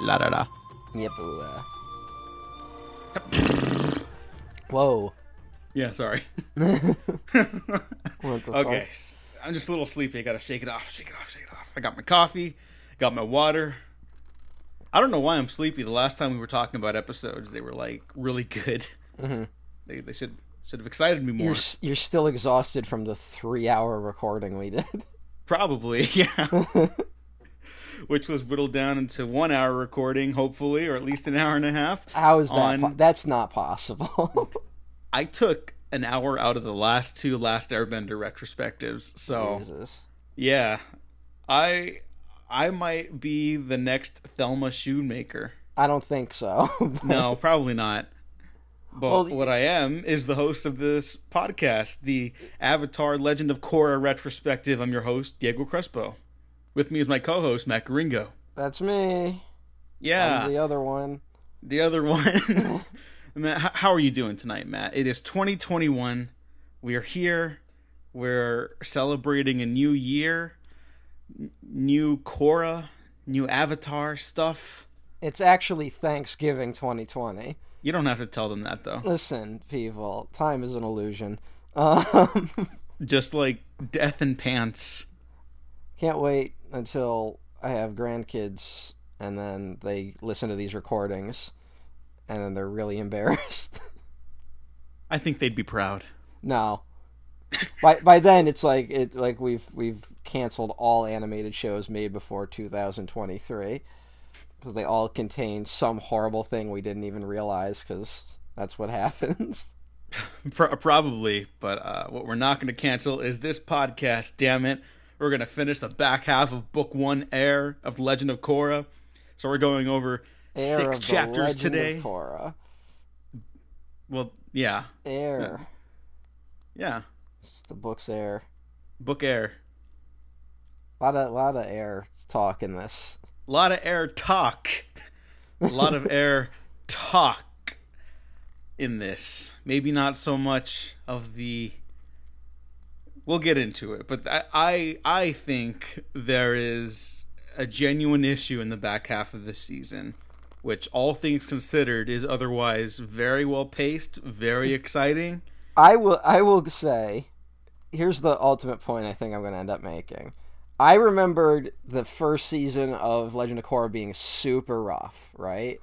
La da da. Yep. uh. Whoa. Yeah, sorry. What the Okay, s- I'm just a little sleepy. I gotta shake it off, shake it off, shake it off. I got my coffee, got my water. I don't know why I'm sleepy. The last time we were talking about episodes, they were like really good. Mm-hmm. They, they should should have excited me more. You're you're still exhausted from the three hour recording we did. Probably, yeah. Which was whittled down into one hour recording, hopefully, or at least an hour and a half. How is that? On- po- that's not possible. I took an hour out of the last two Last Airbender retrospectives, so Jesus. yeah, I I might be the next Thelma Schoonmaker. I don't think so. No, probably not. But Well, what I am is the host of this podcast, the Avatar Legend of Korra retrospective. I'm your host, Diego Crespo. With me is my co-host, Matt Gringo. That's me. Yeah, I'm the other one. the other one. Matt, how are you doing tonight, Matt? It is 2021. We are here. We're celebrating a new year, new Korra, new Avatar stuff. It's actually Thanksgiving 2020. You don't have to tell them that though. Listen, people, time is an illusion. Um, Just like death and pants. can't wait until I have grandkids and then they listen to these recordings and then they're really embarrassed. I think they'd be proud. no. By by then it's like it like we've we've canceled all animated shows made before 2023 because they all contain some horrible thing we didn't even realize cuz that's what happens. Probably, but uh, what we're not going to cancel is this podcast. Damn it! We're going to finish the back half of Book One, Air of the Legend of Korra. So we're going over Air six chapters today. Of Korra. Well, yeah, Air. yeah. The book's air. Book Air. A lot of lot of air talk in this. A lot of air talk. A lot of air talk in this. Maybe not so much of the. We'll get into it, but I I, I think there is a genuine issue in the back half of the season, which all things considered is otherwise very well paced, very exciting. I will I will say here's the ultimate point I think I'm going to end up making. I remembered the first season of Legend of Korra being super rough, right?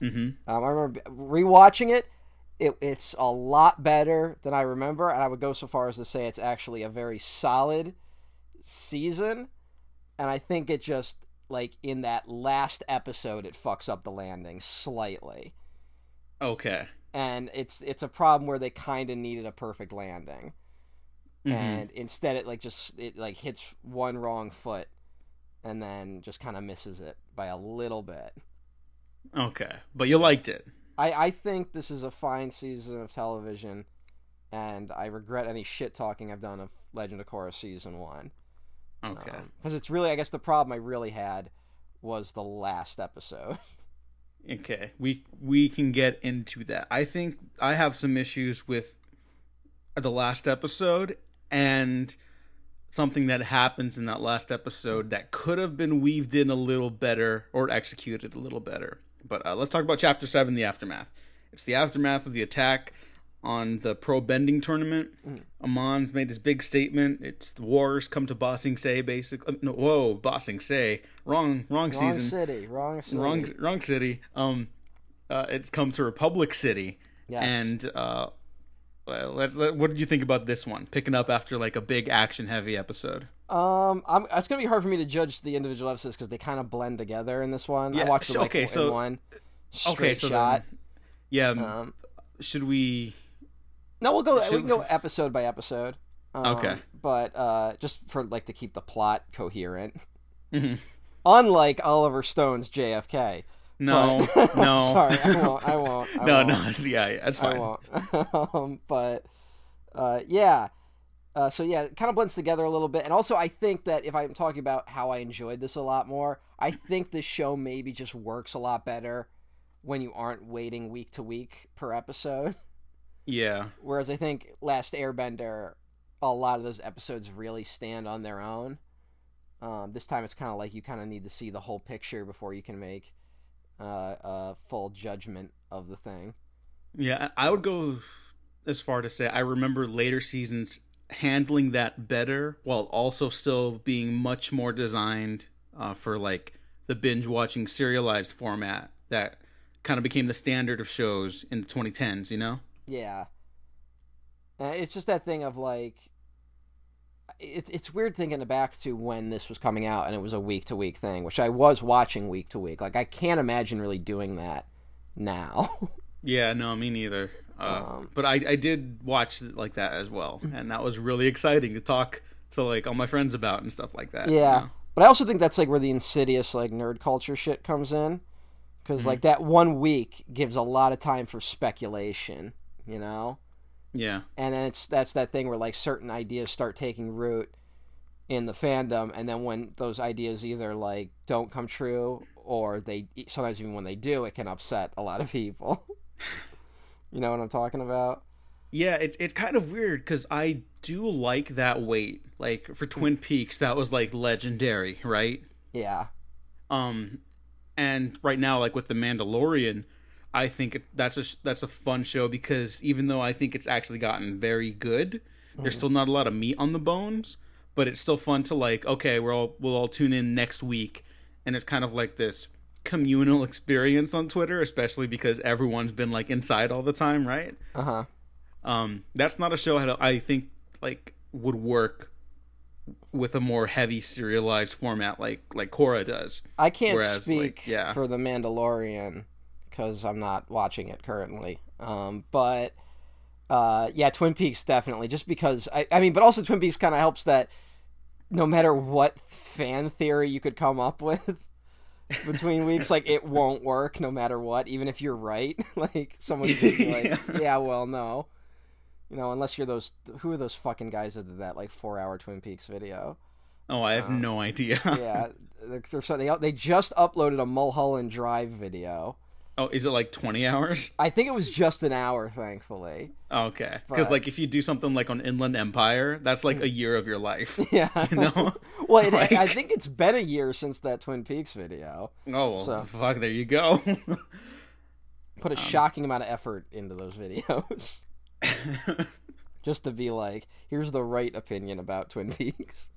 hmm Um, I remember rewatching it. It, it's a lot better than I remember, and I would go so far as to say it's actually a very solid season. And I think it just like in that last episode, it fucks up the landing slightly, Okay. and it's it's a problem where they kind of needed a perfect landing, Mhm. and instead it like just it like hits one wrong foot, and then just kind of misses it by a little bit. Okay, but you liked it. I, I think this is a fine season of television, and I regret any shit talking I've done of Legend of Korra season one. Okay. Because it's really, I guess, the problem I really had was the last episode. Okay, we we can get into that. I think I have some issues with the last episode and something that happens in that last episode that could have been weaved in a little better or executed a little better. But uh, let's talk about chapter seven, the aftermath. It's the aftermath of the attack on the pro bending tournament. Amon's made his big statement. It's the wars come to Ba Sing Se, basically. No, whoa, Ba Sing Se, wrong, wrong, wrong season city, wrong city. wrong wrong city um uh it's come to republic city Yes. and uh well, let's let, what did you think about this one picking up after like a big action heavy episode Um, I'm, it's gonna be hard for me to judge the individual episodes because they kind of blend together in this one. I watched so- like okay, so- one straight okay so shot. then, yeah um, Um, should we no, we'll go. We should- can go episode by episode. Um, Okay. But uh, just for like to keep the plot coherent. Mhm. Unlike Oliver Stone's JFK. No But- no Sorry, I won't. I won't. I no won't. no yeah, yeah that's fine. I won't. um, but uh, yeah. Uh, so yeah, it kind of blends together a little bit, and also I think that if I'm talking about how I enjoyed this a lot more, I think this show maybe just works a lot better when you aren't waiting week to week per episode. Yeah. Whereas I think Last Airbender, a lot of those episodes really stand on their own. Um, this time it's kind of like you kind of need to see the whole picture before you can make uh, a full judgment of the thing. Yeah, I would go as far to say I remember later seasons handling that better while also still being much more designed uh, for like the binge watching serialized format that kind of became the standard of shows in the 2010s, you know? Yeah. Uh, it's just that thing of like it's it's weird thinking back to when this was coming out and it was a week to week thing, which I was watching week to week. Like I can't imagine really doing that now. yeah, no, me neither. Uh, Um, but I, I did watch like that as well, and that was really exciting to talk to like all my friends about and stuff like that. you Yeah. know? But I also think that's like where the insidious like nerd culture shit comes in, because like that one week gives a lot of time for speculation, you know. Yeah, And then it's that's that thing where like certain ideas start taking root in the fandom, and then when those ideas either like don't come true or they sometimes even when they do, it can upset a lot of people. you know what I'm talking about? yeah. It's it's kind of weird because I do like that weight. Like for Twin Peaks, that was like legendary, right? Yeah. Um, and right now, like with the Mandalorian, I think that's a that's a fun show because even though I think it's actually gotten very good, there's still not a lot of meat on the bones. But it's still fun to like. Okay, we're all we'll all tune in next week, and it's kind of like this communal experience on Twitter, especially because everyone's been like inside all the time, right? Uh huh. Um, that's not a show I I think like would work with a more heavy serialized format like like Korra does. I can't Whereas, speak like, yeah. for the Mandalorian because I'm not watching it currently. Um, but uh, yeah, Twin Peaks definitely. Just because I, I mean, but also Twin Peaks kind of helps that no matter what fan theory you could come up with between weeks, like it won't work no matter what, even if you're right. like someone's just like, Yeah. yeah, well, no. You know, unless you're those who are those fucking guys that did that like four hour Twin Peaks video? Oh, I have no idea. yeah, they're, they they just uploaded a Mulholland Drive video. Oh, is it like 20 hours? I think it was just an hour, thankfully. Oh, okay. Because, like, if you do something like on Inland Empire, that's like a hmm. year of your life. Yeah, You know? well, it, I think it's been a year since that Twin Peaks video. Oh, well, So- fuck, there you go. Put a um, shocking amount of effort into those videos just to be like, here's the right opinion about Twin Peaks.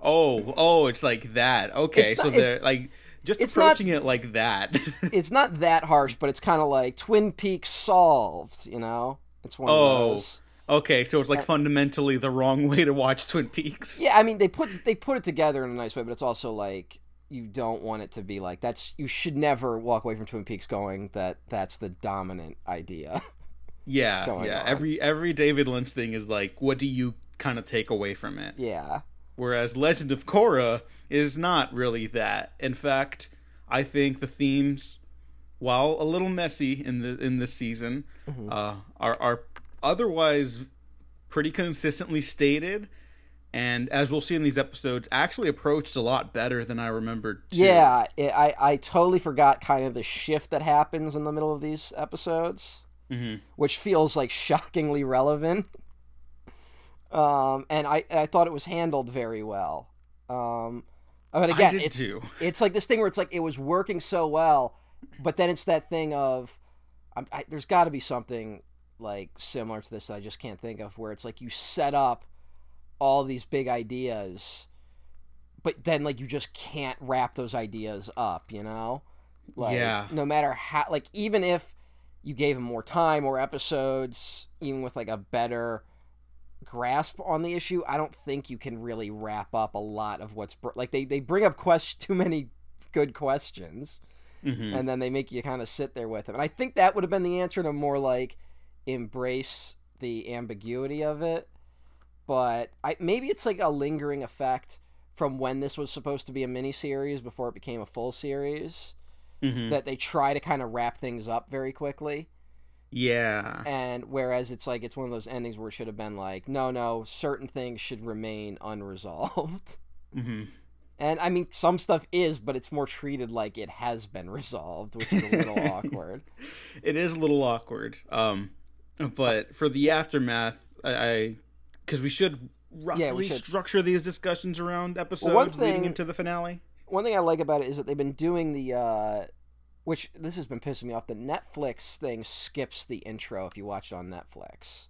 oh, oh, it's like that. Okay, It's so not- they're like just it's not- approaching it like that. It's not that harsh, but it's kind of like Twin Peaks solved. You know, it's one Oh. of those. Oh, okay, so it's like uh, fundamentally the wrong way to watch Twin Peaks. Yeah, I mean they put they put it together in a nice way, but it's also like you don't want it to be like that's you should never walk away from Twin Peaks going that that's the dominant idea. Yeah, yeah. on. Every every David Lynch thing is like, what do you kind of take away from it? yeah. Whereas Legend of Korra is not really that. In fact, I think the themes, while a little messy in the in this season, uh, are are otherwise pretty consistently stated, and as we'll see in these episodes, actually approached a lot better than I remembered. Too. Yeah, it, I I totally forgot kind of the shift that happens in the middle of these episodes, Mhm. which feels like shockingly relevant. Um, and I I thought it was handled very well. Um, but again, it's too. it's like this thing where it's like it was working so well, but then it's that thing of, I'm, I, there's got to be something like similar to this that I just can't think of, where it's like you set up all these big ideas, but then like you just can't wrap those ideas up, you know? Like, Yeah. No matter how, like even if you gave them more time or episodes, even with like a better grasp on the issue, I don't think you can really wrap up a lot of what's br- like they they bring up quest too many good questions hmm and then they make you kind of sit there with them. And I think that would have been the answer to more like embrace the ambiguity of it. But I maybe it's like a lingering effect from when this was supposed to be a mini series before it became a full series hmm that they try to kind of wrap things up very quickly Yeah. and whereas it's like it's one of those endings where it should have been like no no certain things should remain unresolved hmm And I mean, some stuff is, but it's more treated like it has been resolved, which is a little awkward. It is a little awkward. Um, but for the aftermath, I because we should roughly Yeah, we should. structure these discussions around episodes one leading into the finale. One thing I like about it is that they've been doing the, uh, which this has been pissing me off. The Netflix thing skips the intro if you watch it on Netflix,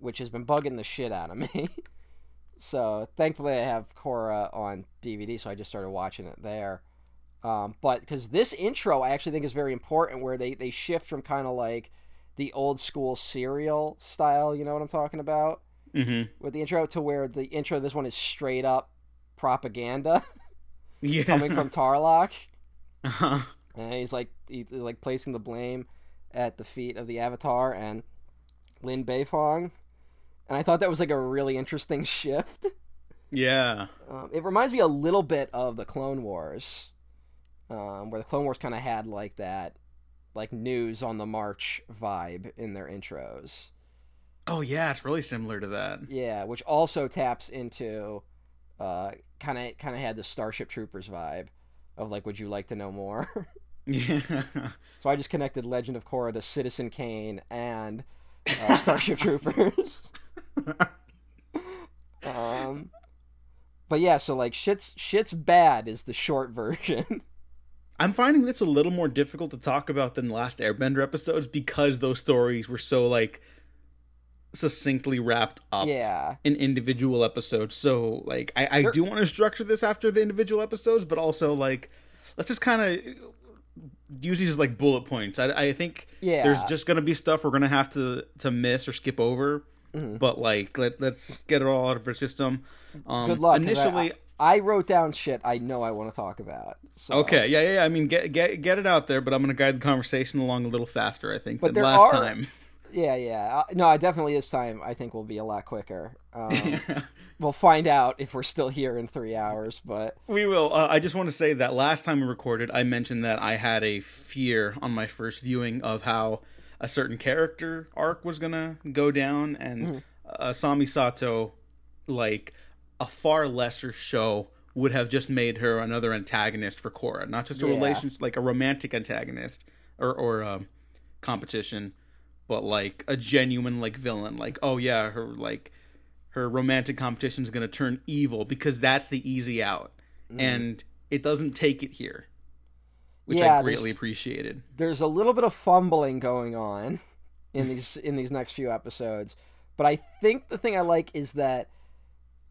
which has been bugging the shit out of me. so thankfully, I have Korra on DVD, so I just started watching it there. Um, but because this intro, I actually think is very important, where they they shift from kind of like the old school serial style. You know what I'm talking about? Mm-hmm. With the intro to where the intro of this one is straight up propaganda Yeah. coming from Tarrlok. Uh-huh. And he's like he's like placing the blame at the feet of the Avatar and Lin Beifong. And I thought that was like a really interesting shift. Yeah. Um, it reminds me a little bit of the Clone Wars, um, where the Clone Wars kind of had like that, like news on the march vibe in their intros. Oh yeah, it's really similar to that. Yeah, which also taps into, kind of kind of had the Starship Troopers vibe, of like, would you like to know more? Yeah. So I just connected Legend of Korra to Citizen Kane and uh, Starship Troopers. um, but yeah, so like shit's shit's bad is the short version. I'm finding this a little more difficult to talk about than the last Airbender episodes because those stories were so like succinctly wrapped up yeah, in individual episodes. So like I, I do want to structure this after the individual episodes, but also like let's just kind of use these as like bullet points. I, I think yeah. there's just gonna be stuff we're gonna have to to miss or skip over. Mhm. But like let let's get it all out of our system. Um, Good luck. Initially, I, wrote down shit I know I want to talk about. So. Okay, yeah, yeah, yeah. I mean, get get get it out there, but I'm gonna guide the conversation along a little faster, I think, But than last are- time. Yeah, yeah. Uh, no, definitely this time I think we'll be a lot quicker. Um, we'll find out if we're still here in three hours, but we will. Uh, I just want to say that last time we recorded, I mentioned that I had a fear on my first viewing of how a certain character arc was gonna go down, and Mm-hmm. uh, Sami Sato, like a far lesser show, would have just made her another antagonist for Korra, not just a Yeah. relationship, like a romantic antagonist or or um, competition, but like a genuine like villain. Like, oh yeah, her like her romantic competition is going to turn evil because that's the easy out, Mm-hmm. and it doesn't take it here, which Yeah, I greatly appreciated. there's a little bit of fumbling going on in these in these next few episodes. But I think the thing I like is that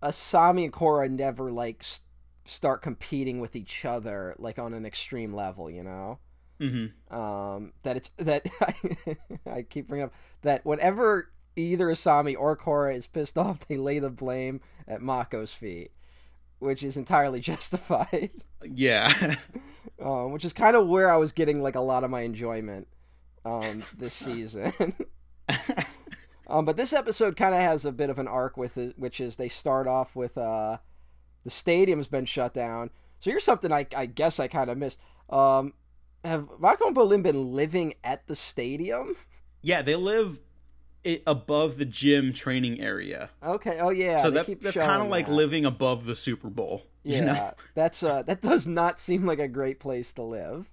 Asami and Korra never like s- start competing with each other like on an extreme level, you know. Hmm um, that it's that I keep bringing up that whenever either Asami or Korra is pissed off, they lay the blame at Mako's feet, which is entirely justified. Yeah, um, which is kind of where I was getting like a lot of my enjoyment um, this season. um, but this episode kind of has a bit of an arc with it, which is they start off with uh, the stadium's been shut down. So here's something I, I guess I kind of missed. Um, have Mako and Bolin been living at the stadium? yeah. They live i above the gym training area, Okay. Oh yeah. so they that's kind of like that. living above the Super Bowl. Yeah, You know? that's uh, that does not seem like a great place to live.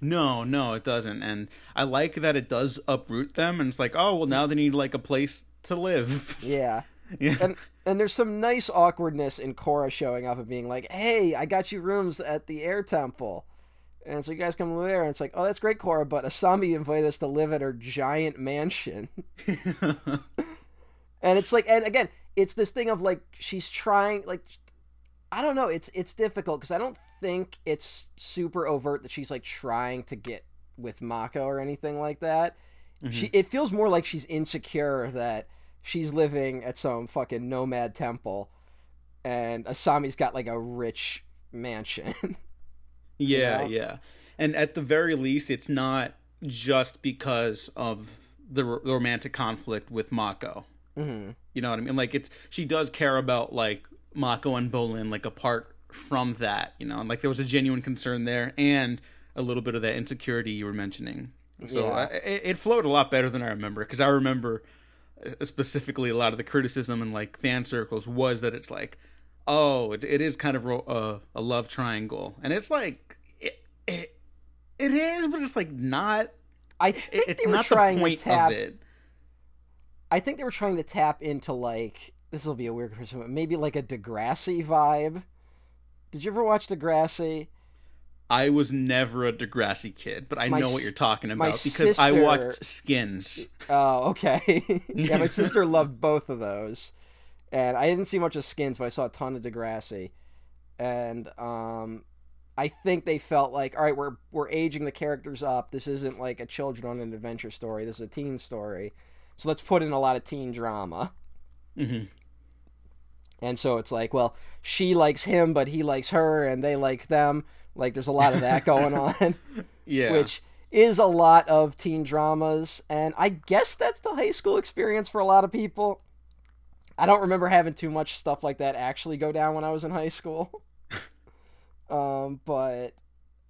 No, no, it doesn't. And I like that it does uproot them, and it's like, oh well, now they need like a place to live. Yeah. yeah. and and there's some nice awkwardness in Korra showing up and being like, "Hey, I got you rooms at the Air Temple," and so you guys come over there, and it's like, "Oh, that's great, Korra," but Asami invited us to live at her giant mansion, and it's like, and again, it's this thing of like she's trying, like, I don't know, it's it's difficult because I don't think it's super overt that she's like trying to get with Mako or anything like that. She mm-hmm. it feels more like she's insecure that she's living at some fucking nomad temple and Asami's got like a rich mansion. Yeah, know? yeah. And at the very least, it's not just because of the r- romantic conflict with Mako. hmm You know what I mean? Like it's she does care about like Mako and Bolin like apart from that, you know, and like there was a genuine concern there and a little bit of that insecurity you were mentioning. So Yeah. I, it, it flowed a lot better than I remember because I remember uh, specifically a lot of the criticism in like fan circles was that it's like, oh, it, it is kind of ro- uh, a love triangle, and it's like it, it, it is, but it's like not. I think It, they were trying the to tap. it. I think they were trying to tap into like this will be a weird comparison, but maybe like a Degrassi vibe. Did you ever watch Degrassi? I was never a Degrassi kid, but I My know what you're talking about because I watched Skins. Oh, okay. yeah, my sister loved both of those, and I didn't see much of Skins, but I saw a ton of Degrassi, and um, I think they felt like, all right, we're we're aging the characters up. This isn't like a children on an adventure story. This is a teen story, so let's put in a lot of teen drama. hmm And so it's like, well, she likes him, but he likes her, and they like them. Like, there's a lot of that going on, Yeah, which is a lot of teen dramas. And I guess that's the high school experience for a lot of people. I don't remember having too much stuff like that actually go down when I was in high school. um, but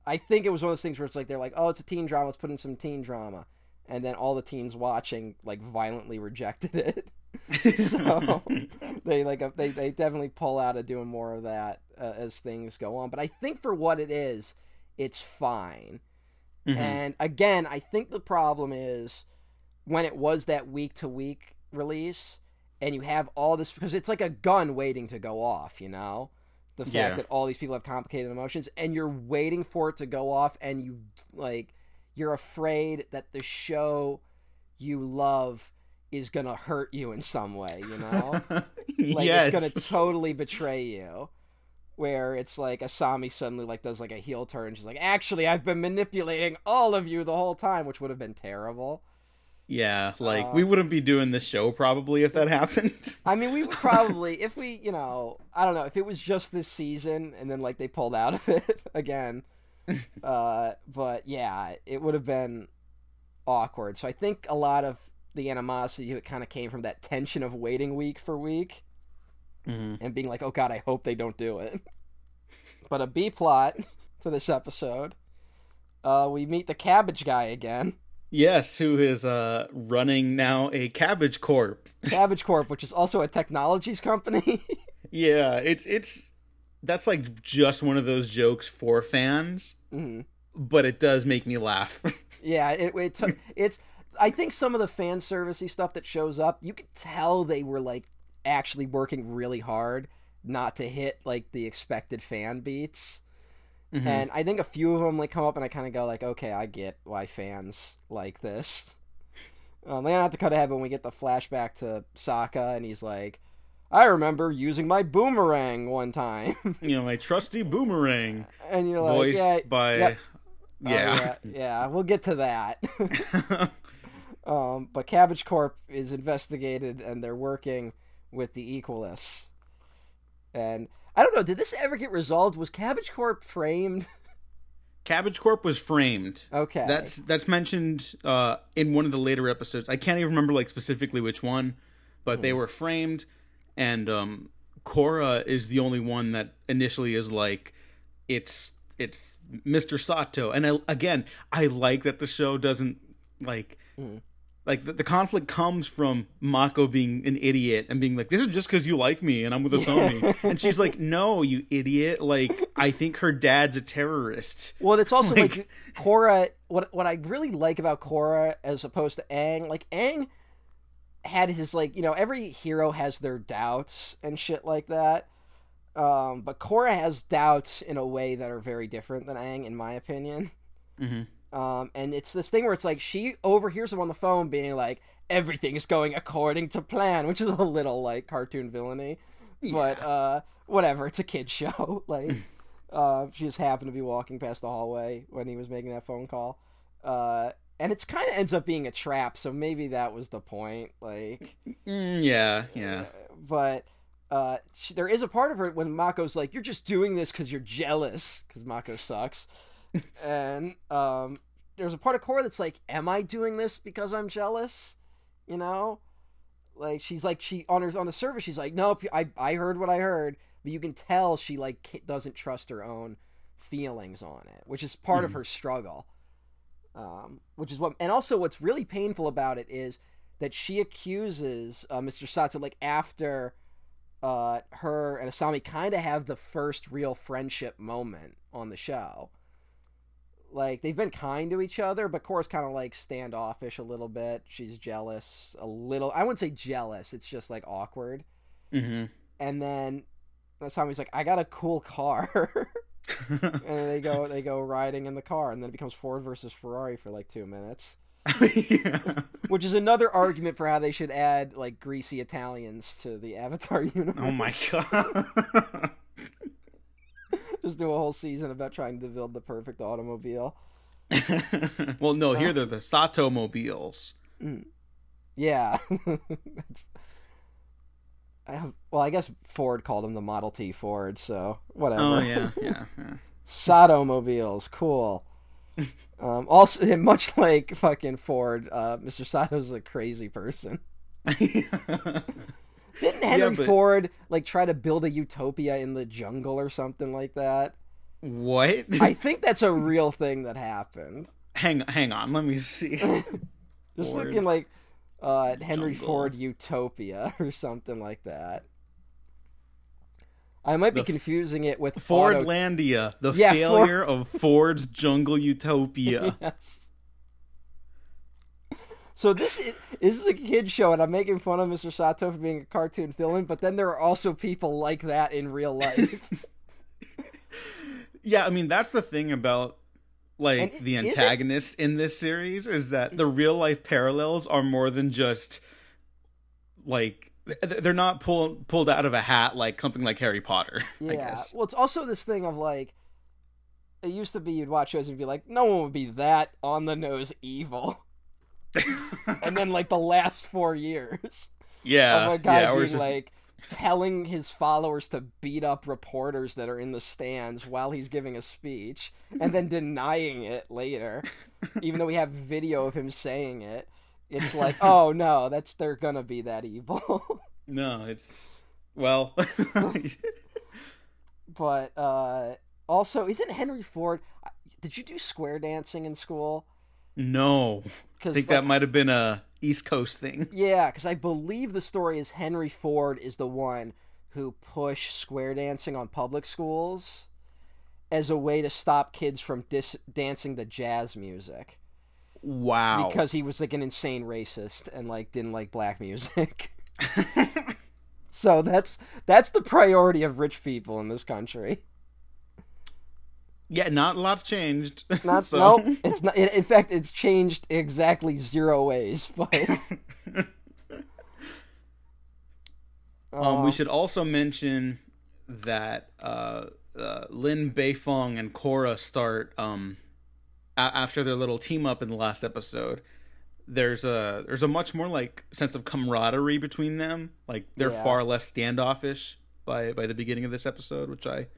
I think it was one of those things where it's like, they're like, oh, it's a teen drama, let's put in some teen drama. And then all the teens watching, like, violently rejected it. so they like uh, they they definitely pull out of doing more of that uh, as things go on. But I think for what it is, it's fine. Mhm. And again, I think the problem is when it was that week to week release, and you have all this because it's like a gun waiting to go off. You know, the fact Yeah. that all these people have complicated emotions, and you're waiting for it to go off, and you like you're afraid that the show you love is gonna hurt you in some way. You know. like yes. it's gonna totally betray you where it's like asami suddenly like does like a heel turn she's like actually i've been manipulating all of you the whole time which would have been terrible yeah, like Uh, we wouldn't be doing this show probably if that happened. i mean we would probably if we you know i don't know if it was just this season and then like they pulled out of it again uh but yeah it would have been awkward so i think a lot of the animosity it kind of came from that tension of waiting week for week hmm and being like, "Oh God, I hope they don't do it." But a B plot to this episode, uh, we meet the Cabbage Guy again, Yes, who is uh running now a Cabbage Corp. Cabbage Corp, which is also a technologies company. Yeah, it's it's that's like just one of those jokes for fans, Mhm. but it does make me laugh. Yeah, it, it it's. I think some of the fan servicey stuff that shows up, you could tell they were like actually working really hard not to hit like the expected fan beats. Mhm. And I think a few of them like come up, and I kind of go like, okay, I get why fans like this. Um, I have to cut ahead when we get the flashback to Sokka, and he's like, I remember using my boomerang one time, you know, my trusty boomerang, and you're like, voiced yeah, by yeah. oh, yeah. yeah, yeah, we'll get to that. um, but Cabbage Corp is investigated, and they're working with the Equalists. And I don't know, did this ever get resolved? Was Cabbage Corp framed? Cabbage Corp was framed. Okay, That's that's mentioned uh, in one of the later episodes. I can't even remember like specifically which one, but they were framed, and um, Korra is the only one that initially is like, it's it's Mr. Sato, and I, again, I like that the show doesn't like. Mhm. Like the, the conflict comes from Mako being an idiot and being like, "This is just because you like me and I'm with Asami," and she's like, "No, you idiot! Like I think her dad's a terrorist." Well, it's also like, Like- Korra. What what I really like about Korra as opposed to Aang, like Aang had his like you know every hero has their doubts and shit like that. Um, but Korra has doubts in a way that are very different than Aang, in my opinion. hmm Um, and it's this thing where it's like she overhears him on the phone being like, "Everything is going according to plan," which is a little like cartoon villainy, but uh, whatever. It's a kid show. like, uh, she just happened to be walking past the hallway when he was making that phone call, uh, and it's kind of ends up being a trap. So maybe that was the point. Like, Mm, yeah, yeah. but uh, she, there is a part of her when Mako's like, "You're just doing this because you're jealous," because Mako sucks, and um, there's a part of Korra that's like, "Am I doing this because I'm jealous?" You know, like she's like she on her on the surface she's like, "Nope, I I heard what I heard," but you can tell she like doesn't trust her own feelings on it, which is part of Mhm. her struggle. Um, which is what, and also what's really painful about it is that she accuses uh, Mr. Sato like after uh, her and Asami kind of have the first real friendship moment on the show. Like they've been kind to each other, but Korra's kind of like standoffish a little bit. She's jealous a little. I wouldn't say jealous. It's just like awkward. Mm-hmm. And then he's like, "I got a cool car," and they go they go riding in the car, and then it becomes Ford versus Ferrari for like two minutes. yeah. Which is another argument for how they should add like greasy Italians to the Avatar universe. Oh my god. Just do a whole season about trying to build the perfect automobile. well, no, here they're the Sato mobiles. Yeah. That's... I have, well, I guess Ford called them the Model T Ford, so whatever. Oh yeah, yeah, yeah. Sato mobiles, cool. Um, also, much like fucking Ford, uh, Mr. Sato's a crazy person. Didn't Henry Yeah, but- Ford like try to build a utopia in the jungle or something like that? what? I think that's a real thing that happened. hang hang on, let me see. Just Ford looking like uh, Henry jungle. Ford Utopia or something like that. I might be The confusing it with Auto- Fordlandia, the Yeah, failure of Ford's jungle utopia. Yes. So this is, this is a kid show, and I'm making fun of Mr. Sato for being a cartoon villain, but then there are also people like that in real life. Yeah, I mean that's the thing about like the antagonists in this series is that the real life parallels are more than just like they're not pulled pulled out of a hat like something like Harry Potter. I yeah. guess. Well, it's also this thing of like, it used to be you'd watch shows and be like, no one would be that on the nose evil. And then like the last four years yeah, of a guy yeah, being just, like telling his followers to beat up reporters that are in the stands while he's giving a speech and then denying it later even though we have video of him saying it. It's like oh no that's they're gonna be that evil. No, it's well, but uh also isn't henry ford did you do square dancing in school? No. I because think that might have been a East Coast thing. Yeah, because I believe the story is Henry Ford is the one who pushed square dancing on public schools as a way to stop kids from dis- dancing the jazz music Wow. because he was like an insane racist and like didn't like black music. so that's that's the priority of rich people in this country. Yeah, not a lot's changed. Not so... no, it's not. In in fact, it's changed exactly zero ways. But Um, we Uh, should also mention that uh, uh, Lin Beifong and Korra start um, a- after their little team up in the last episode. There's a there's a much more like sense of camaraderie between them. Like they're Yeah. far less standoffish by by the beginning of this episode, which I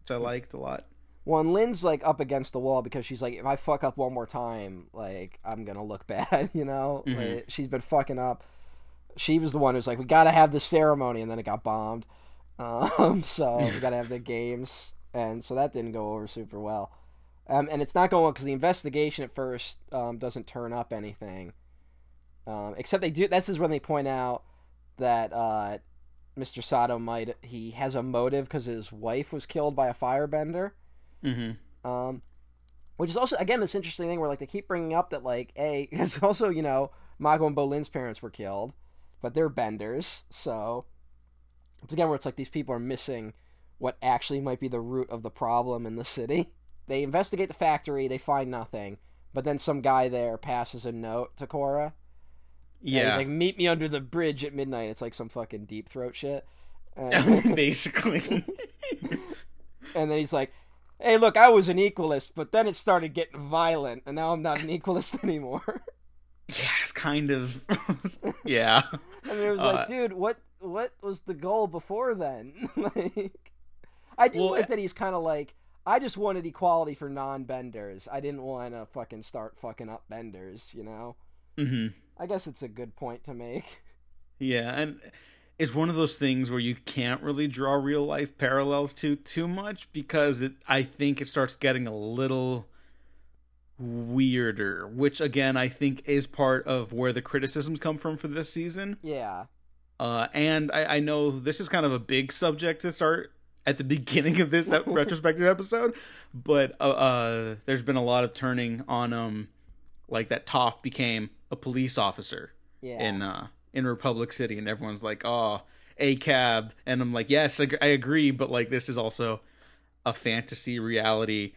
which. I liked a lot. Well, and Lin's like up against the wall because she's like, if I fuck up one more time, like I'm gonna look bad, you know. Mhm. Like, she's been fucking up. She was the one who's like, we gotta have the ceremony, and then it got bombed. Um, so we gotta have the games, and so that didn't go over super well. Um, and it's not going well because the investigation at first um, doesn't turn up anything. Um, except they do. This is when they point out that uh, Mr. Sato might he has a motive because his wife was killed by a firebender. Mm-hmm. Um, which is also again this interesting thing where like they keep bringing up that like a it's also you know Mako and Bolin's parents were killed, but they're benders, so it's again where it's like these people are missing what actually might be the root of the problem in the city. They investigate the factory, they find nothing, but then some guy there passes a note to Korra. Yeah, he's like, "Meet me under the bridge at midnight." It's like some fucking deep throat shit. And- basically. And then he's like, "Hey, look, I was an equalist, but then it started getting violent, and now I'm not an equalist anymore." yeah, it's kind of. yeah. and it was Uh, like, "Dude, what what was the goal before then?" like, I do Well, like that he's kind of like, "I just wanted equality for non-benders. I didn't want to fucking start fucking up benders." You know? Mm-hmm. I guess it's a good point to make. Yeah, and it's one of those things where you can't really draw real life parallels to too much because it I think it starts getting a little weirder, which again I think is part of where the criticisms come from for this season. Yeah. Uh, and I, I know this is kind of a big subject to start at the beginning of this retrospective episode, but uh, uh, there's been a lot of turning on um, like that Toph became a police officer Yeah. in uh in Republic City, and everyone's like, "Oh, a cab," and I'm like, "Yes, I, agree," but like this is also a fantasy reality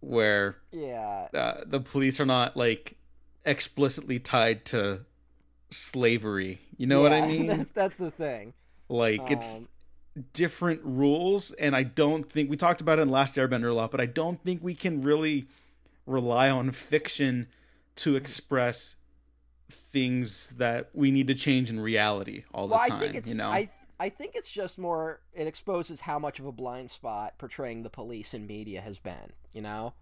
where yeah. uh, the police are not like explicitly tied to slavery. You know what I mean? That's that's the thing. Like it's Um, different rules, and I don't think we talked about it in Last Airbender a lot, but I don't think we can really rely on fiction to express things that we need to change in reality all the well, time. I think it's you know, I I think it's just more it exposes how much of a blind spot portraying the police in media has been. You know.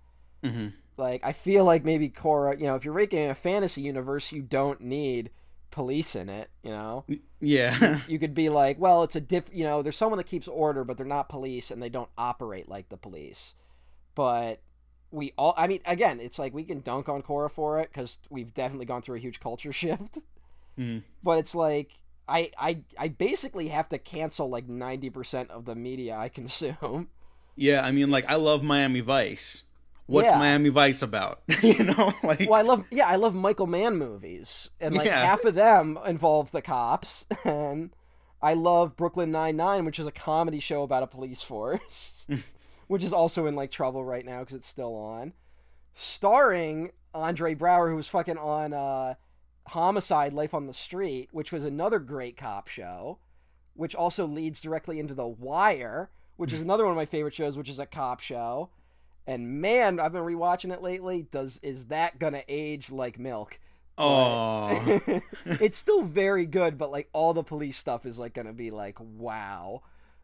hmm Like I feel like maybe Korra, you know, if you're making a fantasy universe, you don't need police in it. You know, yeah, you could be like, well, it's a diff. You know, there's someone that keeps order, but they're not police, and they don't operate like the police. But we all, I mean, again, it's like we can dunk on Korra for it because we've definitely gone through a huge culture shift. Mm. But it's like. I, I, I basically have to cancel like 90% of the media I consume. yeah. I mean, like I love Miami Vice. What's Yeah. Miami Vice about? you know, like Well, I love yeah, I love Michael Mann movies, and like Yeah. half of them involve the cops, and I love Brooklyn Nine Nine, which is a comedy show about a police force, which is also in like trouble right now because it's still on, starring Andre Braugher, who was fucking on uh, Homicide: Life on the Street, which was another great cop show, which also leads directly into The Wire, which is another one of my favorite shows, which is a cop show. And man, I've been rewatching it lately. Does is that gonna age like milk? oh, it's still very good, but like all the police stuff is like gonna be like wow.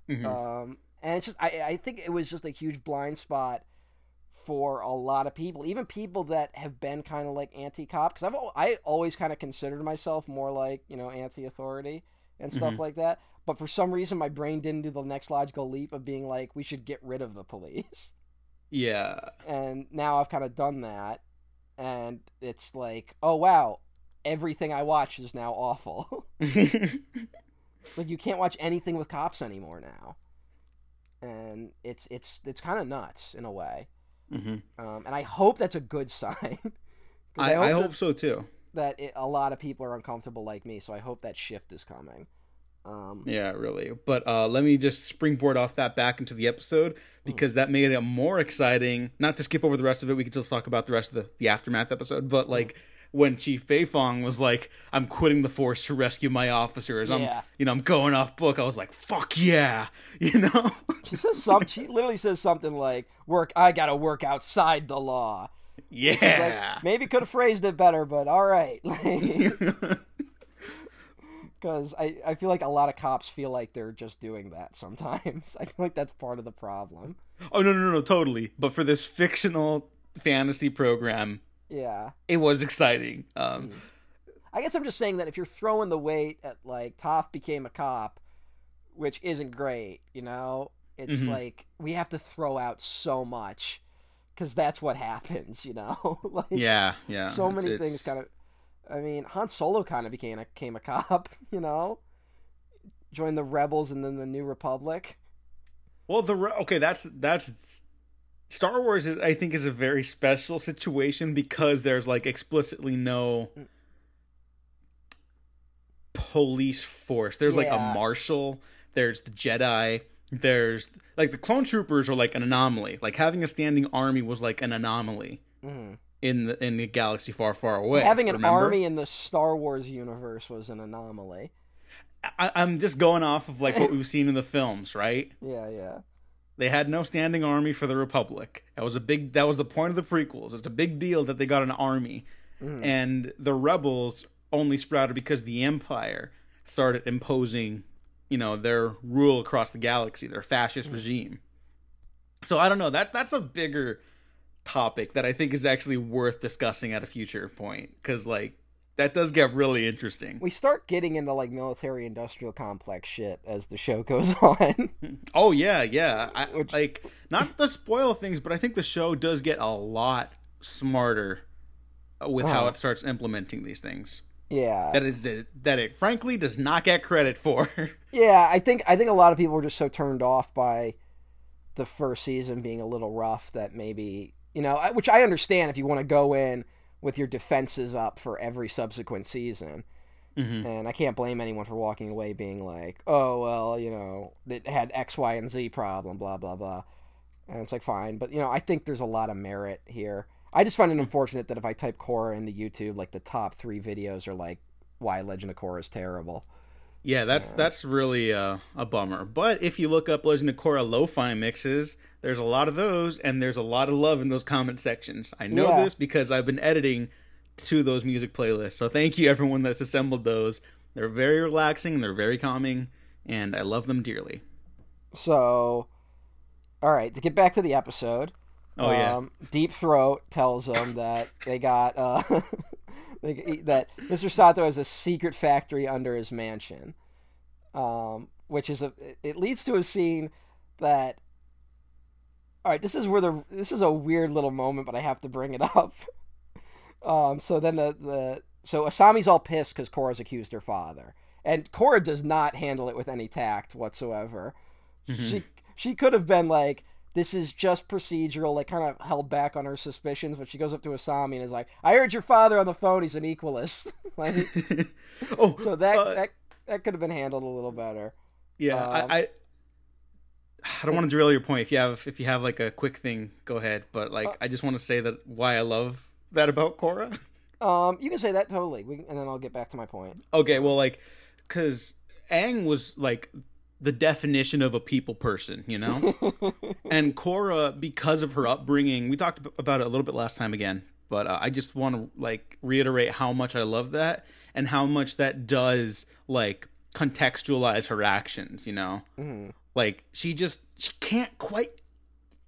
Mhm. Um, and it's just I I think it was just a huge blind spot for a lot of people, even people that have been kind of like anti-cop. Because I've I always kind of considered myself more like you know anti-authority and stuff Mhm. like that. But for some reason, my brain didn't do the next logical leap of being like, we should get rid of the police. yeah. and now I've kind of done that, and it's like, oh wow, everything I watch is now awful. like you can't watch anything with cops anymore now, and it's it's it's kind of nuts in a way. hmm Um, and I hope that's a good sign. I, I hope that, so too. that it, a lot of people are uncomfortable like me, so I hope that shift is coming. Um, Yeah, really. But uh, let me just springboard off that back into the episode because that made it more exciting. Not to skip over the rest of it, we can still talk about the rest of the, the aftermath episode. But like when Chief Beifong was like, "I'm quitting the force to rescue my officers," I'm Yeah. you know I'm going off book. I was like, "Fuck yeah," you know. She says some. She literally says something like, "Work. I gotta work outside the law." Yeah. Like, maybe could have phrased it better, but all right. Because I, I feel like a lot of cops feel like they're just doing that sometimes. I feel like that's part of the problem. oh no no no no totally. But for this fictional fantasy program, Yeah. it was exciting. Um, I guess I'm just saying that if you're throwing the weight at like Toph became a cop, which isn't great, you know, it's Mhm. like we have to throw out so much because that's what happens, you know. like yeah yeah. so many it's- things kind of. I mean, Han Solo kind of became a became a cop, you know, joined the rebels and then the New Republic. Well, the re- okay, that's that's Star Wars. Is, I think is a very special situation because there's like explicitly no police force. There's like a marshal. There's the Jedi. There's like the clone troopers are like an anomaly. Like having a standing army was like an anomaly Mhm. in the in the galaxy far, far away. Having an remember? army in the Star Wars universe was an anomaly. I, I'm just going off of like what we've seen in the films, right? Yeah, yeah. They had no standing army for the Republic. That was a big. That was the point of the prequels. It's a big deal that they got an army, Mhm. and the rebels only sprouted because the Empire started imposing, you know, their rule across the galaxy, their fascist regime. So I don't know. That that's a bigger topic that I think is actually worth discussing at a future point because like that does get really interesting. We start getting into like military industrial complex shit as the show goes on. Oh yeah, yeah. I, Which- like not to spoil things, but I think the show does get a lot smarter uh, with how Uh-huh. it starts implementing these things. Yeah. That is that it frankly does not get credit for. yeah, I think I think a lot of people were just so turned off by the first season being a little rough that maybe you know, which I understand if you want to go in with your defenses up for every subsequent season. Mm-hmm. And I can't blame anyone for walking away being like, "Oh well, you know, it had X, Y, and Z problem, blah blah blah," and it's like fine, but you know, I think there's a lot of merit here. I just find it unfortunate that if I type Korra into YouTube, like the top three videos are like why Legend of Korra is terrible. Yeah, that's yeah. that's really uh, a bummer. But if you look up Legend of Korra lo-fi mixes, there's a lot of those, and there's a lot of love in those comment sections. I know yeah. this because I've been editing to those music playlists. So thank you everyone that's assembled those. They're very relaxing, they're very calming, and I love them dearly. So, all right, to get back to the episode. Oh yeah. Um, Deep Throat tells them that they got uh, that Mr. Sato has a secret factory under his mansion, um, which is a it leads to a scene that. All right, this is where the this is a weird little moment, but I have to bring it up. Um, so then the the so Asami's all pissed because Korra's accused her father, and Korra does not handle it with any tact whatsoever. Mm-hmm. She she could have been like, this is just procedural, like kind of held back on her suspicions. But she goes up to Asami and is like, "I heard your father on the phone. He's an equalist." like, oh, so that uh, that that could have been handled a little better. Yeah, um, I, I, I don't want to derail your point. If you have if you have like a quick thing, go ahead. But like, uh, I just want to say that why I love that about Korra. Um, you can say that totally, we, and then I'll get back to my point. Okay, well, like, because Aang was like the definition of a people person, you know? and Korra, because of her upbringing, we talked about it a little bit last time again, but uh, I just want to like reiterate how much I love that and how much that does like contextualize her actions, you know? Mm-hmm. Like she just she can't quite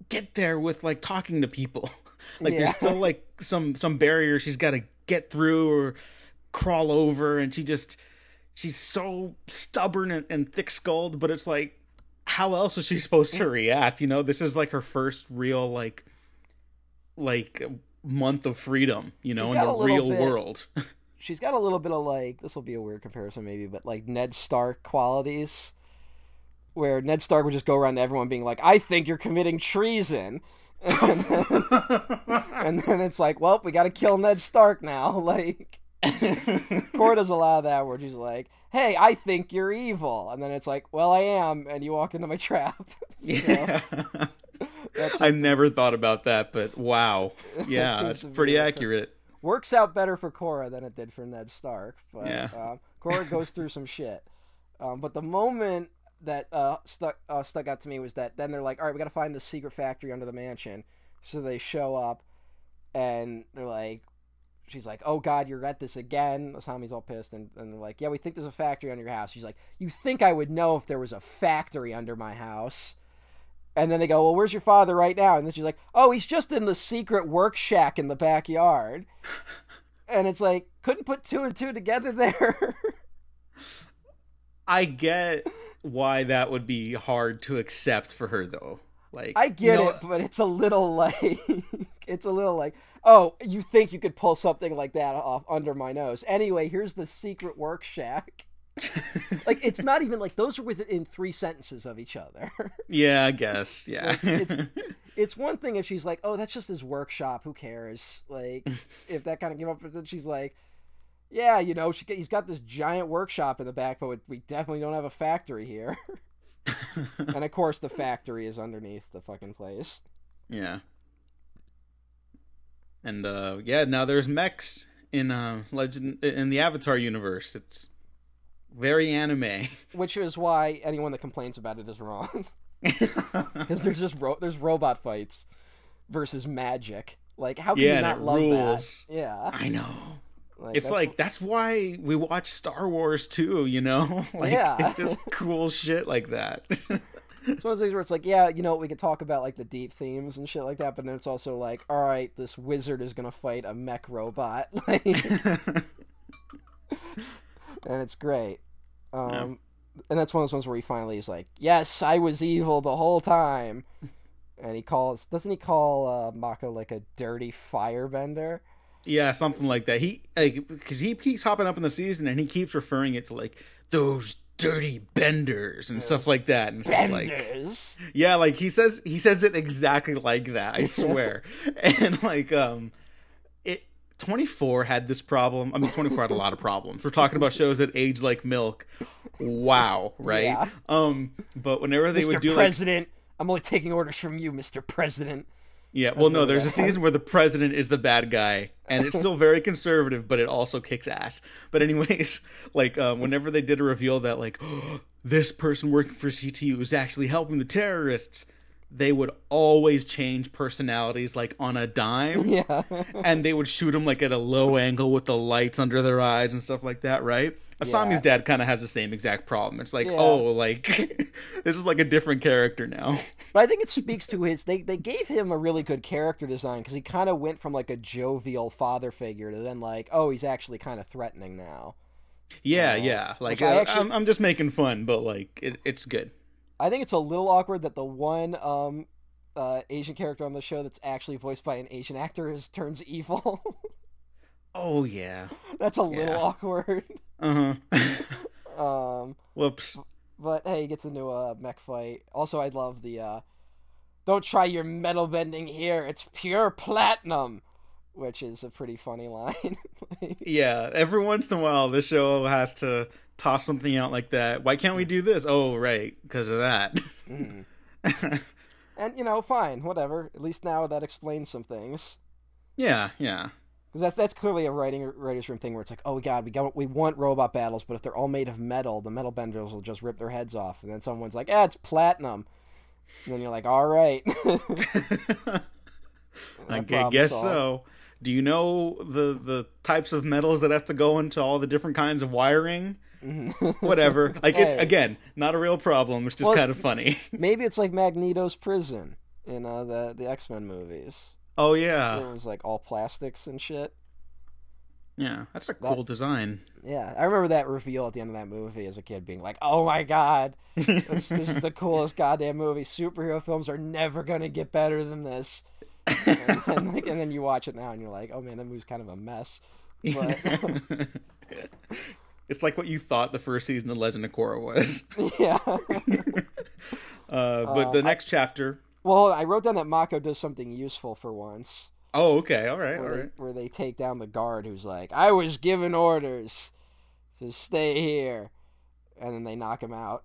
get there with like talking to people. like yeah. there's still like some some barrier she's got to get through or crawl over and she just she's so stubborn and, and thick skulled, but it's like, how else is she supposed to react? You know, this is like her first real like like month of freedom, you know, in the real bit, world. she's got a little bit of like this will be a weird comparison maybe, but like Ned Stark qualities. Where Ned Stark would just go around to everyone being like, I think you're committing treason. And then, and then it's like, well, we got to kill Ned Stark now. Like, Korra does a lot of that where she's like, "Hey, I think you're evil," and then it's like, "Well, I am," and you walked into my trap. yeah. I never thought about that, but wow, yeah, it's pretty accurate. Works out better for Korra than it did for Ned Stark, but yeah. Um, Korra goes through some shit. Um, but the moment that uh, stuck uh, stuck out to me was that then they're like, "All right, we got to find the secret factory under the mansion." So they show up, and they're like, she's like, "Oh God, you're at this again." Asami's all pissed, and, and they're like, "Yeah, we think there's a factory under your house." She's like, "You think I would know if there was a factory under my house?" And then they go, "Well, where's your father right now?" And then she's like, "Oh, he's just in the secret work shack in the backyard." and it's like, couldn't put two and two together there. I get why that would be hard to accept for her, though. Like, I get you know, it, but it's a little like, it's a little like, oh, you think you could pull something like that off under my nose? Anyway, here's the secret work shack. like it's not even like those are within three sentences of each other. yeah, I guess. Yeah. Like, it's, it's one thing if she's like, "Oh, that's just his workshop. Who cares?" Like if that kind of came up, then she's like, "Yeah, you know, she, he's got this giant workshop in the back, but we definitely don't have a factory here." and of course, the factory is underneath the fucking place. Yeah. And uh, yeah, now there's mechs in uh, Legend in the Avatar universe. It's very anime, which is why anyone that complains about it is wrong. Because there's just ro- there's robot fights versus magic. Like, how can yeah, you not love rules. that? Yeah, I know. Like, it's like what... that's why we watch Star Wars too, you know? like yeah. it's just cool shit like that. It's one of those things where it's like, yeah, you know, we could talk about like the deep themes and shit like that, but then it's also like, all right, this wizard is gonna fight a mech robot, like, and it's great. Um, yeah. and that's one of those ones where he finally is like, yes, I was evil the whole time, and he calls, doesn't he call uh, Mako like a dirty firebender? Yeah, something like that. He like because he keeps hopping up in the season and he keeps referring it to like those dirty benders and stuff like that. And just like yeah, like he says he says it exactly like that. I swear. and like um, it twenty four had this problem. I mean, twenty four had a lot of problems. We're talking about shows that age like milk. Wow, right? Yeah. Um, but whenever they Mr. would do like President, I'm only taking orders from you, Mr. President. Yeah, well, no, there's a season where the president is the bad guy, and it's still very conservative, but it also kicks ass. But anyways, like um, whenever they did a reveal that like this person working for CTU is actually helping the terrorists, they would always change personalities like on a dime, Yeah. and they would shoot them like at a low angle with the lights under their eyes and stuff like that, right? Asami's Yeah. dad kind of has the same exact problem. It's like, Yeah. oh, like this is like a different character now. But I think it speaks to his. They they gave him a really good character design because he kind of went from like a jovial father figure to then like, oh, he's actually kind of threatening now. Yeah, Uh, yeah. Like which I uh, actually- I'm, I'm just making fun, but like it, it's good. I think it's a little awkward that the one um, uh, Asian character on the show that's actually voiced by an Asian actor is turns evil. Oh yeah. that's a little Yeah. awkward. Uh huh. Um, Whoops. but hey, he gets into a mech fight. Also, I love the uh, "Don't try your metal bending here. It's pure platinum," which is a pretty funny line. Yeah. Every once in a while, the show has to toss something out like that. Why can't we do this? Oh, right, because of that. Mhm. And you know, fine, whatever. At least now that explains some things. yeah, yeah, Because that's that's clearly a writing writers room thing where it's like, oh god, we got we want robot battles, but if they're all made of metal, the metal benders will just rip their heads off. And then someone's like, ah, it's platinum. And then you're like, all right. I No gu- problem guess solved. so. Do you know the the types of metals that have to go into all the different kinds of wiring? Whatever. Like it's again not a real problem. It's just Well, it's- kind of funny. Maybe it's like Magneto's prison in uh, the the X Men movies. Oh yeah, it was like all plastics and shit. yeah. That's a cool design. Yeah, I remember that reveal at the end of that movie as a kid, being like, "Oh my god, this, this is the coolest goddamn movie. Superhero films are never gonna get better than this." And, then, like, and then you watch it now, and you're like, "Oh man, that movie's kind of a mess." But it's like what you thought the first season of Legend of Korra was. yeah. Uh, but the next chapter. Well, I wrote down that Mako does something useful for once, Oh, okay. All right. All where, right. they, where they take down the guard who's like, "I was given orders to stay here," and then they knock him out.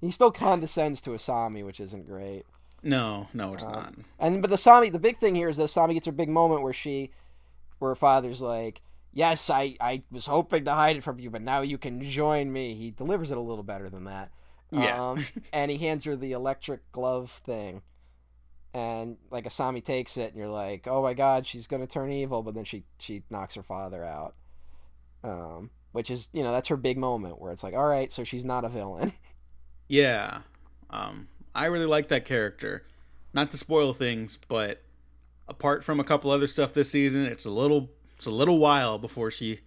he still condescends to Asami, which isn't great. No, no, it's not. And but the Sami, the big thing here is that Sami gets her big moment where she, where her father's like, "Yes, I, I was hoping to hide it from you, but now you can join me." He delivers it a little better than that. Yeah. Um, and he hands her the electric glove thing, and like Asami takes it, and you're like, "Oh my God, she's gonna turn evil," but then she she knocks her father out. Um, which is you know that's her big moment where it's like, all right, so she's not a villain. Yeah. Um, I really like that character. Not to spoil things, but apart from a couple other stuff this season, it's a little it's a little while before she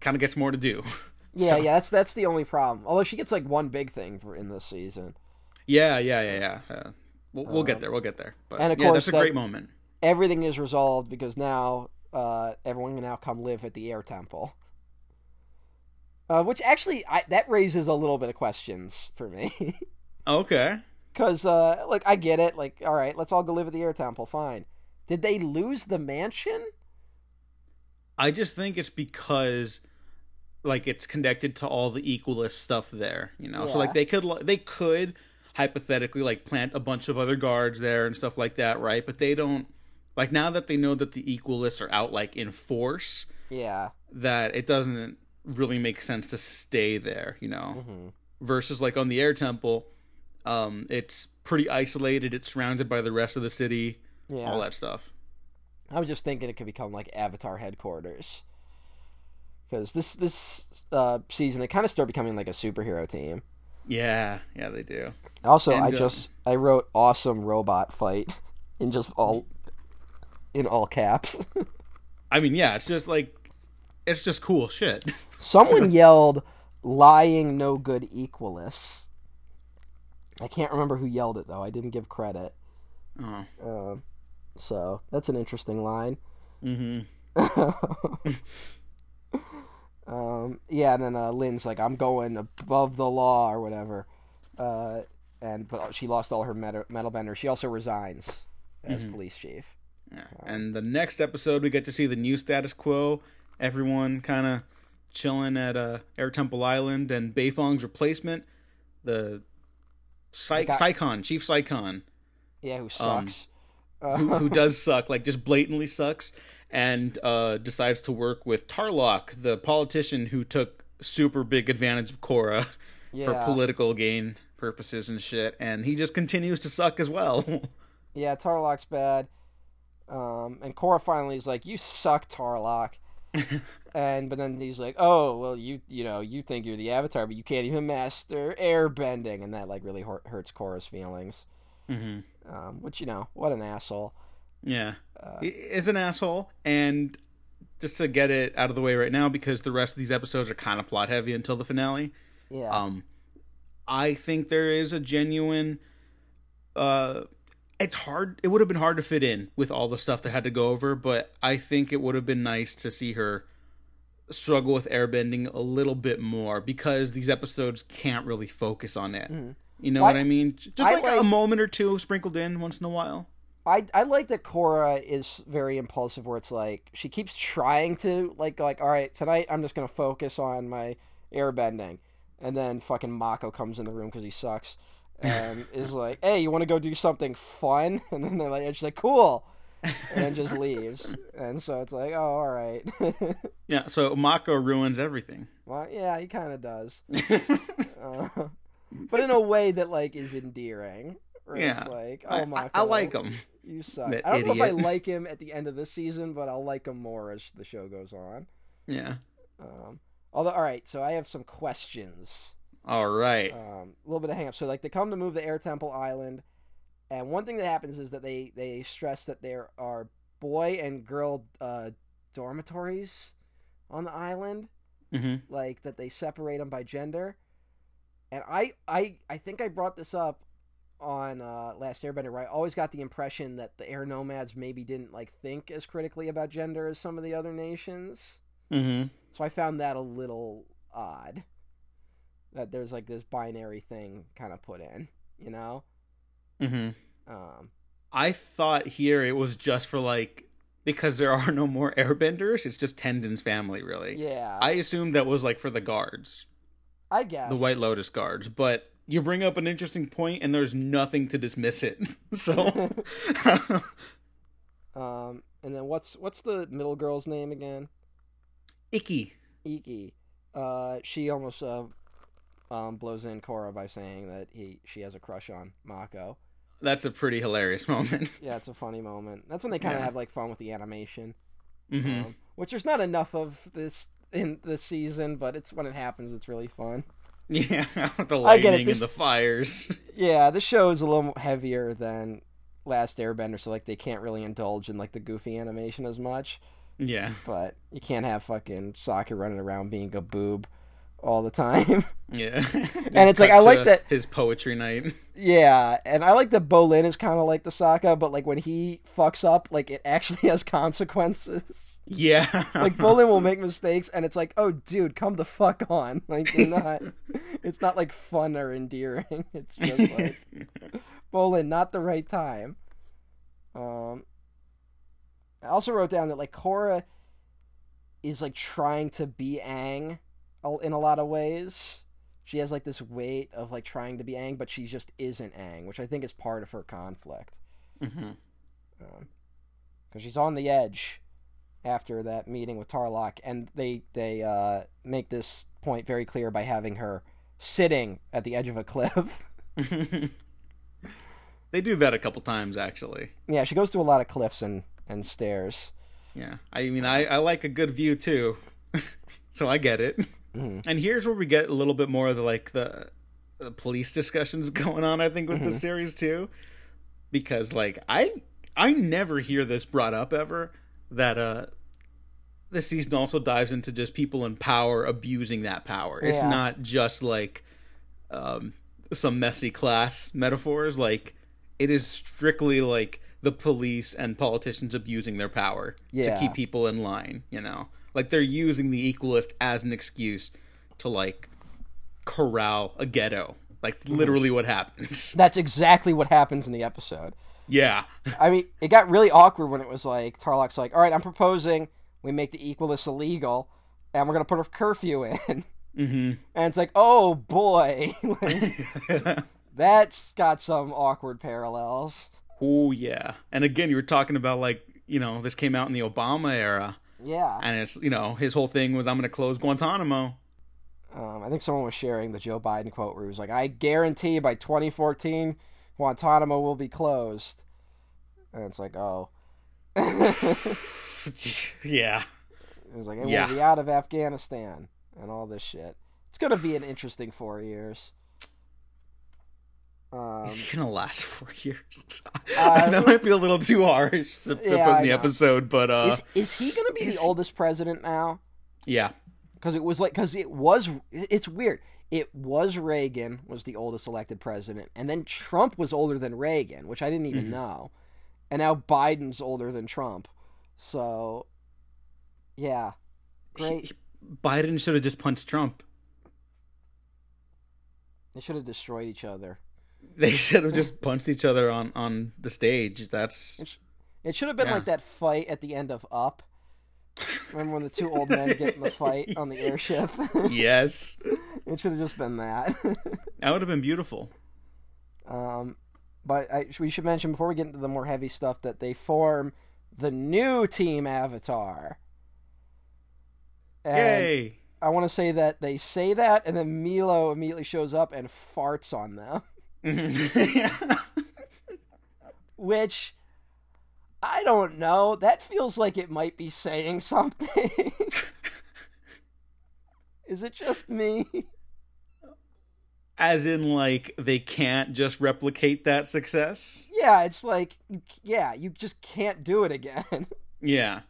kind of gets more to do. yeah, So- yeah, that's that's the only problem. Although she gets like one big thing for in this season. Yeah, yeah, yeah, yeah. Uh, we'll, we'll get Um, there. We'll get there. But and of yeah, course that's a that- great moment. everything is resolved because now uh, everyone can now come live at the air temple. Uh, which actually, I, that raises a little bit of questions for me. Okay. Because, uh, like, I get it. Like, all right, let's all go live at the air temple. Fine. Did they lose the mansion? I just think it's because like it's connected to all the equalist stuff there, you know. So like they could they could hypothetically like plant a bunch of other guards there and stuff like that, right? But they don't like now that they know that the equalists are out like in force, Yeah. that it doesn't really make sense to stay there, you know. hmm Versus like on the air temple, um it's pretty isolated, it's surrounded by the rest of the city, Yeah. all that stuff. I was just thinking it could become like Avatar headquarters. Because this this uh, season, they kind of start becoming like a superhero team. Yeah, yeah, they do. Also, And, I uh, just I wrote awesome robot fight in just all in all caps. I mean, yeah, it's just like it's just cool shit. Someone yelled lying no good equalists. I can't remember who yelled it though. I didn't give credit. Oh. Um So that's an interesting line. Mm-hmm. um, yeah, and then uh, Lin's like, "I'm going above the law" or whatever. Uh, and but she lost all her metal, metal benders. She also resigns as Mm-hmm. police chief. Yeah. And the next episode, we get to see the new status quo. Everyone kind of chilling at uh, Air Temple Island, and Beifong's replacement, the Psy- The guy- Saikhan, Chief Saikhan, Yeah, who sucks. who, who does suck, like just blatantly sucks, and uh, decides to work with Tarrlok, the politician who took super big advantage of Korra for political gain purposes and shit, and he just continues to suck as well. Yeah, Tarrlok's bad. Um, and Korra finally is like, "You suck, Tarrlok." And but then he's like, "Oh, well, you you know you think you're the Avatar, but you can't even master air bending," and that like really hurt, hurts Korra's feelings. hmm Um, which you know, what an asshole. Yeah. Uh, He is an asshole and just to get it out of the way right now because the rest of these episodes are kind of plot heavy until the finale. Yeah, Um I think there is a genuine uh it's hard it would have been hard to fit in with all the stuff that had to go over, but I think it would have been nice to see her struggle with airbending a little bit more because these episodes can't really focus on it. Mm. You know Well, what I mean? Just. I like, like- a moment or two sprinkled in once in a while. I I like that Korra is very impulsive, where it's like she keeps trying to like like all right tonight I'm just gonna focus on my airbending, and then fucking Mako comes in the room because he sucks, and is like, hey, you want to go do something fun? And then they're like, and she's like, cool, and just leaves, and so it's like, oh, all right, Yeah, so Mako ruins everything. well, yeah, he kind of does, uh, but in a way that like is endearing. Where Yeah. it's like, oh, I, Mako, I like him. You suck. That I don't know if I like him at the end of this season, but I'll like him more as the show goes on. Yeah. Um, although, all right, so I have some questions. All right. Um, a little bit of hang up. So, like, they come to move the Air Temple Island, and one thing that happens is that they they stress that there are boy and girl uh, dormitories on the island, hmm like that they separate them by gender. And I I I think I brought this up on uh, Last Airbender, where I always got the impression that the air nomads maybe didn't like think as critically about gender as some of the other nations. hmm So I found that a little odd. That there's like this binary thing kind of put in, you know. hmm Um, I thought here it was just for like because there are no more airbenders. It's just Tenzin's family, really. yeah, I assumed that was like for the guards, I guess the White Lotus guards. But you bring up an interesting point, and there's nothing to dismiss it. so, Um, and then what's what's the middle girl's name again? Ikki. Ikki. Uh, she almost uh, um, blows in Korra by saying that he she has a crush on Mako. That's a pretty hilarious moment. Yeah, it's a funny moment. That's when they kind of Yeah. have like fun with the animation, hmm um, which there's not enough of this in this season, but it's when it happens, it's really fun. Yeah, the I get it, lightning this- and the fires. Yeah, the show is a little heavier than Last Airbender, so like they can't really indulge in like the goofy animation as much. Yeah, But you can't have fucking Sokka running around being a boob all the time. yeah. And it's like, I like that- his poetry night. yeah, and I like that Bolin is kind of like the Sokka, but like when he fucks up, like it actually has consequences. Yeah, Like Bolin will make mistakes, and it's like, oh, dude, come the fuck on. Like you're not. it's not like fun or endearing. It's just like Bolin, not the right time. Um, I also wrote down that like Korra is like trying to be Aang a- in a lot of ways. She has like this weight of like trying to be Aang, but she just isn't Aang, which I think is part of her conflict hmm because she's on the edge after that meeting with Tarrlok, and they they uh, make this point very clear by having her sitting at the edge of a cliff. they do that a couple times actually. yeah, she goes through a lot of cliffs and and stairs. Yeah, I mean, I, I like a good view too, so I get it. Mhm. And here's where we get a little bit more of the like the, the police discussions going on. I think with the series too, because like I I never hear this brought up ever that uh the season also dives into just people in power abusing that power. It's Yeah. not just like um some messy class metaphors. Like it is strictly like the police and politicians abusing their power to keep people in line. You know, like they're using the equalist as an excuse to like corral a ghetto. Like Mm-hmm. literally what happens. That's exactly what happens in the episode. yeah. I mean, it got really awkward when it was like Tarrlok's like, "All right, I'm proposing we make the equalist illegal, and we're gonna put a curfew in." hmm And it's like, "Oh boy, that's got some awkward parallels." oh yeah. And again, you were talking about like you know this came out in the Obama era, Yeah, and it's you know his whole thing was I'm going to close Guantanamo. um, I think someone was sharing the Joe Biden quote where he was like, "I guarantee by 2014, Guantanamo will be closed," and it's like, "Oh." yeah. It was like, and Yeah. we'll be out of Afghanistan and all this shit. It's gonna be an interesting four years. Um, Is he gonna last four years? Uh, that might be a little too harsh to, to Yeah, put in the episode, but uh, is is he gonna be is the oldest president now? yeah, Because it was like, because it was, it's weird. It was Reagan was the oldest elected president, and then Trump was older than Reagan, which I didn't even Mhm. know, and now Biden's older than Trump. So, yeah, great. He- Biden should have just punched Trump. They should have destroyed each other. They should have just punched each other on on the stage. That's It should have been Yeah. like that fight at the end of Up. Remember when the two old men get in the fight on the airship? yes, it should have just been that. that would have been beautiful. um, but I, we should mention before we get into the more heavy stuff that they form the new Team Avatar. And Yay! I want to say that they say that, and then Milo immediately shows up and farts on them, which I don't know. That feels like it might be saying something. Is it just me? As in, like they can't just replicate that success. Yeah, it's like, yeah, you just can't do it again. Yeah,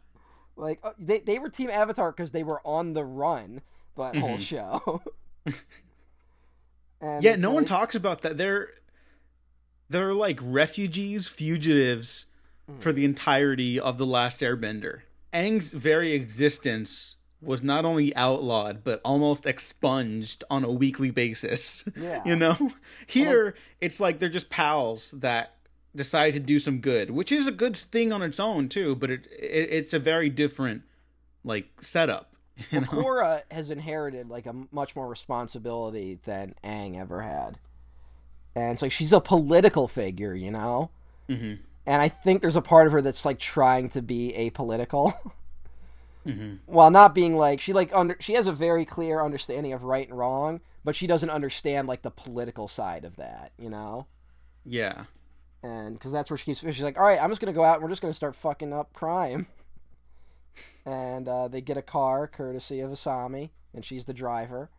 like uh, they they were Team Avatar because they were on the run that whole Mhm. show. And yeah. No one talks about that. They're they're like refugees, fugitives Mm. for the entirety of the Last Airbender. Aang's very existence was not only outlawed but almost expunged on a weekly basis. Yeah. you know, here it's like they're just pals that decide to do some good, which is a good thing on its own too. But it, it it's a very different like setup. You? Korra has inherited like a much more responsibility than Aang ever had, and it's like she's a political figure, you know. hmm And I think there's a part of her that's like trying to be apolitical, hmm while not being like she like under she has a very clear understanding of right and wrong, but she doesn't understand like the political side of that, you know. Yeah. and because that's where she keeps she's like all right i'm just gonna go out and we're just gonna start fucking up crime and uh, they get a car courtesy of asami and she's the driver.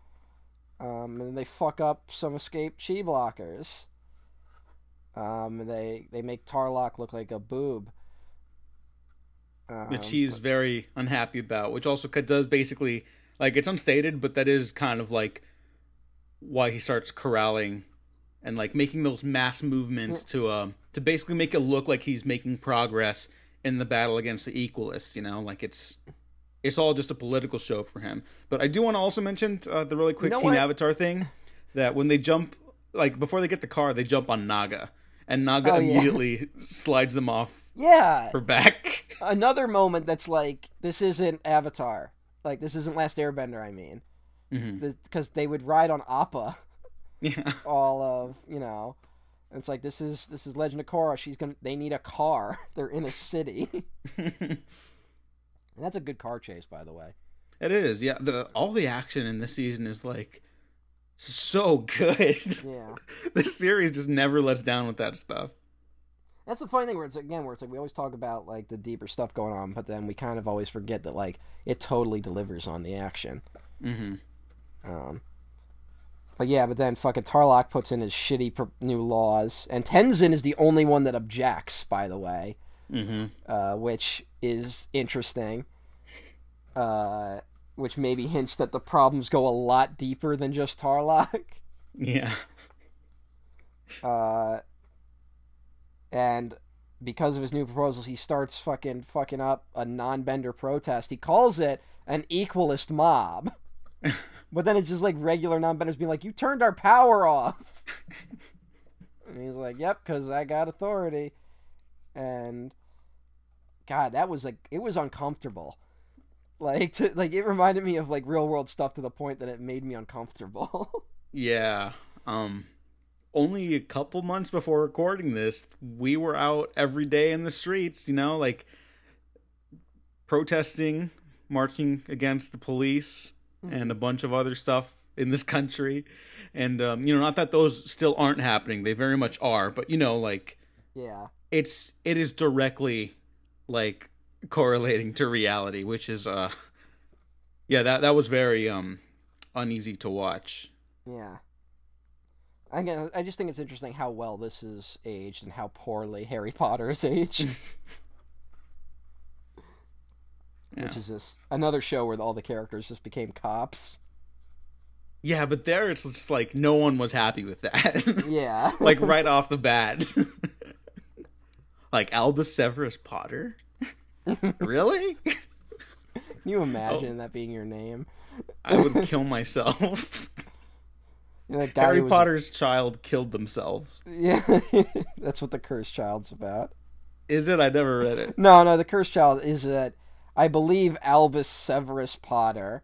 Um, and they fuck up some escaped chi blockers. Um, and they they make Tarrlok look like a boob. Um, which she's very unhappy about, which also does basically like it's unstated, but that is kind of like why he starts corralling and like making those mass movements to um to basically make it look like he's making progress in the battle against the equalists. You know, like it's it's all just a political show for him. But I do want to also mention uh, the really quick know Teen what? Avatar thing that when they jump, like before they get the car, they jump on Naga, and Naga Oh, yeah. immediately slides them off yeah her back. another moment that's like this isn't avatar like this isn't last airbender i mean because they would ride on appa Yeah. all of you know it's like this is this is legend of korra. She's gonna they need a car. They're in a city. And that's a good car chase by the way. It is, yeah. The all the action in this season is like so good. yeah. The series just never lets down with that stuff. that's the funny thing where it's again where it's like we always talk about like the deeper stuff going on but then we kind of always forget that like it totally delivers on the action. Hmm um but yeah, but then fucking Tarrlok puts in his shitty new laws, and Tenzin is the only one that objects. By the way, hmm uh, which is interesting. Uh, which maybe hints that the problems go a lot deeper than just Tarrlok. Yeah. Uh, and because of his new proposals, he starts fucking fucking up a non-bender protest. He calls it an equalist mob. but then it's just like regular non-benders being like, "You turned our power off." and he's like, "Yep, because I got authority." And God, that was like it was uncomfortable. Like to like it reminded me of like real world stuff to the point that it made me uncomfortable. yeah. Um only a couple months before recording this, we were out every day in the streets, you know, like protesting, marching against the police mm-hmm. and a bunch of other stuff in this country. And um, you know, not that those still aren't happening, they very much are, but you know, like yeah. It's it is directly like correlating to reality, which is uh yeah, that that was very um uneasy to watch. Yeah. Again, I just think it's interesting how well this is aged and how poorly Harry Potter is aged. yeah. Which is just another show where all the characters just became cops. Yeah, but there it's just like no one was happy with that. yeah. like right off the bat. like Albus Severus Potter? really? Can you imagine oh. that being your name? I would kill myself. Harry was... Potter's child killed themselves. Yeah, that's what the Cursed Child's about. Is it? I never read it. No, no. The Cursed Child is that I believe Albus Severus Potter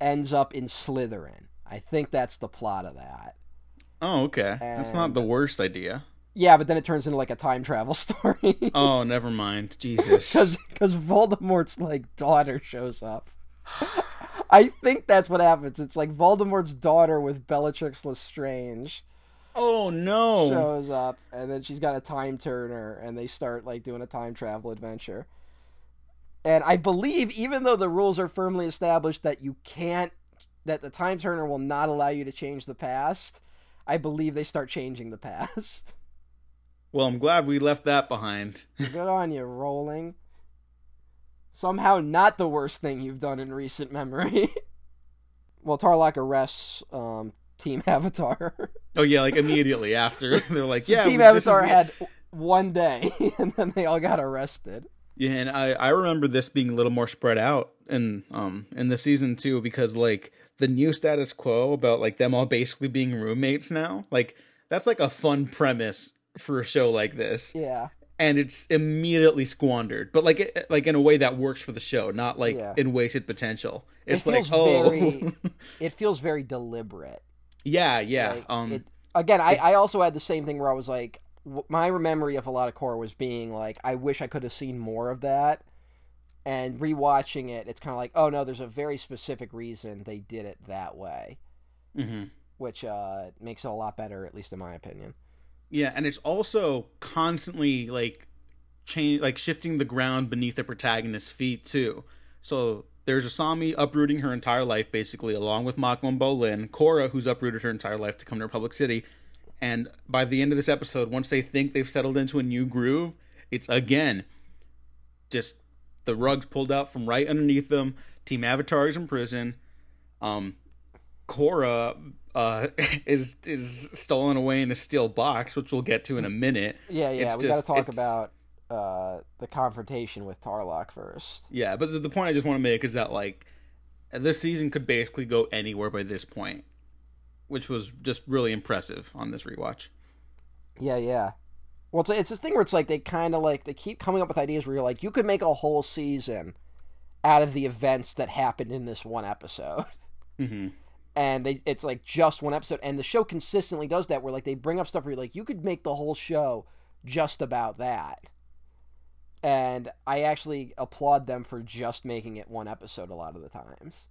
ends up in Slytherin. I think that's the plot of that. Oh, okay. And... That's not the worst idea. Yeah, but then it turns into like a time travel story. oh, never mind. Jesus. Because Voldemort's like daughter shows up. I think that's what happens. It's like Voldemort's daughter with Bellatrix Lestrange. Oh no! Shows up, and then she's got a time turner, and they start like doing a time travel adventure. And I believe, even though the rules are firmly established that you can't, that the time turner will not allow you to change the past, I believe they start changing the past. Well, I'm glad we left that behind. Good on you, Rowling. somehow not the worst thing you've done in recent memory. well, Tarrlok arrests um, Team Avatar. oh yeah, like immediately after they're like, so yeah. Team Avatar had one day, and then they all got arrested. Yeah, and I I remember this being a little more spread out in um in the season too because like the new status quo about like them all basically being roommates now like that's like a fun premise for a show like this. Yeah and it's immediately squandered, but like it, like in a way that works for the show, not like yeah. in wasted potential. It's it like oh, very, it feels very deliberate. Yeah, yeah. Like, um, it, again, I, I also had the same thing where I was like, my memory of a lot of core was being like, I wish I could have seen more of that. And rewatching it, it's kind of like, oh no, there's a very specific reason they did it that way, mm-hmm. which uh, makes it a lot better, at least in my opinion. Yeah, and it's also constantly like change like shifting the ground beneath the protagonist's feet too. So there's Asami uprooting her entire life basically along with Mako and Bolin, Korra who's uprooted her entire life to come to Republic City. And by the end of this episode, once they think they've settled into a new groove, it's again just the rugs pulled out from right underneath them. Team Avatar is in prison. Um, Korra uh, is is stolen away in a steel box, which we'll get to in a minute. Yeah, yeah, it's we got to talk about uh, the confrontation with Tarrlok first. Yeah, but the, the point I just want to make is that like this season could basically go anywhere by this point, which was just really impressive on this rewatch. Yeah, yeah. Well, it's it's this thing where it's like they kind of like they keep coming up with ideas where you're like you could make a whole season out of the events that happened in this one episode. Mm-hmm and they it's like just one episode and the show consistently does that where like they bring up stuff where you're like you could make the whole show just about that and i actually applaud them for just making it one episode a lot of the times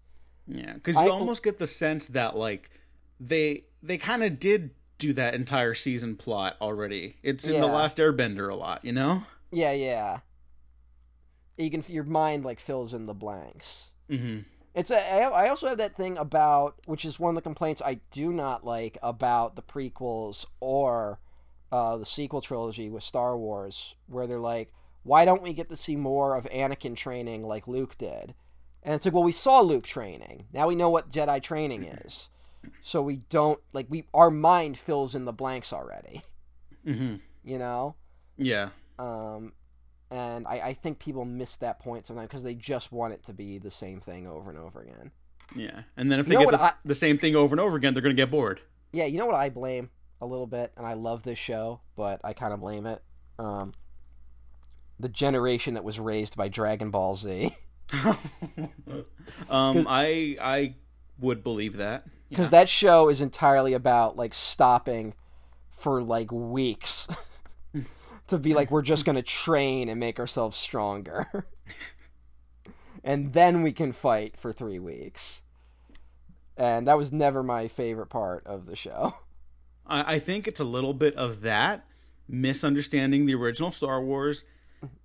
yeah because you I, almost get the sense that like they they kind of did do that entire season plot already it's in yeah. the last airbender a lot you know yeah yeah you can your mind like fills in the blanks mm-hmm it's a. I also have that thing about which is one of the complaints I do not like about the prequels or uh, the sequel trilogy with Star Wars, where they're like, why don't we get to see more of Anakin training like Luke did? And it's like, well, we saw Luke training. Now we know what Jedi training is. So we don't like we our mind fills in the blanks already. Mm-hmm. You know. Yeah. Um, and I, I think people miss that point sometimes because they just want it to be the same thing over and over again. Yeah, and then if You they get the, I- the same thing over and over again, they're gonna get bored. Yeah, you know what I blame a little bit, and I love this show, but I kind of blame it. Um, the generation that was raised by Dragon Ball Z, um, I I would believe that. Because that show is entirely about like stopping for like weeks mm. to be like we're just gonna train and make ourselves stronger, and then we can fight for three weeks. And that was never my favorite part of the show. I, I think it's a little bit of that misunderstanding the original Star Wars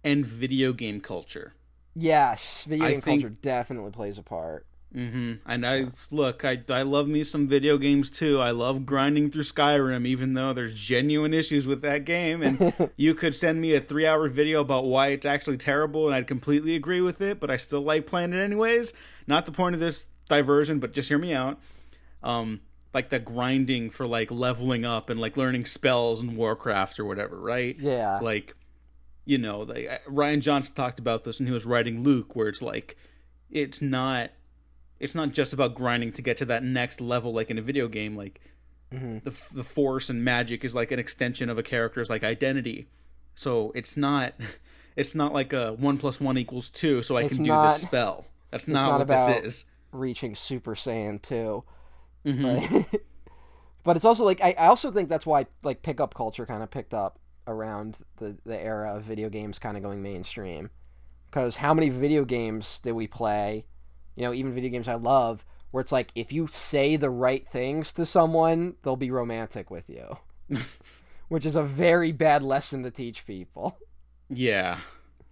and video game culture. Yes, video game think- culture definitely plays a part. Hmm And I look, I I love me some video games too. I love grinding through Skyrim, even though there's genuine issues with that game. And you could send me a three hour video about why it's actually terrible, and I'd completely agree with it. But I still like playing it anyways. Not the point of this diversion, but just hear me out. Um, like the grinding for like leveling up and like learning spells and Warcraft or whatever, right? Yeah. like you know like Rian Johnson talked about this when he was writing luke where it's like it's not it's not just about grinding to get to that next level like in a video game like Mhm. the, the force and magic is like an extension of a character's like identity so it's not it's not like a one plus one equals two so i It's can do not- this spell that's not, not what about- this is reaching Super Saiyan 2. Mhm. Right? but it's also like I, I also think that's why like pickup culture kind of picked up around the the era of video games kind of going mainstream. Because how many video games did we play? You know, even video games I love, where it's like if you say the right things to someone, they'll be romantic with you. Which is a very bad lesson to teach people. yeah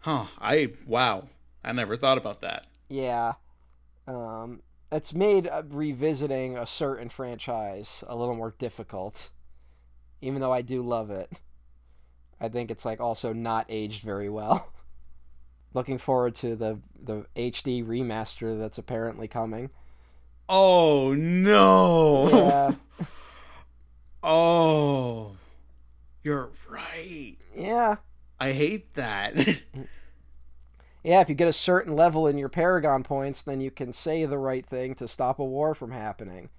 huh i wow i never thought about that Yeah. Um, it's made uh, revisiting a certain franchise a little more difficult. Even though I do love it. I think it's like also not aged very well. Looking forward to the the HD remaster that's apparently coming. oh no Yeah. Oh, you're right. yeah. I hate that. Yeah, if you get a certain level in your Paragon points, then you can say the right thing to stop a war from happening.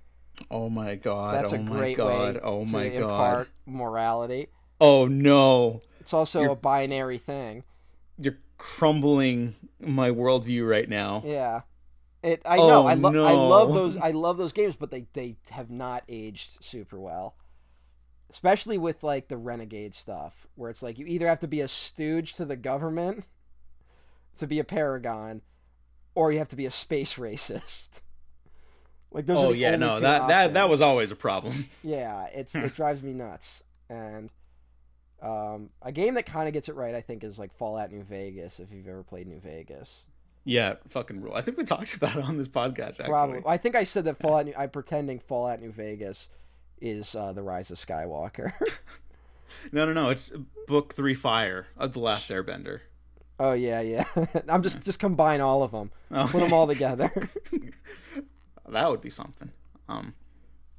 oh my god. That's oh a my great god. way oh to my god. impart morality. Oh no. It's also You're- a binary thing. You're crumbling my worldview right now. Yeah. It I Oh, know. I, lo- I love those I love those games, but they they have not aged super well. Especially with like the renegade stuff where it's like you either have to be a stooge to the government to be a paragon or you have to be a space racist. Like those are oh the yeah, no. That that that was always a problem. Yeah, it's it drives me nuts. And um, a game that kind of gets it right, I think, is like Fallout New Vegas. If you've ever played New Vegas, yeah, fucking rule. I think we talked about it on this podcast actually. probably. I think I said that Fallout. New, I'm pretending Fallout New Vegas is uh, the Rise of Skywalker. No, no, no. It's book 3 Fire of the Last Airbender. oh yeah, yeah. I'm just just combine all of them, Oh. put them all together. that would be something. Um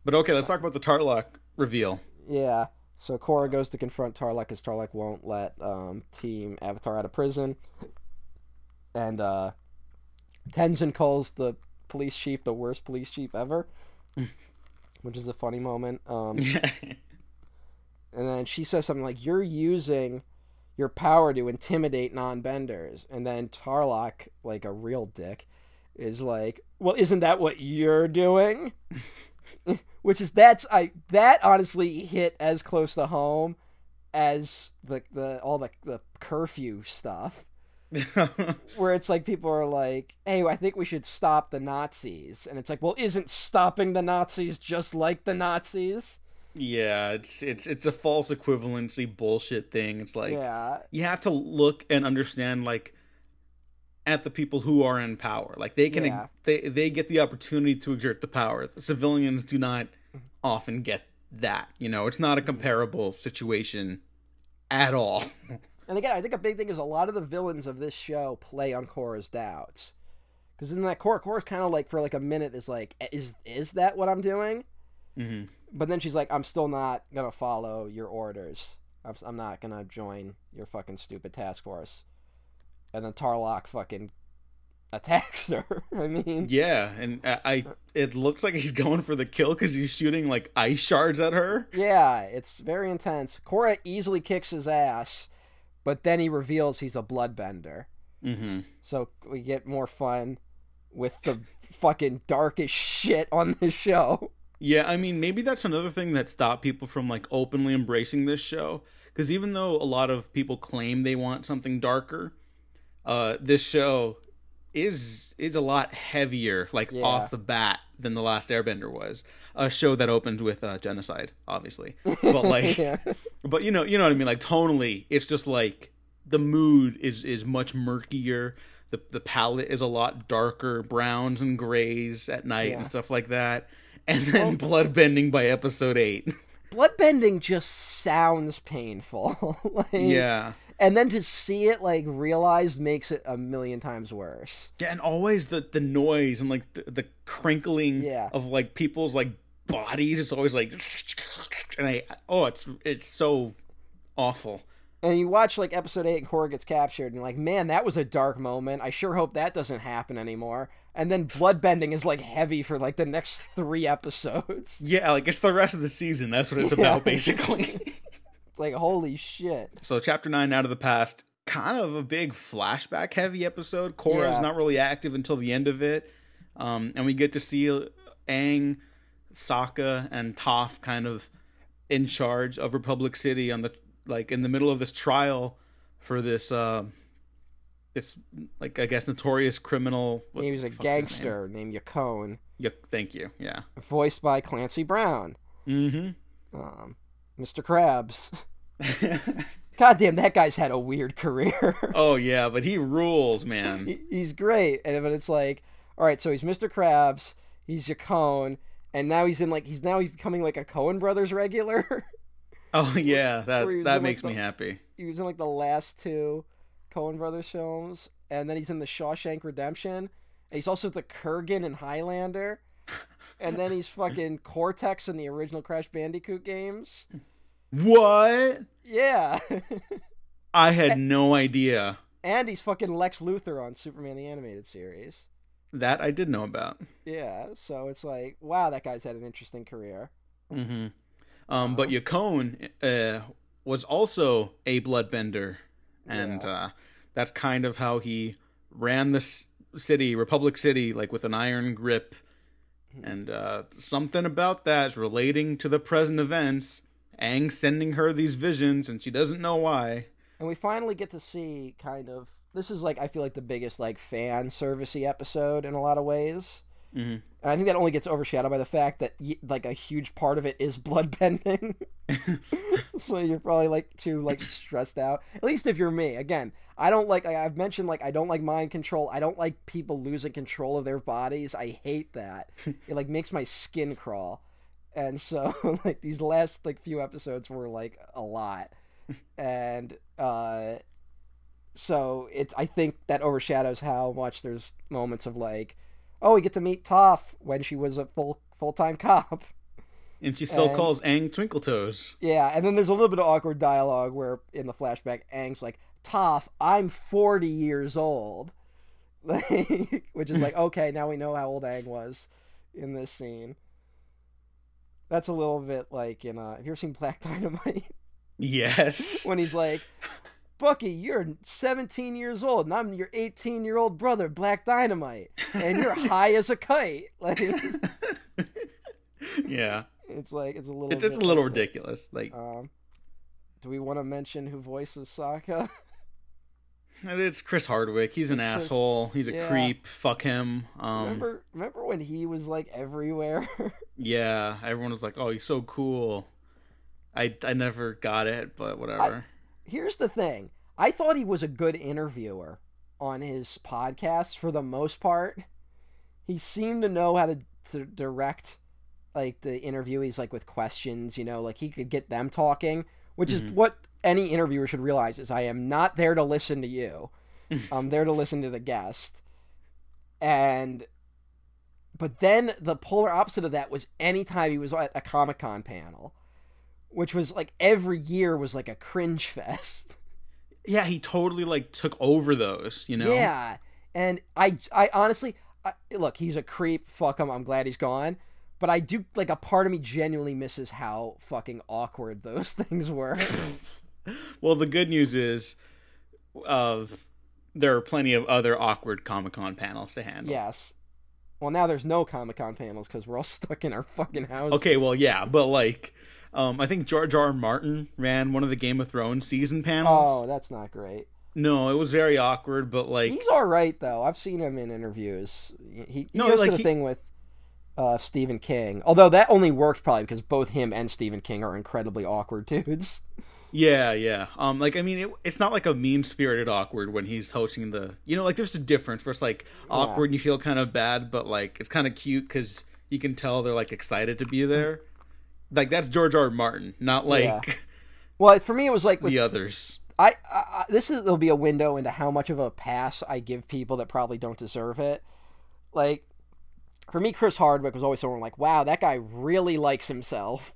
But okay, let's talk about the Tarrlok reveal. yeah. So Korra goes to confront Tarrlok because Tarrlok won't let um, Team Avatar out of prison, and uh, Tenzin calls the police chief the worst police chief ever, which is a funny moment. Um, and then she says something like, "You're using your power to intimidate non-benders," and then Tarrlok, like a real dick, is like, "Well, isn't that what you're doing?" Which is that's I that honestly hit as close to home as the the all the the curfew stuff where it's like people are like, "Hey, I think we should stop the Nazis," and it's like, "Well, isn't stopping the Nazis just like the Nazis?" yeah, it's it's it's a false equivalency bullshit thing. It's like yeah, you have to look and understand like at the people who are in power. Like they can Yeah. they they get the opportunity to exert the power. The civilians do not often get that. You know, it's not a comparable situation at all. and again, I think a big thing is a lot of the villains of this show play on Korra's doubts, because in that Korra, Korra's kind of like for like a minute is like, "Is is that what I'm doing?" Mm-hmm. But then she's like, "I'm still not gonna follow your orders." I'm, I'm not gonna join your fucking stupid task force. And then Tarrlok fucking attacks her. I mean, Yeah, and I, I it looks like he's going for the kill because he's shooting like ice shards at her. yeah, it's very intense. Korra easily kicks his ass, but then he reveals he's a bloodbender. Mm-hmm. So we get more fun with the fucking darkest shit on this show. Yeah, I mean, maybe that's another thing that stopped people from like openly embracing this show. Because even though a lot of people claim they want something darker, uh, this show is is a lot heavier, like Yeah. off the bat, than the Last Airbender was. A show that opened with uh, genocide, obviously, but like, yeah. but you know, you know what I mean. Like tonally, it's just like the mood is is much murkier. The the palette is a lot darker, browns and grays at night Yeah. and stuff like that. And then bloodbending by episode eight. Bloodbending just sounds painful. like, yeah. And then to see it like realized makes it a million times worse. Yeah, and always the the noise and like the, the crinkling Yeah. of like people's like bodies. It's always like, and I oh, it's it's so awful. And you watch like episode eight and Korra gets captured, and you're like, man, that was a dark moment. I sure hope that doesn't happen anymore. And then bloodbending is like heavy for like the next three episodes. Yeah, like it's the rest of the season. That's what it's Yeah. about, basically. Like holy shit. so, chapter nine, out of the past, kind of a big flashback heavy episode. Korra's Yeah. not really active until the end of it, um, and we get to see Aang, Sokka, and Toph kind of in charge of Republic City on the like in the middle of this trial for this uh, this like I guess notorious criminal. what he was a gangster named Yakone, Yeah, thank you. Yeah. voiced by Clancy Brown, Mm-hmm. um, Mr. Krabs. God damn, that guy's had a weird career. oh yeah, but he rules, man. He- he's great, and but it's like, all right, so he's Mr. Krabs, he's Yakone, and now he's in like he's now he's becoming like a Coen Brothers regular. Oh yeah, that Where he was that in, like, makes me the- happy. he was in like the last two Coen Brothers films, and then he's in the Shawshank Redemption. And he's also the Kurgan in Highlander, and then he's fucking Cortex in the original Crash Bandicoot games. What? Yeah, I had no idea. and he's fucking Lex Luthor on Superman the Animated Series. That I did know about. Yeah, so it's like, wow, that guy's had an interesting career. Mm-hmm. Um, but Uh-huh. Yakone uh, was also a bloodbender, and uh, that's kind of how he ran this city, Republic City, like with an iron grip. Hmm. And uh, something about that is relating to the present events. Aang sending her these visions, and she doesn't know why. And we finally get to see kind of this is like I feel like the biggest like fan servicey episode in a lot of ways. hmm And I think that only gets overshadowed by the fact that like a huge part of it is bloodbending. so you're probably like too like stressed out. At least if you're me. Again, I don't like I- I've mentioned like I don't like mind control. I don't like people losing control of their bodies. I hate that. it like makes my skin crawl. And so like these last like few episodes were like a lot. And uh so it's I think that overshadows how much there's moments of like oh, we get to meet Toph when she was a full full time cop. And she still And- calls Aang Twinkletoes. Yeah, and then there's a little bit of awkward dialogue where in the flashback, Aang's like, Toph, I'm 40 years old. Which is like, okay, now we know how old Aang was in this scene. That's a little bit like in uh have you ever seen Black Dynamite? Yes. when he's like, Bucky, you're 17 years old, and I'm your 18 year old brother, Black Dynamite, and you're high as a kite. Like, yeah. it's like it's a little. It's, it's a little like that. ridiculous. Like Um, do we want to mention who voices Sokka? It's Chris Hardwick. He's an It's Chris- asshole. He's a Yeah. creep. Fuck him. Um remember, remember when he was like everywhere? yeah, everyone was like, "Oh, he's so cool." I I never got it, but whatever. Here's the thing: I thought he was a good interviewer on his podcast for the most part. He seemed to know how to, to direct like the interviewees like with questions. You know, like he could get them talking, which is Mhm. what any interviewer should realize: is I am not there to listen to you. I'm there to listen to the guest. And but then the polar opposite of that was anytime he was at a Comic Con panel which was like every year was like a cringe fest. Yeah, he totally like took over those, you know? Yeah, and I, I honestly, I, look, he's a creep. Fuck him. I'm glad he's gone. But I do like a part of me genuinely misses how fucking awkward those things were. Well, the good news is, of there are plenty of other awkward Comic Con panels to handle. yes. Well, now there's no Comic Con panels because we're all stuck in our fucking house. Okay, well, yeah, but like, um, I think George R. R. Martin ran one of the Game of Thrones season panels. Oh, that's not great. No, it was very awkward, but like, He's all right though. I've seen him in interviews. He, he No, goes like, to the he- thing with uh, Stephen King. Although that only worked probably because both him and Stephen King are incredibly awkward dudes. Yeah, yeah. Um, like, I mean, it, it's not like a mean spirited awkward when he's hosting the, you know, like there's a difference where it's like awkward and you feel kind of bad, but like it's kind of cute because you can tell they're like excited to be there. Like that's George R. R. Martin, not like Yeah. Well, for me, it was like with the others. I, I I- this is there'll be a window into how much of a pass I give people that probably don't deserve it. Like for me, Chris Hardwick was always someone like, "Wow, that guy really likes himself,"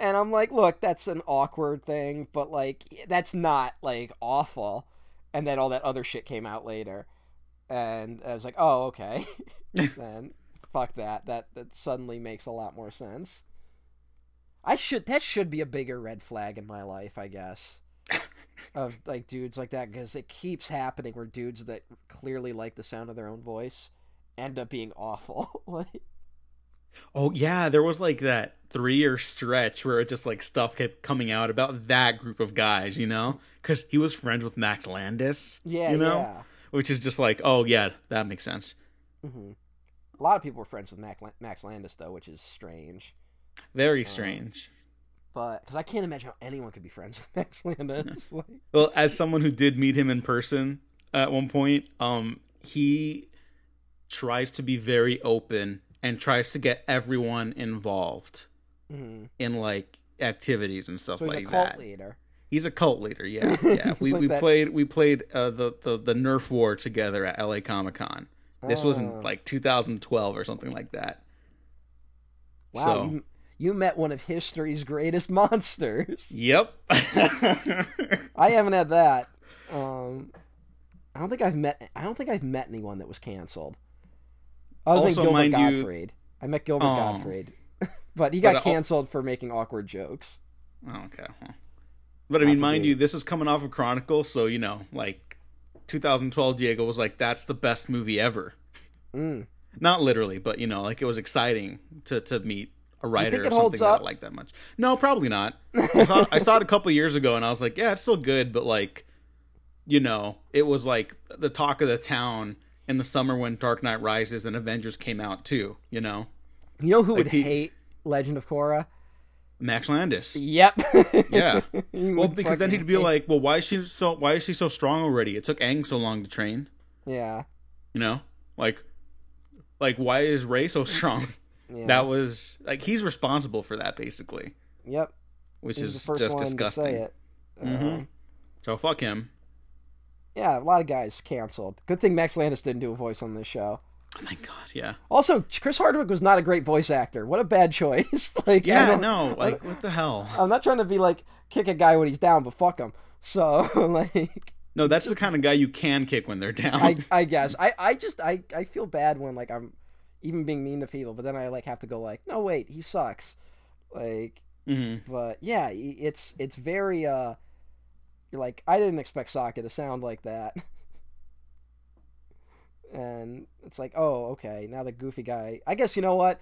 and I'm like, "Look, that's an awkward thing, but like that's not like awful." And then all that other shit came out later, and I was like, "Oh, okay." then fuck that. That that suddenly makes a lot more sense. I should that should be a bigger red flag in my life, I guess of like dudes like that because it keeps happening where dudes that clearly like the sound of their own voice end up being awful. like Oh yeah, there was like that three year stretch where it just like stuff kept coming out about that group of guys, you know, because he was friends with Max Landis. yeah, you know, yeah. which is just like, oh yeah, that makes sense. hmm A lot of people were friends with Mac, Max Landis though, which is strange. Very Uh, strange. But because I can't imagine how anyone could be friends with Max Landis. like, Well, as someone who did meet him in person at one point, um, he tries to be very open and tries to get everyone involved mhm. in like activities and stuff So he's like a cult that. leader. He's a cult leader, yeah, yeah. We like we that- played we played uh, the, the the Nerf War together at LA Comic Con. This was Oh. in like 2012 or something like that. Wow, So, you, you met one of history's greatest monsters. yep. I haven't had that. Um, I don't think I've met. I don't think I've met anyone that was canceled. Other Also, than Gilbert mind you- I met Gilbert Oh. Gottfried, but he got But, uh, canceled for making awkward jokes. Oh, okay. But I mean, mind you, this is coming off of Chronicle, so you know, like 2012, Diego was like, "That's the best movie ever." Mm. Not literally, but you know, like it was exciting to to meet a writer or something that? I like that much. No, probably not. I saw, I saw it a couple years ago, and I was like, "Yeah, it's still good," but like, you know, it was like the talk of the town in the summer when Dark Knight Rises and Avengers came out too. You know, You know who would he- hate Legend of Korra? Max Landis. Yep. Yeah. Well, because then he'd be like, "Well, why is she so? Why is she so strong already? It took Aang so long to train. yeah, You know, like, like why is Rey so strong? yeah. That was like he's responsible for that basically, yep. which He was is just disgusting. to say it. Mhm. Um, So fuck him. Yeah, a lot of guys canceled. Good thing Max Landis didn't do a voice on this show. Thank God. Yeah. Also, Chris Hardwick was not a great voice actor. What a bad choice. like, I Yeah. don't- No. Like what the hell? I'm not trying to be like kick a guy when he's down, but fuck him. So like, No, that's the kind of guy you can kick when they're down. I I guess I I just I I feel bad when like I'm even being mean to people, but then I like have to go like, no wait, he sucks. Like, mm-hmm. but yeah, it's it's very uh, you're like I didn't expect Sokka to sound like that. And it's like, oh, okay. Now the goofy guy. I guess you know what?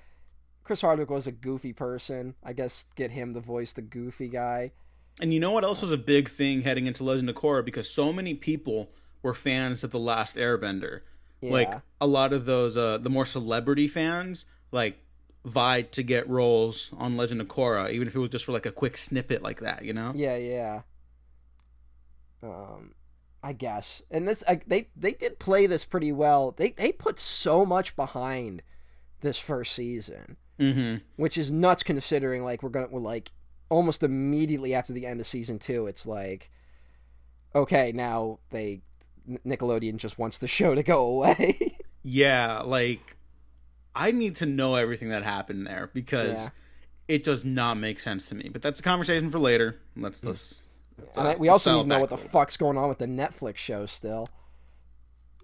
Chris Hardwick was a goofy person. I guess get him to voice the goofy guy. And you know what else was a big thing heading into Legend of Korra because so many people were fans of the Last Airbender. Yeah. Like a lot of those, uh, the more celebrity fans, like vied to get roles on Legend of Korra, even if it was just for like a quick snippet like that, you know? Yeah, yeah. Um, I guess, and this I, they they did play this pretty well. They they put so much behind this first season, Mm-hmm. which is nuts considering like we're gonna we're like almost immediately after the end of season two. It's like, okay, now they Nickelodeon just wants the show to go away. Yeah, like I need to know everything that happened there because Yeah. it does not make sense to me. But that's a conversation for later. Let's let's. Let's, And we also need to know what the fuck's going on with the Netflix show still.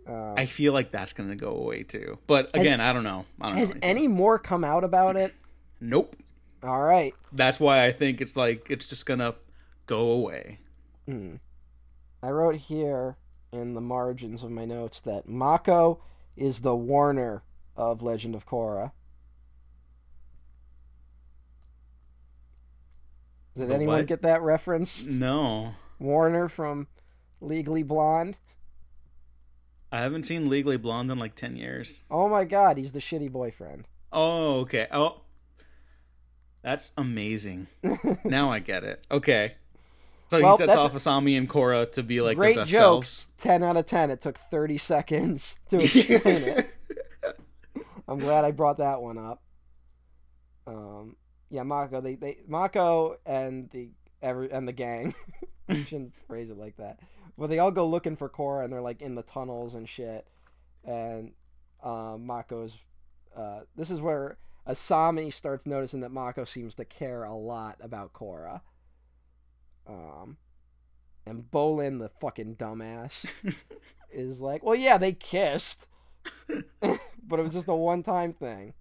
Um, I feel like that's gonna go away too. But again, I don't know. I don't has know. any more come out about it? Nope. All right. That's why I think it's like it's just gonna go away. I wrote here in the margins of my notes that Mako is the Warner of Legend of Korra. Did The anyone what? get that reference? No, Warner from Legally Blonde. I haven't seen Legally Blonde in like ten years. Oh my god, he's the shitty boyfriend. Oh, okay. Oh, that's amazing. now I get it. Okay. So Well, he sets off Asami and Korra to be like Great their best jokes. selves. 10 out of 10. It took 30 seconds to explain it. I'm glad I brought that one up. Um, yeah, Mako. They, they Mako and the every and the gang. I shouldn't phrase it like that. But they all go looking for Korra, and they're like in the tunnels and shit. And um, Mako's. Uh, this is where Asami starts noticing that Mako seems to care a lot about Korra. Um, and Bolin, the fucking dumbass, is like, well, yeah, they kissed, but it was just a one-time thing.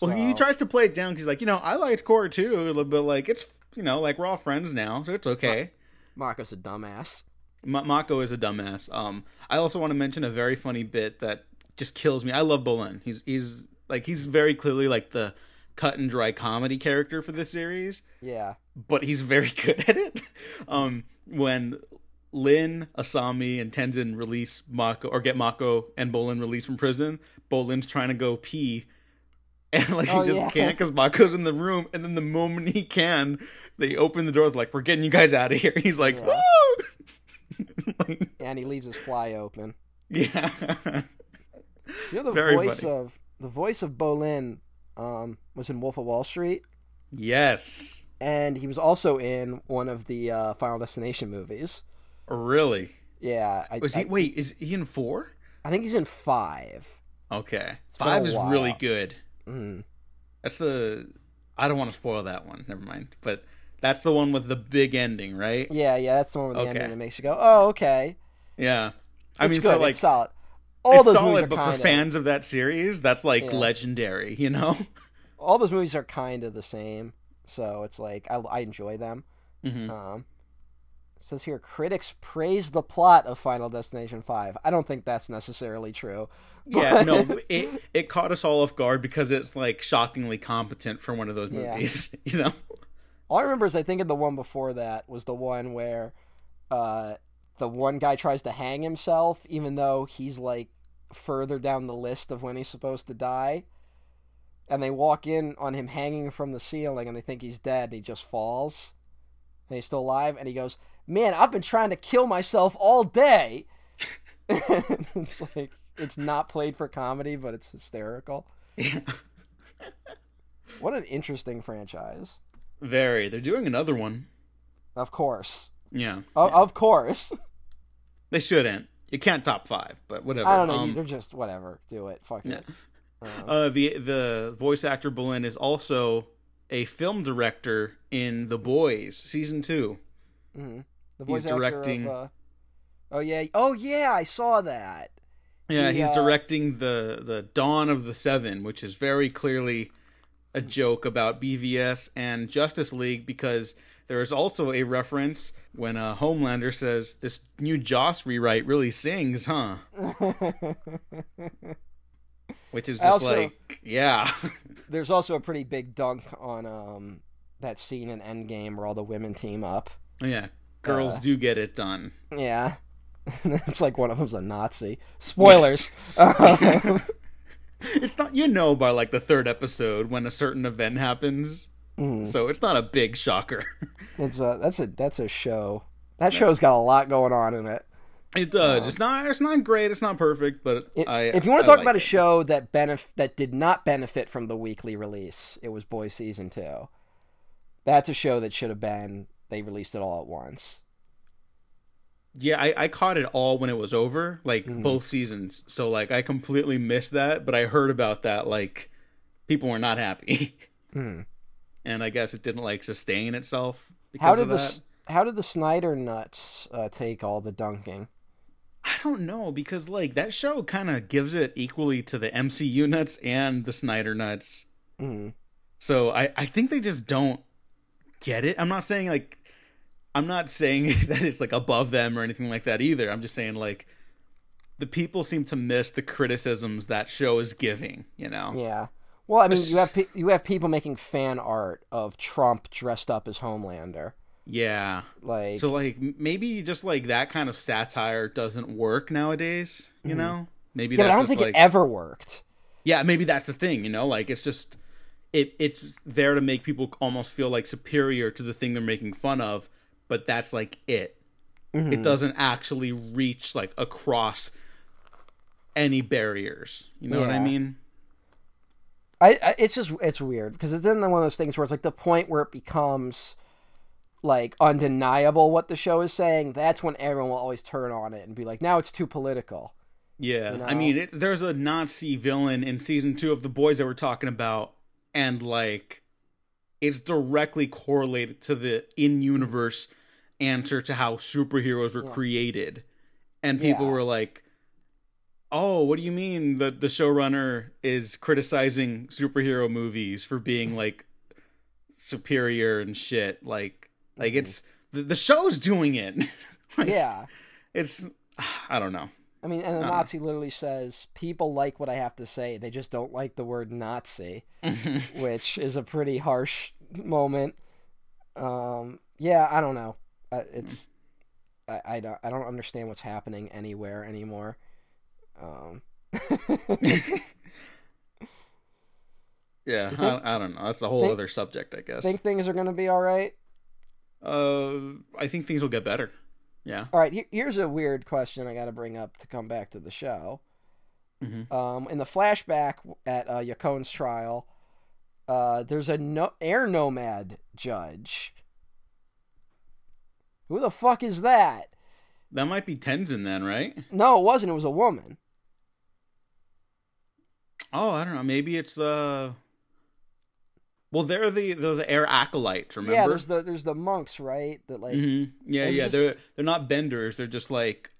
Well, he tries to play it down because he's like, you know, I liked Korra too, bit like it's, you know, like we're all friends now, so it's okay. Mako's a dumbass. Ma- Mako is a dumbass. Um, I also want to mention a very funny bit that just kills me. I love Bolin. He's he's like he's very clearly like the cut and dry comedy character for this series, Yeah, but he's very good at it. Um, when Lin, Asami, and Tenzin release Mako or get Mako and Bolin released from prison, Bolin's trying to go pee. And like Oh, he just yeah. can't because Mako's in the room, and then the moment he can, they open the door. Like, "We're getting you guys out of here." He's like, Yeah. "Woo!" Like, and he leaves his fly open. yeah. You know the Very voice funny. of the voice of Bolin um, was in Wolf of Wall Street, yes. and he was also in one of the uh, Final Destination movies. Really? Yeah, I, Was he? I, Wait, is he in four? I think he's in five. Okay, a five is really good. Mm. That's the. I don't want to spoil that one. Never mind. But that's the one with the big ending, right? Yeah, yeah, that's the one with the Okay. ending that makes you go, "Oh, okay." Yeah. I It's mean, good. for like it's solid. All it's those solid, movies are but kind for fans of that series, that's like Yeah. legendary. You know? all those movies are kind of the same, so it's like I, I enjoy them. hmm Um, says here critics praise the plot of Final Destination Five. I don't think that's necessarily true. Yeah. No, it it caught us all off guard because it's like shockingly competent for one of those Yeah. movies. You know? All I remember is I think in the one before that was the one where uh, the one guy tries to hang himself, even though he's like further down the list of when he's supposed to die. And they walk in on him hanging from the ceiling and they think he's dead and he just falls. And he's still alive and he goes, Man, I've been trying to kill myself all day. it's like, it's not played for comedy, but it's hysterical. Yeah. What an interesting franchise. Very. They're doing another one. Of course. Yeah. Of, of course. They shouldn't. You can't top five, but whatever. I don't know. Um, they're just whatever. Do it. Fuck it. Uh, Uh, the the voice actor Bolin is also a film director in The Boys season two. mhm. The he's voice actor directing- Of, uh, oh yeah. Oh yeah. I saw that. Yeah, The, he's uh, directing the the Dawn of the Seven, which is very clearly a joke about BVS and Justice League because there is also a reference when uh, Homelander says this new Joss rewrite really sings, huh? Which is just also- like, yeah, There's also a pretty big dunk on um that scene in Endgame where all the women team up. yeah. Girls Uh, do get it done. Yeah. it's like one of them's a Nazi. Spoilers. Um, It's not you know by like the third episode when a certain event happens, mm, so it's not a big shocker. it's a that's a that's a show. That show's got a lot going on in it. It does. It's not. It's not great. It's not perfect, but It- I. if you want to talk like about a show that benef- that did not benefit from the weekly release, it was Boys season two. That's a show that should have been. They released it all at once. yeah, I, I caught it all when it was over, like Mhm. both seasons. So like I completely missed that, but I heard about that. Like people were not happy. Hmm. and I guess it didn't like sustain itself because How did of the how did the Snyder nuts uh, take all the dunking? I don't know because like that show kind of gives it equally to the MCU nuts and the Snyder nuts. Hmm. So I I think they just don't get it. I'm not saying like I'm not saying that it's like above them or anything like that either. I'm just saying like the people seem to miss the criticisms that show is giving, you know. Yeah. Well, I mean, you have pe- you have people making fan art of Trump dressed up as Homelander. Yeah. Like, So like maybe just like that kind of satire doesn't work nowadays, you know? Maybe Mm-hmm. yeah, I don't think like it ever worked. Yeah, maybe that's the thing, you know? Like it's just it it's there to make people almost feel like superior to the thing they're making fun of, but that's like it. Mm-hmm. It doesn't actually reach like across any barriers. You know what I mean? I, I it's just it's weird because it's in one of those things where it's like the point where it becomes like undeniable what the show is saying. That's when everyone will always turn on it and be like, now it's too political. Yeah, You I mean, it, there's a Nazi villain in season two of The Boys that we're talking about, and like, it's directly correlated to the in-universe answer to how superheroes were Yeah. created, and people Yeah. were like, "Oh, what do you mean that the showrunner is criticizing superhero movies for being like superior and shit?" Like, like it's the, the show's doing it. like, Yeah. it's I don't know. I mean, and the. Nazi literally says, people like what I have to say. They just don't like the word Nazi, which is a pretty harsh moment. Um, yeah, I don't know. Uh, it's, I, I don't, I don't understand what's happening anywhere anymore. Um, Yeah, I, I don't know. That's a whole Think- other subject, I guess. think things are going to be all right. uh, I think things will get better. Yeah. All right, he- here's a weird question I got to bring up to come back to the show. Mhm. Um, in the flashback at uh, Yakone's trial, uh, there's a no- air nomad judge. Who the fuck is that? That might be Tenzin then, right? No, it wasn't. It was a woman. Oh, I don't know. Maybe it's uh. Well, they're the they're the air acolytes. Remember? Yeah, there's the there's the monks, right? That like hmm Yeah, yeah. just- They're they're not benders. They're just like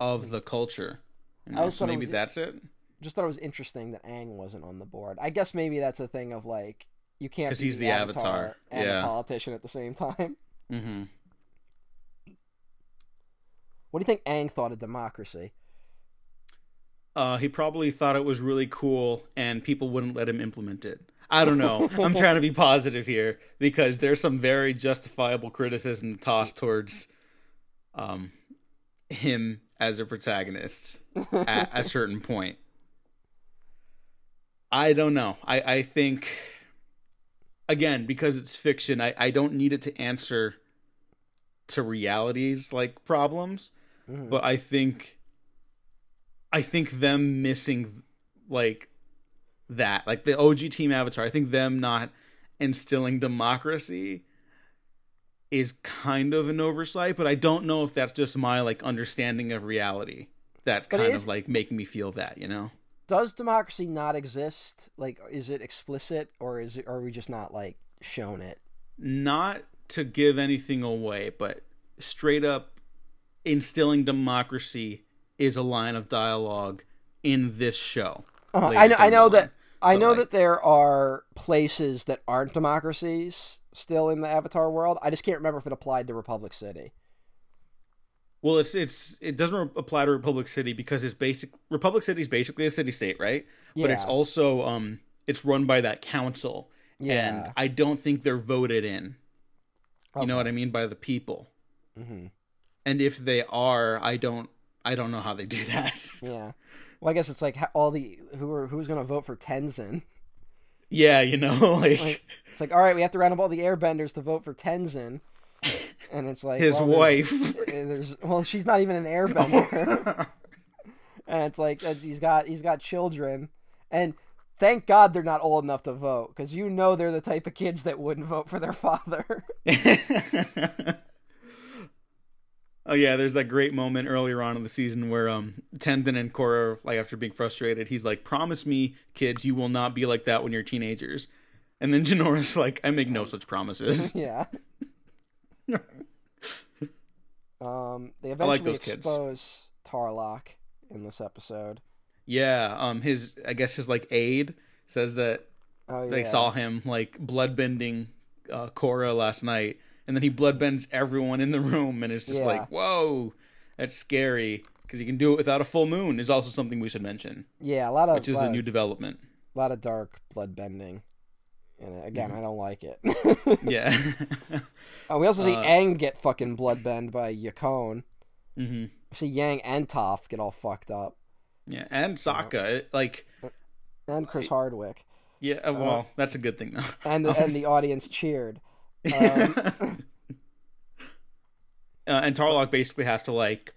of the culture. You I know? just So thought it maybe was- that's it. just thought it was interesting that Aang wasn't on the board. I guess maybe that's a thing of like you can't because he's the, avatar, Avatar. and Yeah. a politician at the same time. hmm What do you think Aang thought of democracy? Uh, he probably thought it was really cool, and people wouldn't let him implement it. I don't know. I'm trying to be positive here because there's some very justifiable criticism tossed towards um, him as a protagonist at a certain point. I don't know. I, I think, again, because it's fiction, I, I don't need it to answer to realities like problems Mhm. but I think I think them missing like that, like the OG team avatar, I think them not instilling democracy is kind of an oversight, but I don't know if that's just my like understanding of reality. That's But kind is- of like making me feel that, you know? Does democracy not exist? Like, is it explicit, or is it? Or are we just not like shown it? Not to give anything away, but straight up instilling democracy is a line of dialogue in this show. Uh, later I know. I know that. I know like- that there are places that aren't democracies still in the Avatar world. I just can't remember if it applied to Republic City. Well, it's it's it doesn't apply to Republic City because it's basic. Republic City is basically a city state, right? Yeah. But it's also um it's run by that council, Yeah. and I don't think they're voted in. You know what I mean by the people. hmm And if they are, I don't I don't know how they do that. Yeah. Well, I guess it's like all the who are who's going to vote for Tenzin. yeah, you know, like, Like, it's like, all right, we have to round up all the Airbenders to vote for Tenzin, and it's like his well, wife. There's well, she's not even an Airbender, and it's like uh, he's got he's got children, and thank God they're not old enough to vote because you know they're the type of kids that wouldn't vote for their father. Oh yeah, there's that great moment earlier on in the season where um Tenzin and Korra, like after being frustrated, he's like, "Promise me, kids, you will not be like that when you're teenagers." And then Jinora's like, I make no such promises. yeah. um, they I eventually like those kids. expose Tarrlok in this episode. yeah, um his I guess his like aide says that Oh yeah. they saw him like bloodbending uh Korra last night and then he bloodbends everyone in the room and it's just Yeah. like, "Whoa, that's scary." Because he can do it without a full moon is also something we should mention, Yeah, a lot of which is a new of- development. A lot of dark blood bending. And Mm-hmm. again, I don't like it. Yeah. oh, we also see Uh, Aang get fucking bloodbend by Yakone. hmm see Aang and Toph get all fucked up, Yeah, and Sokka, it- like, and Chris Hardwick, yeah. uh, Well, that's a good thing though. and the, and the audience cheered. Um, uh, and Tarrlok basically has to like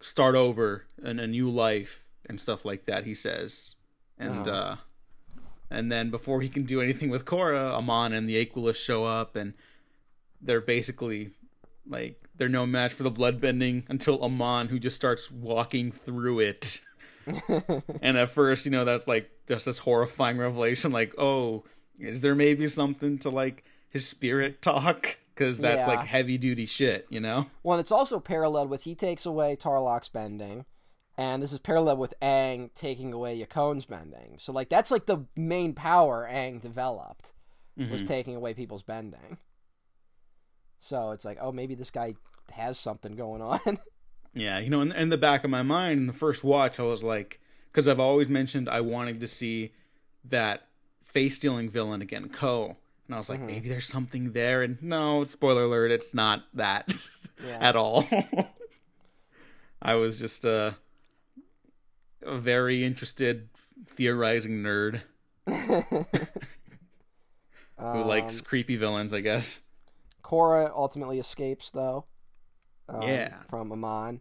start over in a new life and stuff like that. He says, and Oh. uh, and then before he can do anything with Korra, Amon and the Equalists show up, and they're basically like they're no match for the bloodbending until Amon, who just starts walking through it. and at first, you know, that's like just this horrifying revelation, like, oh, is there maybe something to like his spirit talk? Because that's Yeah. like heavy duty shit, you know? Well, it's also paralleled with he takes away Tarrlok's bending, and this is paralleled with Aang taking away Yakone's bending. So like that's like the main power Aang developed was Mhm. taking away people's bending. So it's like, oh, maybe this guy has something going on. Yeah, you know, in, in the back of my mind, in the first watch, I was like, because I've always mentioned I wanted to see that face stealing villain again, Koh. And I was like, maybe there's something there. And no, spoiler alert, it's not that Yeah. at all. I was just uh, a very interested, theorizing nerd who likes Um, creepy villains, I guess. Korra ultimately escapes though. um, Yeah. From Amon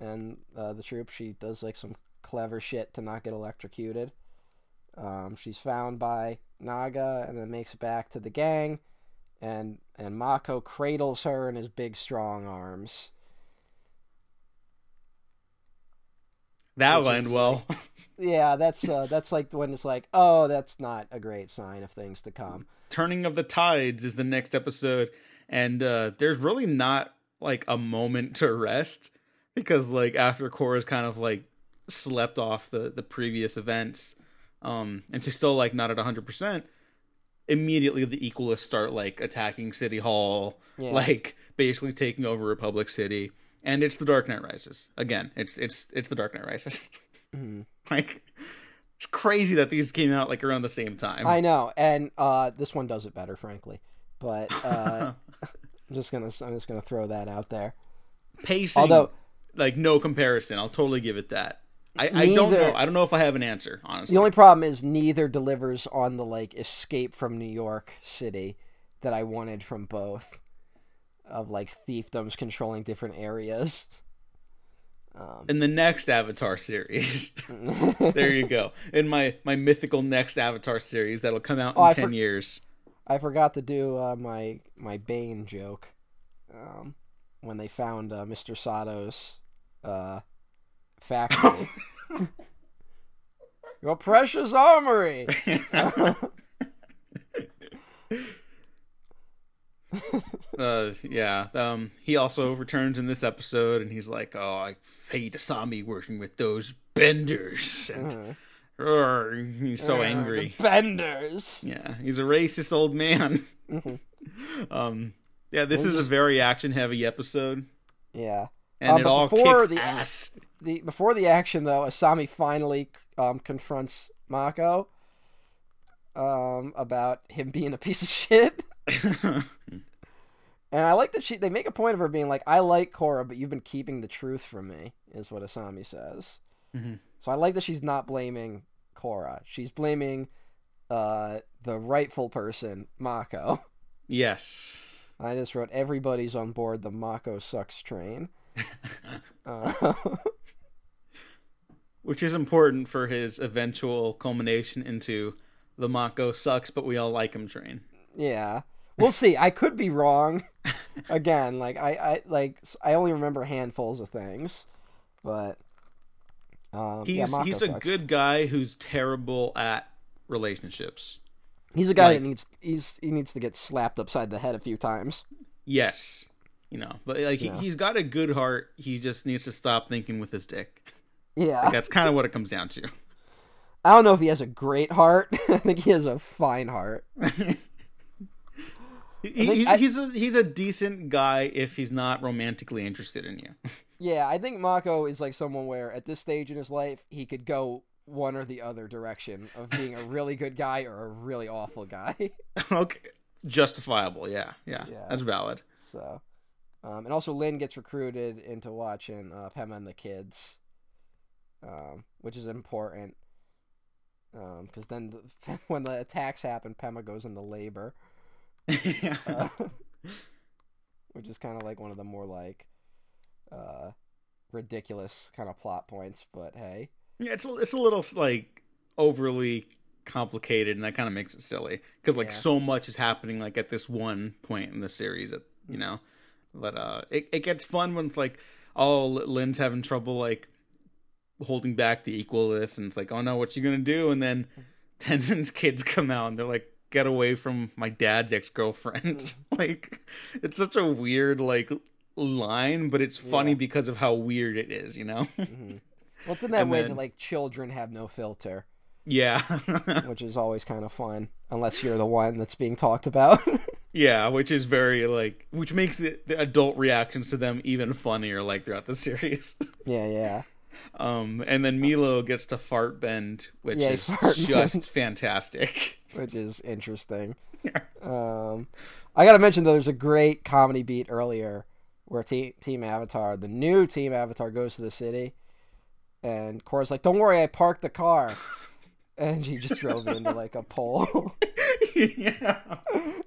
and uh, the troop, she does like some clever shit to not get electrocuted. Um, she's found by Naga and then makes it back to the gang, and and Mako cradles her in his big strong arms. That Which will end is well. Yeah, that's uh, that's like when it's like, oh, that's not a great sign of things to come. Turning of the Tides is the next episode, and uh, there's really not like a moment to rest because like after Korra's kind of like slept off the the previous events, um, and she's still like not at hundred percent. Immediately, the Equalists start like attacking City Hall, Yeah. like basically taking over Republic City, and it's the Dark Knight Rises again. It's it's it's the Dark Knight Rises. Mhm. like it's crazy that these came out like around the same time. I know, and uh, this one does it better, frankly. But uh, I'm just gonna I'm just gonna throw that out there. pacing Although like no comparison i'll totally give it that I, I don't know i don't know if i have an answer honestly the only problem is neither delivers on the like escape from New York City that I wanted from both, of like fiefdoms controlling different areas. Um, in the next avatar series there you go in my my mythical next avatar series that'll come out in Oh, I 10 for- years I forgot to do uh, my my Bane joke um, when they found uh, Mr. Sato's uh, factory. Your precious armory. uh yeah um he also returns in this episode and he's like oh i hate asami working with those benders and. "Urgh," he's so Uh, angry The benders. Yeah, he's a racist old man. Mhm. um, yeah, this is a very action-heavy episode, Yeah. and Um, it all before kicks the- ass. The before the action though, Asami finally um, confronts Mako um, about him being a piece of shit. And I like that she they make a point of her being like, I like Korra, but you've been keeping the truth from me, is what Asami says. Mhm. So I like that she's not blaming Korra. She's blaming uh, the rightful person, Mako. yes. I just wrote everybody's on board the Mako sucks train. Uh, Which is important for his eventual culmination into the Mako sucks, but we all like him train. yeah. We'll see. I could be wrong. Again, like I, I like I only remember handfuls of things. But um, yeah, He's Mako he's a sucks. good guy who's terrible at relationships. He's a guy Like- that needs he's he needs to get slapped upside the head a few times. Yes, you know, but like Yeah. he, he's got a good heart. He just needs to stop thinking with his dick. Yeah. Like, that's kind of what it comes down to. I don't know if he has a great heart. I think he has a fine heart. He, I- he's a he's a decent guy if he's not romantically interested in you. Yeah, I think Mako is like someone where at this stage in his life he could go one or the other direction of being a really good guy or a really awful guy. okay, justifiable. Yeah, yeah, Yeah. that's valid. so, um, and also Lin gets recruited into watching uh, Pema and the kids, um, which is important because then the, when the attacks happen, Pema goes into labor, uh, which is kind of like one of the more like uh, ridiculous kind of plot points. But hey. Yeah, it's a, it's a little like overly complicated, and that kind of makes it silly because like Yeah. so much is happening like at this one point in the series, you know. But uh, it it gets fun when it's like, oh, Lin's having trouble like holding back the equalist, and it's like, oh no, what's she gonna do? And then Tenzin's kids come out, and they're like, get away from my dad's ex girlfriend. like, it's such a weird like line, but it's funny Yeah. because of how weird it is, you know. Mhm. Well, it's in that And way then- that like children have no filter, yeah. which is always kind of fun, unless you're the one that's being talked about. Yeah, which is very like, which makes the, the adult reactions to them even funnier, like throughout the series. yeah, yeah. Um, and then Meelo gets to fart bend, which Yeah, is just bend. fantastic. Which is interesting. Yeah. Um, I gotta mention though, there's a great comedy beat earlier where te- Team Avatar, the new Team Avatar, goes to the city, and Korra's like, "Don't worry, I parked the car," and she just drove into like a pole. yeah.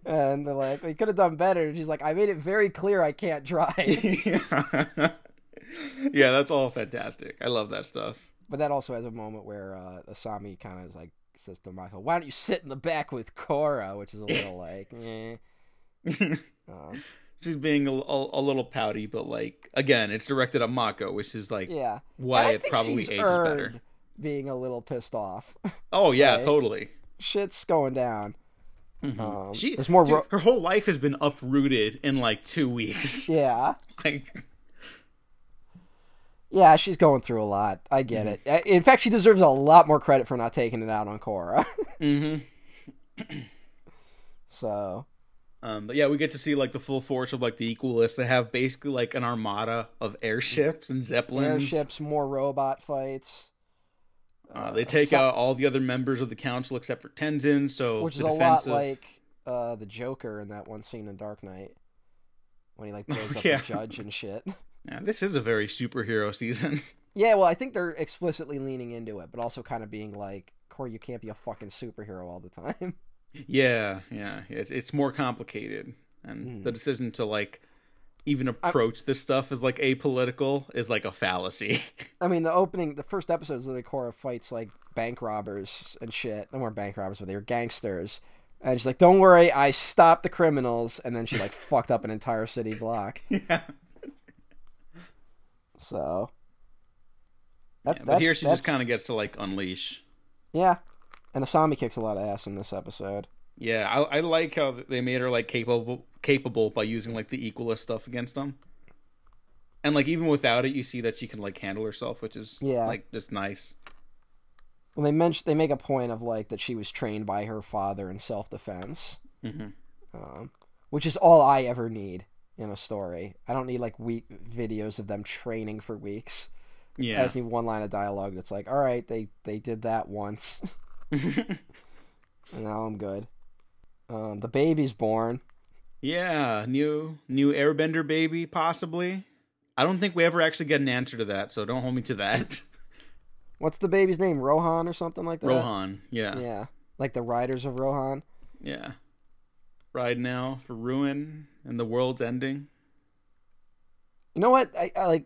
and they're like, "We could have done better." And she's like, "I made it very clear I can't drive." yeah. Yeah, that's all fantastic. I love that stuff. But that also has a moment where uh, Asami kind of is like says to Michael, "Why don't you sit in the back with Korra?" Which is a little like, eh. Um, She's being a, a, a little pouty, but like again, it's directed at Mako, which is like yeah. why it probably ages better. Being a little pissed off, Oh yeah, Right? totally. shit's going down. Mhm. Um, she, there's more dude, ro- her whole life has been uprooted in like two weeks. Yeah, like, yeah, she's going through a lot. I get Mm-hmm. it. Uh, In fact, she deserves a lot more credit for not taking it out on Korra. hmm so um, but yeah, we get to see like the full force of like the Equalists. They have basically like an armada of airships and zeppelins. airships, more robot fights. Uh, they take so- out all the other members of the council except for Tenzin. So which is a lot like uh, the Joker in that one scene in Dark Knight when he like blows up Yeah. the judge and shit. Yeah, this is a very superhero season. Yeah, well, I think they're explicitly leaning into it, but also kind of being like, Korra, you can't be a fucking superhero all the time. yeah, yeah, it's it's more complicated, and Mhm. the decision to like even approach this stuff as like apolitical is like a fallacy. I mean, the opening, the first episodes of the Korra fights like bank robbers and shit. They weren't bank robbers, but they were gangsters. And she's like, "Don't worry, I stopped the criminals." And then she like fucked up an entire city block. yeah. So, that, Yeah, but here she just kind of gets to like unleash. yeah. And Asami kicks a lot of ass in this episode. Yeah, I, I like how they made her like capable capable by using like the equalist stuff against them. And like even without it, you see that she can like handle herself, which is Yeah. like just nice. Well, they mention they make a point of like that she was trained by her father in self defense. hmm um, which is all I ever need in a story. I don't need like week videos of them training for weeks. Yeah. I just need one line of dialogue that's like, all right, they they did that once, and now I'm good. Um, the baby's born. yeah, new new Airbender baby possibly. I don't think we ever actually get an answer to that, so don't hold me to that. What's the baby's name? Rohan or something like that. Rohan, yeah, yeah. Yeah, like the riders of Rohan. Yeah, ride now for ruin and the world's ending. You know what? I, I like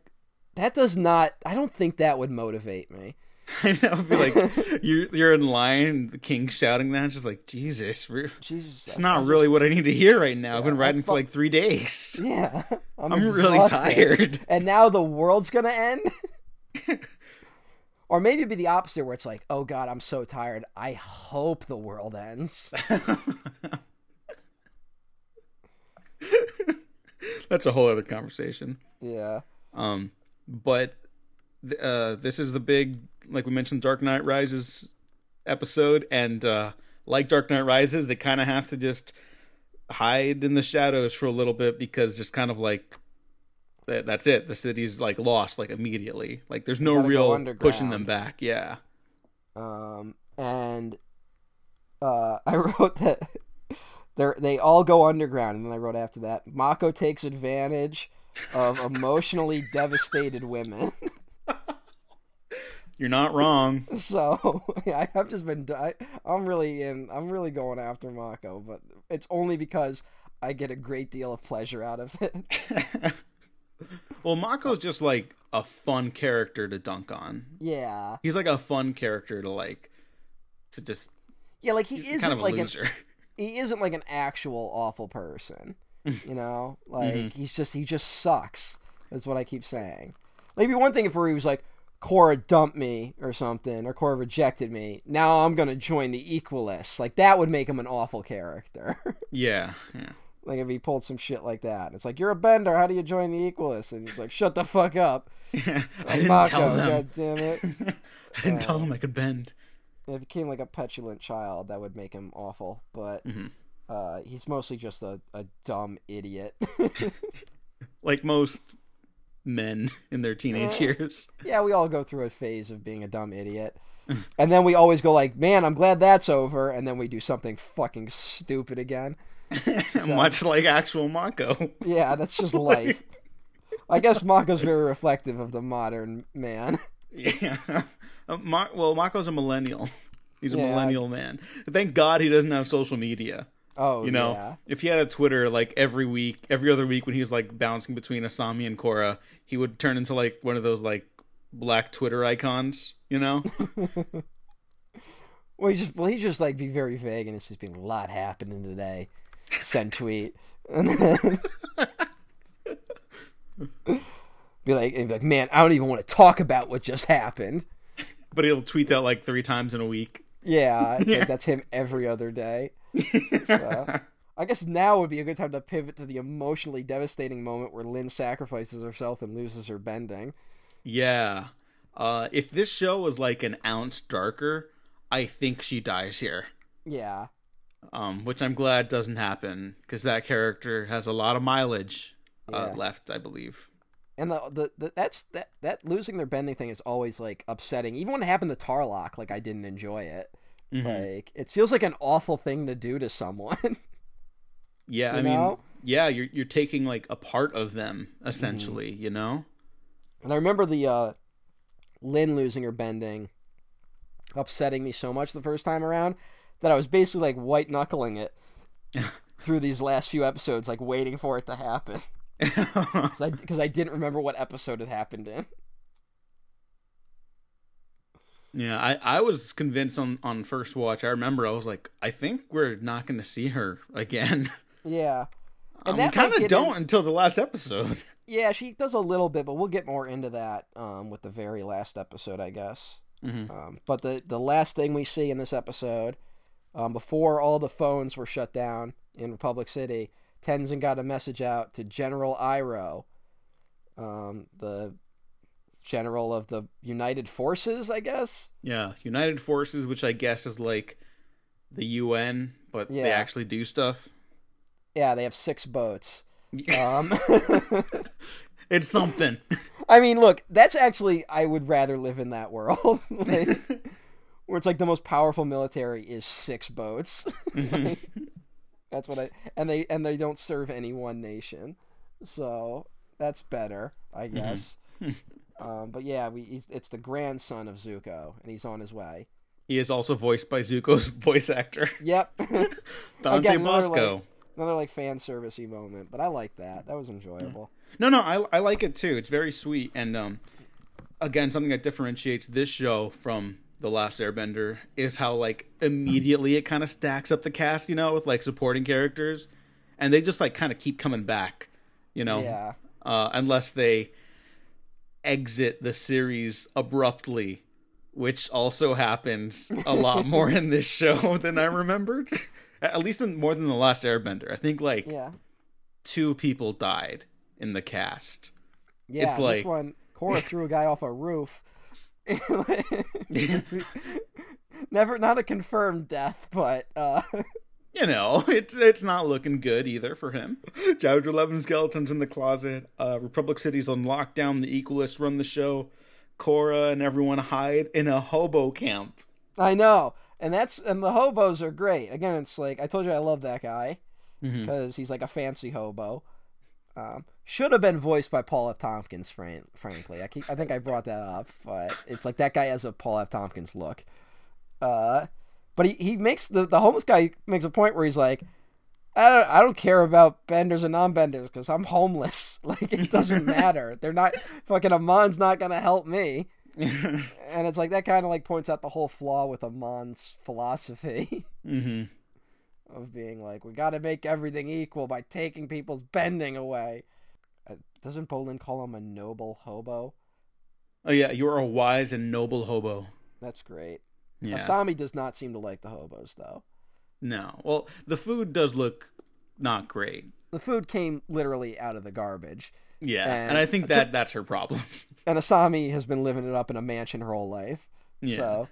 that. Does not. I don't think that would motivate me. I know, be like you're you're in line, the king's shouting that. It's just like Jesus, Jesus, it's not I really just- what I need to hear right now. I've been Yeah, riding I for like three days. Yeah, I'm, I'm really tired. and now the world's gonna end. Or maybe it'd be the opposite, where it's like, oh god, I'm so tired. I hope the world ends. That's a whole other conversation. yeah. Um, but th- uh, this is the big, like we mentioned, Dark Knight Rises episode, and uh, like Dark Knight Rises, they kind of have to just hide in the shadows for a little bit because just kind of like that, that's it. The city's like lost like immediately. Like there's no real pushing them back. Yeah. Um, and uh, I wrote that they they all go underground, and then I wrote after that, Mako takes advantage of emotionally devastated women. You're not wrong. So yeah, I have just been. I, I'm really in. I'm really going after Mako, but it's only because I get a great deal of pleasure out of it. well, Mako's just like a fun character to dunk on. yeah, He's like a fun character to like to just yeah, like he isn't kind of a like an loser. He isn't like an actual awful person. You know, like Mhm. he's just he just sucks. That's what I keep saying. Maybe one thing if he was like, Korra dumped me or something, or Korra rejected me. Now I'm gonna join the Equalists. Like that would make him an awful character. yeah, yeah. like if he pulled some shit like that. It's like you're a bender. How do you join the Equalists? And he's like, shut the fuck up. I Like, didn't Mako, tell them. God damn it. I didn't tell them I could bend. If he became like a petulant child, that would make him awful. But Mhm. uh, he's mostly just a, a dumb idiot. Like most men in their teenage Yeah. years. yeah, we all go through a phase of being a dumb idiot. and then we always go like, man, I'm glad that's over. And then we do something fucking stupid again. Much like actual Mako. Yeah, that's just life. I guess Mako's very reflective of the modern man. Yeah. Uh, Ma- well, Mako's a millennial. He's a Yeah. millennial man. Thank God he doesn't have social media. Oh, You know, yeah. if he had a Twitter like every week, every other week when he was like bouncing between Asami and Korra, he would turn into like one of those like black Twitter icons, you know? Well, he just well, he just like be very vague, and it's just been a lot happening today. Send tweet, and then be like, and be like, man, I don't even want to talk about what just happened. But he'll tweet that like three times in a week. Yeah, Yeah. like that's him every other day. So, I guess now would be a good time to pivot to the emotionally devastating moment where Lin sacrifices herself and loses her bending. Yeah. Uh, if this show was like an ounce darker, I think she dies here. Yeah, Um, which I'm glad doesn't happen because that character has a lot of mileage uh, Yeah. left, I believe. And the, the the that's that that losing their bending thing is always like upsetting. Even when it happened to Tarrlok, like I didn't enjoy it. Mhm. Like it feels like an awful thing to do to someone. Yeah, You I mean, yeah, you're you're taking like a part of them essentially, you know. and I remember the uh, Lin losing her bending upsetting me so much the first time around that I was basically like white knuckling it through these last few episodes, like waiting for it to happen because I, I didn't remember what episode it happened in. yeah, I I was convinced on on first watch. I remember I was like, I think we're not going to see her again. Yeah, And Um, we kind of don't in- until the last episode. yeah, she does a little bit, but we'll get more into that um, with the very last episode, I guess. Mhm. Um, but the the last thing we see in this episode, um, before all the phones were shut down in Republic City, Tenzin got a message out to General Iroh, um, the general of the United Forces, I guess. Yeah, United Forces, which I guess is like the UN, but they actually do stuff. Yeah, they have six boats. Um, it's something. I mean, look, that's actually I would rather live in that world, like, where it's like the most powerful military is six boats. Mhm. That's what I and they and they don't serve any one nation, so that's better, I guess. um, but yeah, we he's, it's the grandson of Zuko, and he's on his way. he is also voiced by Zuko's voice actor, Yep, Dante Again, another, Basco. another like fan servicey moment, but I like that. That was enjoyable. No, no, I I like it too. It's very sweet, and um, again, something that differentiates this show from the Last Airbender is how like immediately it kind of stacks up the cast, you know, with like supporting characters, and they just like kind of keep coming back, you know, Yeah, uh, unless they exit the series abruptly which also happens a lot more in this show than I remembered. At least in, more than the last Airbender. I think like Yeah. two people died in the cast. Yeah, It's this like- one, Korra threw a guy off a roof. Never, not a confirmed death, but uh, You know, it's it's not looking good either for him. Chapter eleven skeletons in the closet. Uh, Republic City's on lockdown. The Equalists run the show. Korra and everyone hide in a hobo camp. I know, and that's and the hobos are great. Again, it's like I told you, I love that guy Mhm. because he's like a fancy hobo. Um, should have been voiced by Paul F. Tompkins, fran- frankly. I keep, I think I brought that up, but it's like that guy has a Paul F. Tompkins look. Uh, but he, he makes the the homeless guy makes a point where he's like, I don't I don't care about benders and non-benders because I'm homeless. Like it doesn't matter. They're not fucking Amon's not gonna help me. And it's like that kind of like points out the whole flaw with Amon's philosophy hmm of being like, we got to make everything equal by taking people's bending away. Uh, doesn't Bolin call him a noble hobo? Oh yeah, you're a wise and noble hobo. That's great. Yeah. Asami does not seem to like the hobos though. No. Well, the food does look not great. The food came literally out of the garbage, Yeah, And and I think that that's her problem. and Asami has been living it up in a mansion her whole life. Yeah. So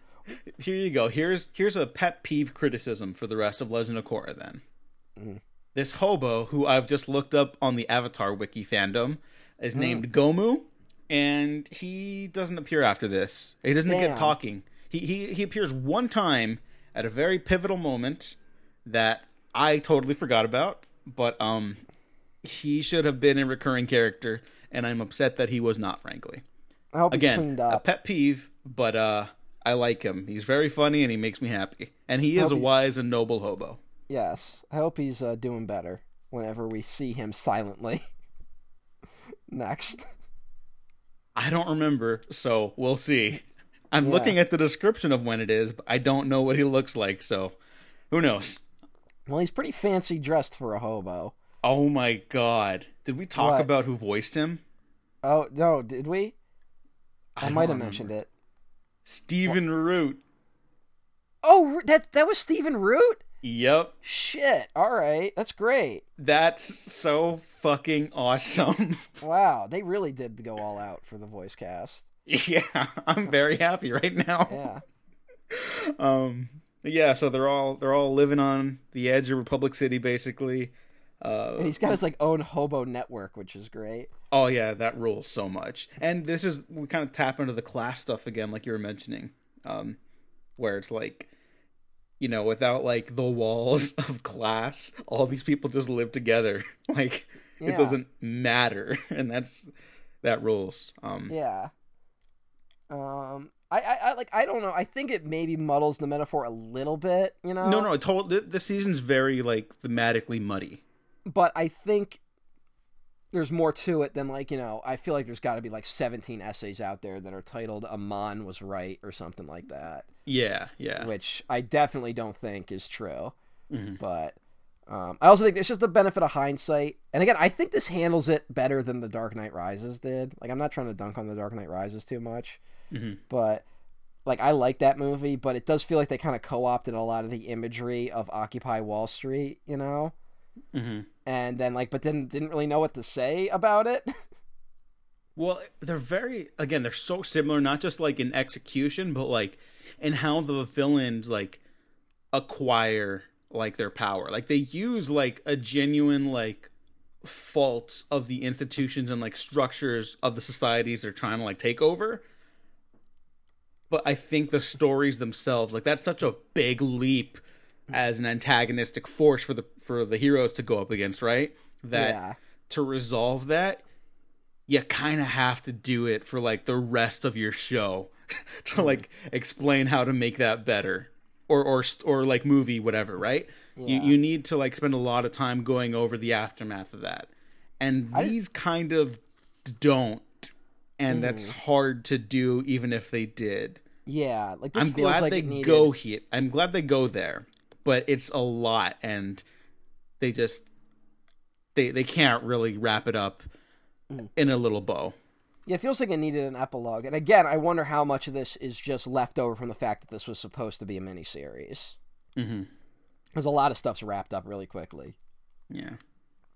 Here you go. Here's here's a pet peeve criticism for the rest of Legend of Korra. Then Mhm. this hobo who I've just looked up on the Avatar wiki fandom is named Gommu, and he doesn't appear after this. He doesn't Damn. get talking. He he he appears one time at a very pivotal moment that I totally forgot about, but um, he should have been a recurring character, and I'm upset that he was not. Frankly I hope again a pet peeve but uh i like him he's very funny and he makes me happy and he is a wise and noble hobo Yes, I hope he's uh, doing better whenever we see him silently. Next. i don't remember so we'll see i'm Yeah. looking at the description of when it is but i don't know what he looks like so who knows Well, he's pretty fancy dressed for a hobo. oh my god did we talk What? about who voiced him Oh no, did we? I, don't might have remember. mentioned it. Stephen root Oh, that that was Stephen Root. yep Shit. All right, that's great. that's so fucking awesome Wow, they really did go all out for the voice cast. yeah i'm very happy right now Yeah. um yeah so they're all they're all living on the edge of republic city basically uh And he's got his like own hobo network, which is great. oh yeah that rules so much and this is we kind of tap into the class stuff again like you were mentioning um where it's like you know without like the walls of class all these people just live together like Yeah. it doesn't matter and that's that rules um Yeah. Um, I, I, I like I don't know. I think it maybe muddles the metaphor a little bit, you know. no no it told th- this season's very like thematically muddy But I think there's more to it than like you know. I feel like there's got to be like 17 essays out there that are titled "Amon was right" or something like that, yeah yeah which I definitely don't think is true. Mhm. But um, I also think it's just the benefit of hindsight. And again, I think this handles it better than the Dark Knight Rises did. Like I'm not trying to dunk on the Dark Knight Rises too much. Mhm. but like I like that movie, but it does feel like they kind of co-opted a lot of the imagery of Occupy Wall Street, you know, Mhm. and then like, but didn't didn't really know what to say about it. Well, they're very again, they're so similar, not just like in execution, but like in how the villains like acquire like their power. Like they use like a genuine like faults of the institutions and like structures of the societies they're trying to like take over. But I think the stories themselves, like that's such a big leap as an antagonistic force for the for the heroes to go up against, right? That yeah, to resolve that, you kind of have to do it for like the rest of your show to like explain how to make that better or or or like movie whatever, right? You Yeah. you need to like spend a lot of time going over the aftermath of that. And I- these kind of don't and that's Mm. hard to do even if they did. yeah. Like this I'm glad like they needed... go here. I'm glad they go there, but it's a lot, and they just they they can't really wrap it up Mm. in a little bow. Yeah, it feels like it needed an epilogue. And again, I wonder how much of this is just left over from the fact that this was supposed to be a miniseries. Mm-hmm. Because a lot of stuff's wrapped up really quickly. Yeah.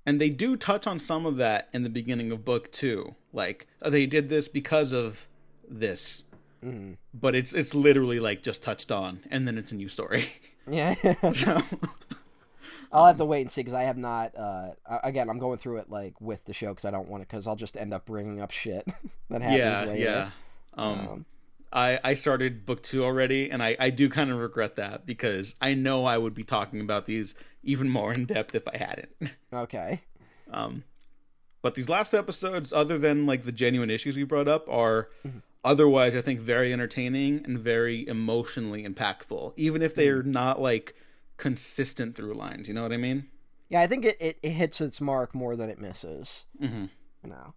And they do touch on some of that in the beginning of book two. Like uh, they did this because of this, hmm but it's it's literally like just touched on, and then it's a new story. Yeah. so I'll have to wait and see because I have not. Uh, again, I'm going through it like with the show because I don't want to. Because I'll just end up bringing up shit that happens yeah, later. yeah. Um, Um, I I started book two already, and I I do kind of regret that because I know I would be talking about these even more in depth if I hadn't. okay. Um, but these last episodes, other than like the genuine issues we brought up, are Mm-hmm. otherwise I think very entertaining and very emotionally impactful, even if they're Mm-hmm. not like consistent through lines. You know what I mean? Yeah, I think it, it, it hits its mark more than it misses. Mm-hmm. You know.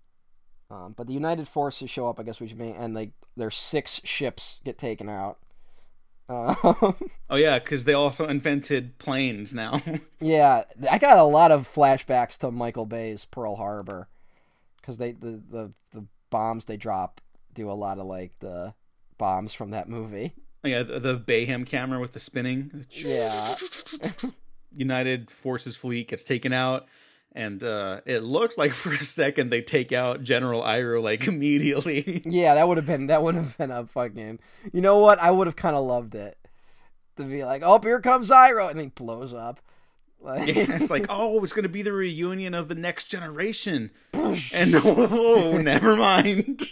Um, but the United Forces show up, I guess we should be, and like their six ships get taken out. Um, Oh yeah, because they also invented planes now. yeah, I got a lot of flashbacks to Michael Bay's Pearl Harbor because they the, the the bombs they drop do a lot of like the bombs from that movie. Yeah, the, the Bayhem camera with the spinning. Yeah, United Forces fleet gets taken out, and uh, it looks like for a second they take out General Iroh like immediately. yeah, that would have been that would have been a fucking. You know what? I would have kind of loved it to be like, oh, here comes Iroh, and he blows up. Like, Yeah, it's like, oh, it's gonna be the reunion of the next generation, and oh, never mind.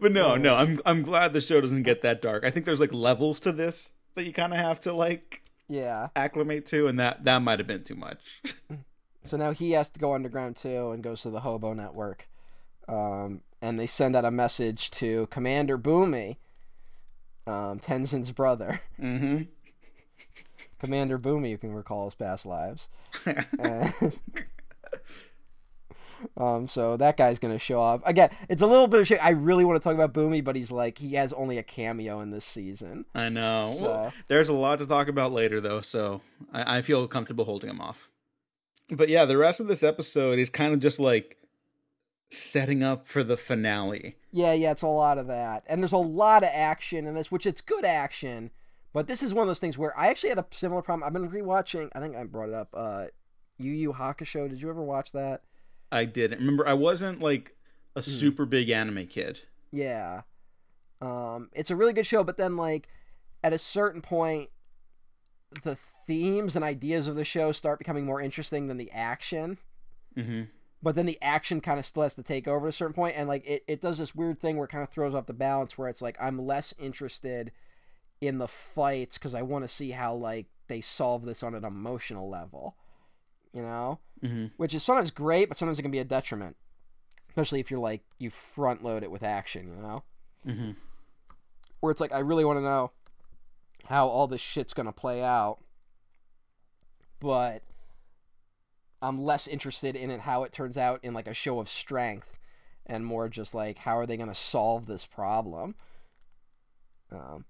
But no, no, I'm I'm glad the show doesn't get that dark. I think there's like levels to this that you kind of have to like yeah. acclimate to, and that that might have been too much. So now he has to go underground too and goes to the Hobo Network. Um, and they send out a message to Commander Bumi, um, Tenzin's brother. hmm Commander Bumi, you can recall his past lives. And- um, so that guy's gonna show up again. It's a little bit of shit. I really want to talk about Bumi, but he's like he has only a cameo in this season. I know. So- Well, there's a lot to talk about later, though, so I, I feel comfortable holding him off. But yeah, the rest of this episode is kind of just like setting up for the finale. Yeah, yeah, it's a lot of that, and there's a lot of action in this, which it's good action. But this is one of those things where I actually had a similar problem. I've been rewatching. I think I brought it up. Uh, Yu Yu Hakusho. Did you ever watch that? I didn't remember. I wasn't like a super big anime kid. Yeah. Um, it's a really good show, but then like at a certain point, the themes and ideas of the show start becoming more interesting than the action. hmm But then the action kind of still has to take over at a certain point, and like it, it does this weird thing where it kind of throws off the balance where it's like I'm less interested in the fights because I want to see how like they solve this on an emotional level, you know, hmm which is sometimes great, but sometimes it can be a detriment, especially if you're like you front load it with action, you know, hmm where it's like I really want to know how all this shit's gonna play out, but I'm less interested in it how it turns out in like a show of strength and more just like how are they going to solve this problem? Um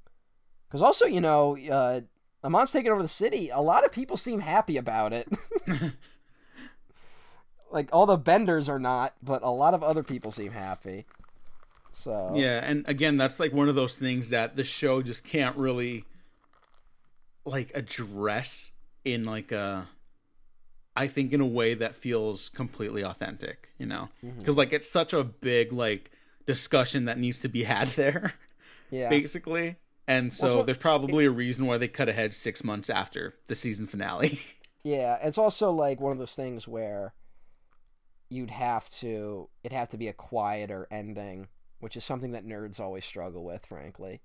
because also you know uh Amon's taking over the city. A lot of people seem happy about it like all the benders are not but a lot of other people seem happy so Yeah, and again, that's like one of those things that the show just can't really like address in like a I think in a way that feels completely authentic, you know? Mm-hmm. Cuz like it's such a big like discussion that needs to be had there yeah basically. And so there's probably a reason why they cut ahead 6 months after the season finale. Yeah, it's also like one of those things where you'd have to it'd have to be a quieter ending, which is something that nerds always struggle with, frankly.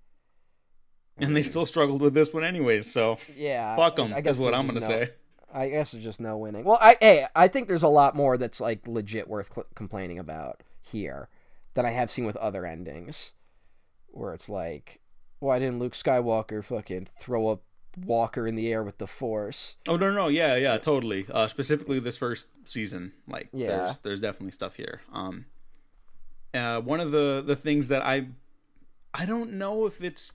and they still struggled with this one anyways, so Yeah, fuck them. I guess is what I'm going to no- say. I guess there's just no winning. Well, I hey, I think there's a lot more that's like legit worth cl- complaining about here than I have seen with other endings, where it's like, why didn't Luke Skywalker fucking throw a walker in the air with the Force? Oh no, no, yeah, yeah, totally. Uh, specifically this first season, like Yeah. there's there's definitely stuff here. Um, uh, one of the the things that I I don't know if it's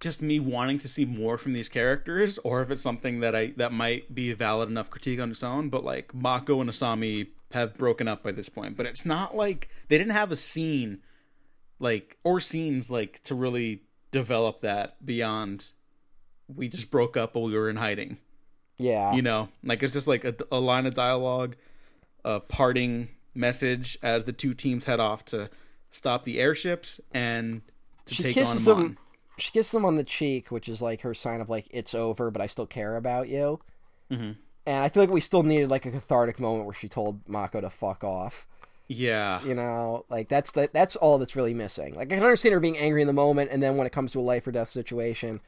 just me wanting to see more from these characters, or if it's something that I that might be a valid enough critique on its own. But like Mako and Asami have broken up by this point, but it's not like they didn't have a scene like or scenes like to really develop that beyond we just broke up while we were in hiding. Yeah. You know, like it's just like a, a line of dialogue, a parting message as the two teams head off to stop the airships and to She take on Amon. him. She kisses him on the cheek, which is like her sign of like it's over, but I still care about you. Mhm. And I feel like we still needed like a cathartic moment where she told Mako to fuck off. Yeah. You know, like that's the, that's all that's really missing. Like I can understand her being angry in the moment, and then when it comes to a life or death situation,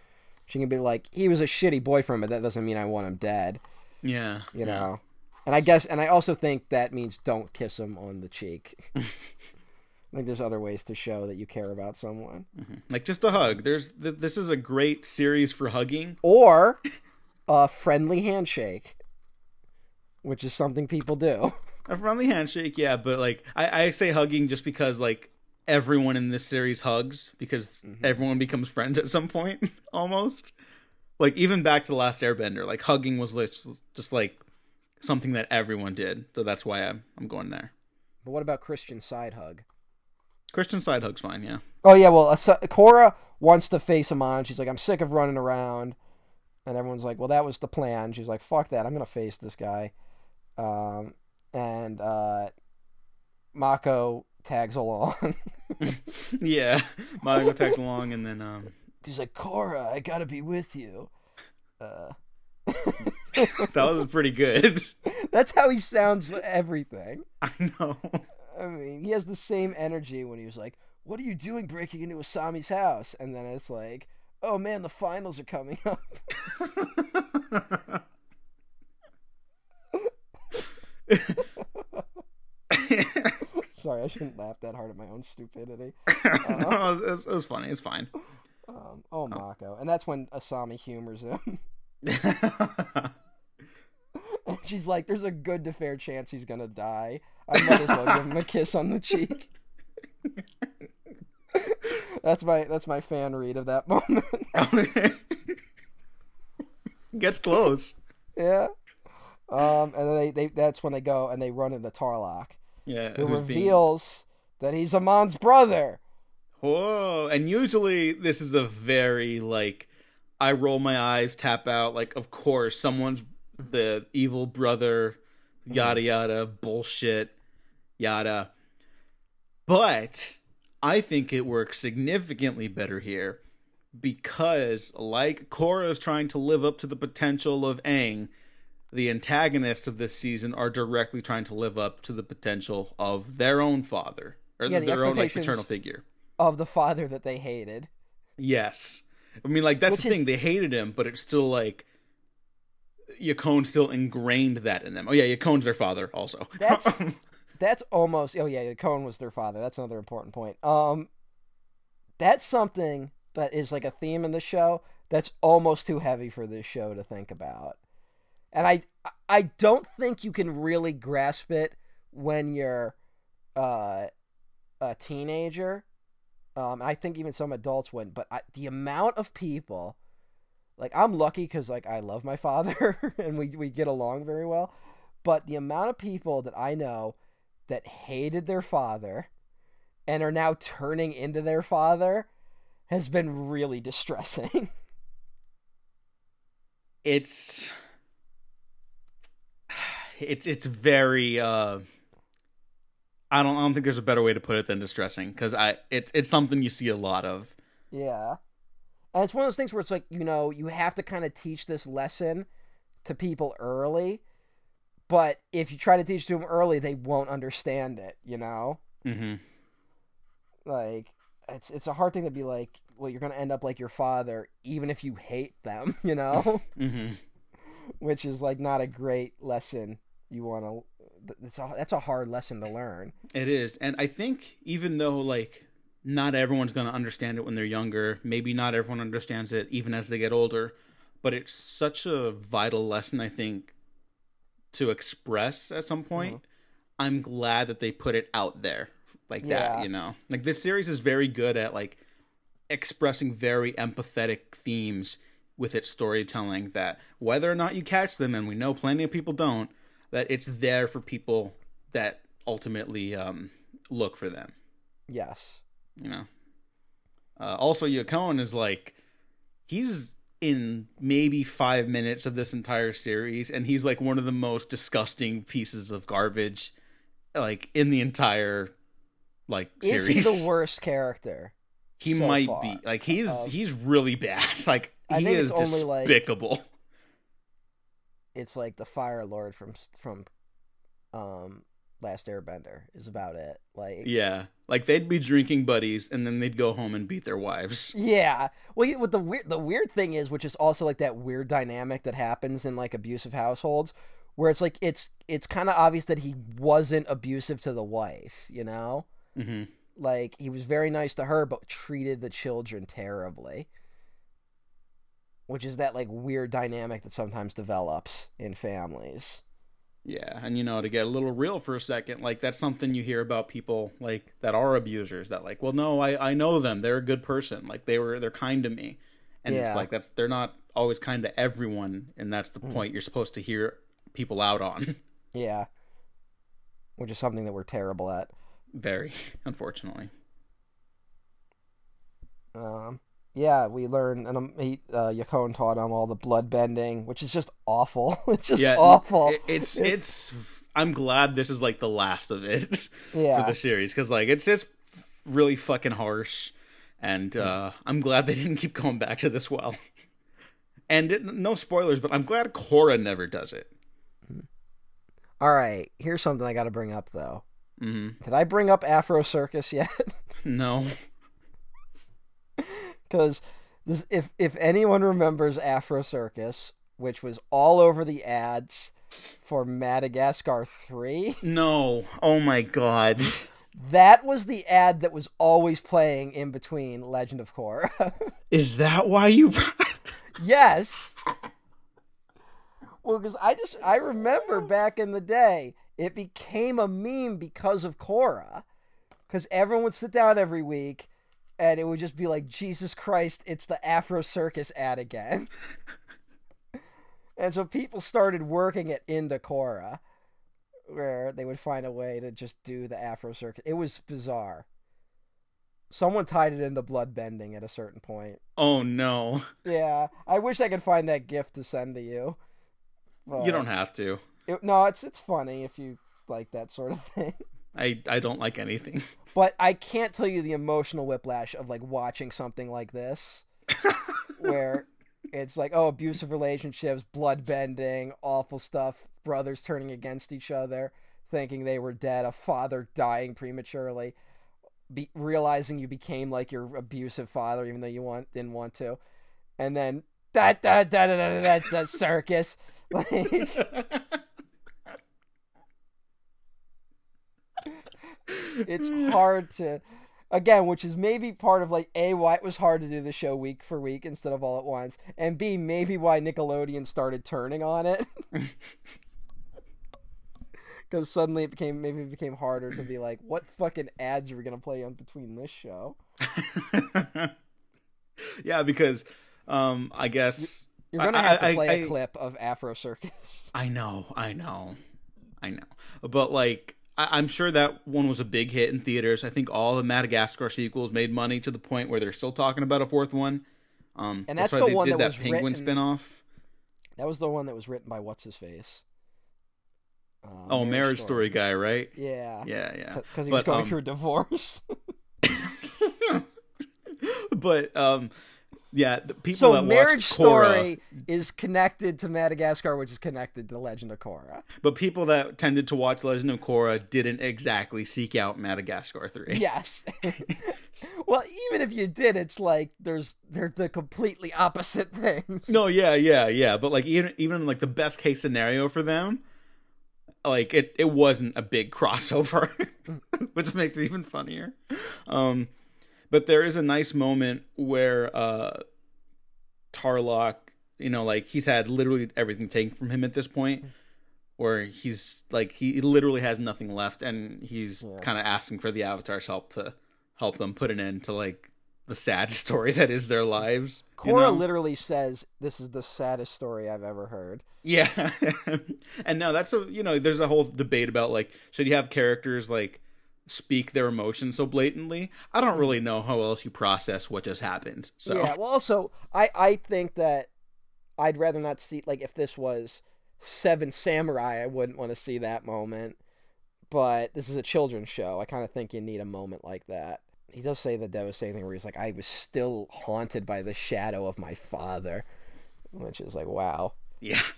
she can be like, "He was a shitty boyfriend, but that doesn't mean I want him dead." Yeah. You yeah. know. And I guess, and I also think that means don't kiss him on the cheek. I think there's other ways to show that you care about someone, mm-hmm. Like just a hug. There's th- this is a great series for hugging. or a friendly handshake, which is something people do. A friendly handshake, yeah, but like I, I say hugging just because like everyone in this series hugs because everyone becomes friends at some point almost. Like even back to the last Airbender, like hugging was lit- just like something that everyone did. So that's why I'm I'm going there. But what about Christian side hug? Christian side hug's fine, yeah. Oh yeah, well, Korra wants to face him on. She's like, I'm sick of running around, and everyone's like, Well, that was the plan. She's like, Fuck that, I'm gonna face this guy. Um, and uh, Mako tags along. yeah. Mako tags along and then um He's like, Korra, I gotta be with you. Uh, that was pretty good. that's how he sounds. with Everything. I know. I mean, he has the same energy when he was like, "What are you doing breaking into Asami's house?" And then it's like, "Oh man, the finals are coming up." Sorry, I shouldn't laugh that hard at my own stupidity. no, it was, it was funny. It's fine. Um, oh, Mako, and that's when Asami humors him, and she's like, "There's a good to fair chance he's gonna die. I might as well give him a kiss on the cheek." that's my that's my fan read of that moment. Gets close. yeah. Um, and then they, they that's when they go and they run into Tarrlok, Yeah. who who's being- reveals that he's Amon's brother. Whoa. And usually this is a very like I roll my eyes, tap out, like of course someone's the evil brother, mm-hmm. yada yada, bullshit, yada. But I think it works significantly better here because like Korra is trying to live up to the potential of Aang, the antagonists of this season are directly trying to live up to the potential of their own father or Yeah, the their own like paternal figure. Of the father that they hated. Yes. I mean, like, that's Which the is- thing. They hated him, but it's still, like, Yakone still ingrained that in them. Oh, yeah, Yakone's their father, also. That's- That's almost oh yeah, Yakone was their father. That's another important point. Um that's something that is like a theme in the show that's almost too heavy for this show to think about. And I I don't think you can really grasp it when you're uh, a teenager. Um, I think even some adults wouldn't. But I, the amount of people, like I'm lucky because like I love my father and we we get along very well. But the amount of people that I know that hated their father and are now turning into their father has been really distressing. it's. It's it's very uh I don't I don't think there's a better way to put it than distressing because I it's it's something you see a lot of. Yeah. And it's one of those things where it's like, you know, you have to kind of teach this lesson to people early. But if you try to teach to them early, they won't understand it, you know? Mm-hmm. Like it's it's a hard thing to be like, well, you're going to end up like your father even if you hate them, you know? Mm-hmm. Which is like not a great lesson you want to that's a that's a hard lesson to learn. It is. And I think even though like not everyone's going to understand it when they're younger, maybe not everyone understands it even as they get older, but it's such a vital lesson I think to express at some point. Mm-hmm. I'm glad that they put it out there like Yeah. that, you know. Like this series is very good at like expressing very empathetic themes with its storytelling that whether or not you catch them and we know plenty of people don't that it's there for people that ultimately um, look for them. Yes. you know? Uh, also Yakone is like he's in maybe five minutes of this entire series and he's like one of the most disgusting pieces of garbage like in the entire like Is series he the worst character? he so might far be. Like he's of- he's really bad. Like he is only, like- despicable It's like the Fire Lord from from um Last Airbender is about it. Like yeah like they'd be drinking buddies and then they'd go home and beat their wives Yeah. Well, you- what the weird the weird thing is, which is also like that weird dynamic that happens in like abusive households, where it's like it's it's kind of obvious that he wasn't abusive to the wife, you know? hmm Like he was very nice to her, but treated the children terribly. Which is that like weird dynamic that sometimes develops in families. Yeah, and you know, to get a little real for a second, like that's something you hear about people like that are abusers that like, well, no, I I know them. They're a good person. Like they were they're kind to me. And Yeah. it's like that's they're not always kind to everyone, and that's the Mm. point you're supposed to hear people out on. Yeah. Which is something that we're terrible at. Very, unfortunately. Um, yeah, we learn, and um, he, uh, taught him all the blood bending, which is just awful. it's just yeah, awful. it- it's it's I'm glad this is like the last of it yeah, for the series because like it's it's really fucking harsh, and uh, I'm glad they didn't keep going back to this well. And it, no spoilers, but I'm glad Korra never does it. All right, here's something I got to bring up though. hmm Did I bring up Afro Circus yet? No. Because this, if if anyone remembers Afro Circus, which was all over the ads for Madagascar three, No. Oh my god. that was the ad that was always playing in between Legend of Korra. Is that why you yes. Well, because I just I remember back in the day, it became a meme because of Korra, because everyone would sit down every week, and it would just be like, Jesus Christ, it's the Afro Circus ad again. and so people started working it into Korra, where they would find a way to just do the Afro Circus. It was bizarre. Someone tied it into blood bending at a certain point. Oh no. Yeah, I wish I could find that gift to send to you. You don't have to. it- no, it's it's funny if you like that sort of thing. I I don't like anything. But I can't tell you the emotional whiplash of like watching something like this, where it's like oh abusive relationships, blood bending, awful stuff, brothers turning against each other, thinking they were dead, a father dying prematurely, be, realizing you became like your abusive father even though you want didn't want to, and then that that that that that that circus like. It's hard to again which is maybe part of like a why it was hard to do the show week for week instead of all at once and b maybe why nickelodeon started turning on it. Because suddenly it became maybe it became harder to be like what fucking ads are we gonna play on between this show? Yeah, because um I guess you're gonna I- have to play a I- clip of afro circus. I know, I know, I know. But like, I- I'm sure that one was a big hit in theaters. I think all the Madagascar sequels made money to the point where they're still talking about a fourth one. Um, And that's why the they one did that that was penguin written- spinoff. that was the one that was written by what's his face uh, Oh, Marriage Story guy, right? yeah Yeah, yeah. because he was But, going um, through a divorce but um, yeah, the people So that Marriage watched Korra, Story is connected to Madagascar, which is connected to Legend of Korra. but people that tended to watch Legend of Korra didn't exactly seek out Madagascar three. Yes. well, even if you did, it's like there's they're the completely opposite things. No, yeah, yeah, yeah. But like even even like the best case scenario for them, like it it wasn't a big crossover, which makes it even funnier. Um, but there is a nice moment where uh, Tarrlok, you know, like he's had literally everything taken from him at this point, where he's like he literally has nothing left, and he's Yeah. kind of asking for the Avatar's help to help them put an end to like the sad story that is their lives. you Korra know? literally says, "This is the saddest story I've ever heard." Yeah, and now that's a you know there's a whole debate about like should you have characters like speak their emotions so blatantly. I don't really know how else you process what just happened. So Yeah. Well, also, I I think that I'd rather not see like if this was Seven Samurai, I wouldn't want to see that moment. But this is a children's show. I kind of think you need a moment like that. He does say the devastating thing where he's like, "I was still haunted by the shadow of my father," which is like, wow. yeah.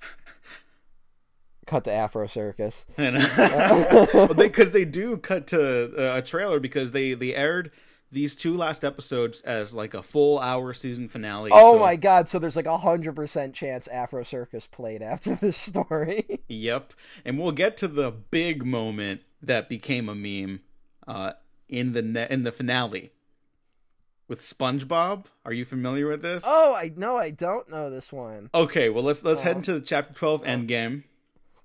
Cut to Afro Circus. And well, because they, do cut to uh, a trailer because they they aired these two last episodes as like a full hour season finale. Oh so- my god! So there's like a hundred percent chance Afro Circus played after this story. Yep, and we'll get to the big moment that became a meme uh, in the ne- in the finale with SpongeBob. Are you familiar with this? oh, I no, I don't know this one. Okay, well let's let's head into the chapter twelve Endgame.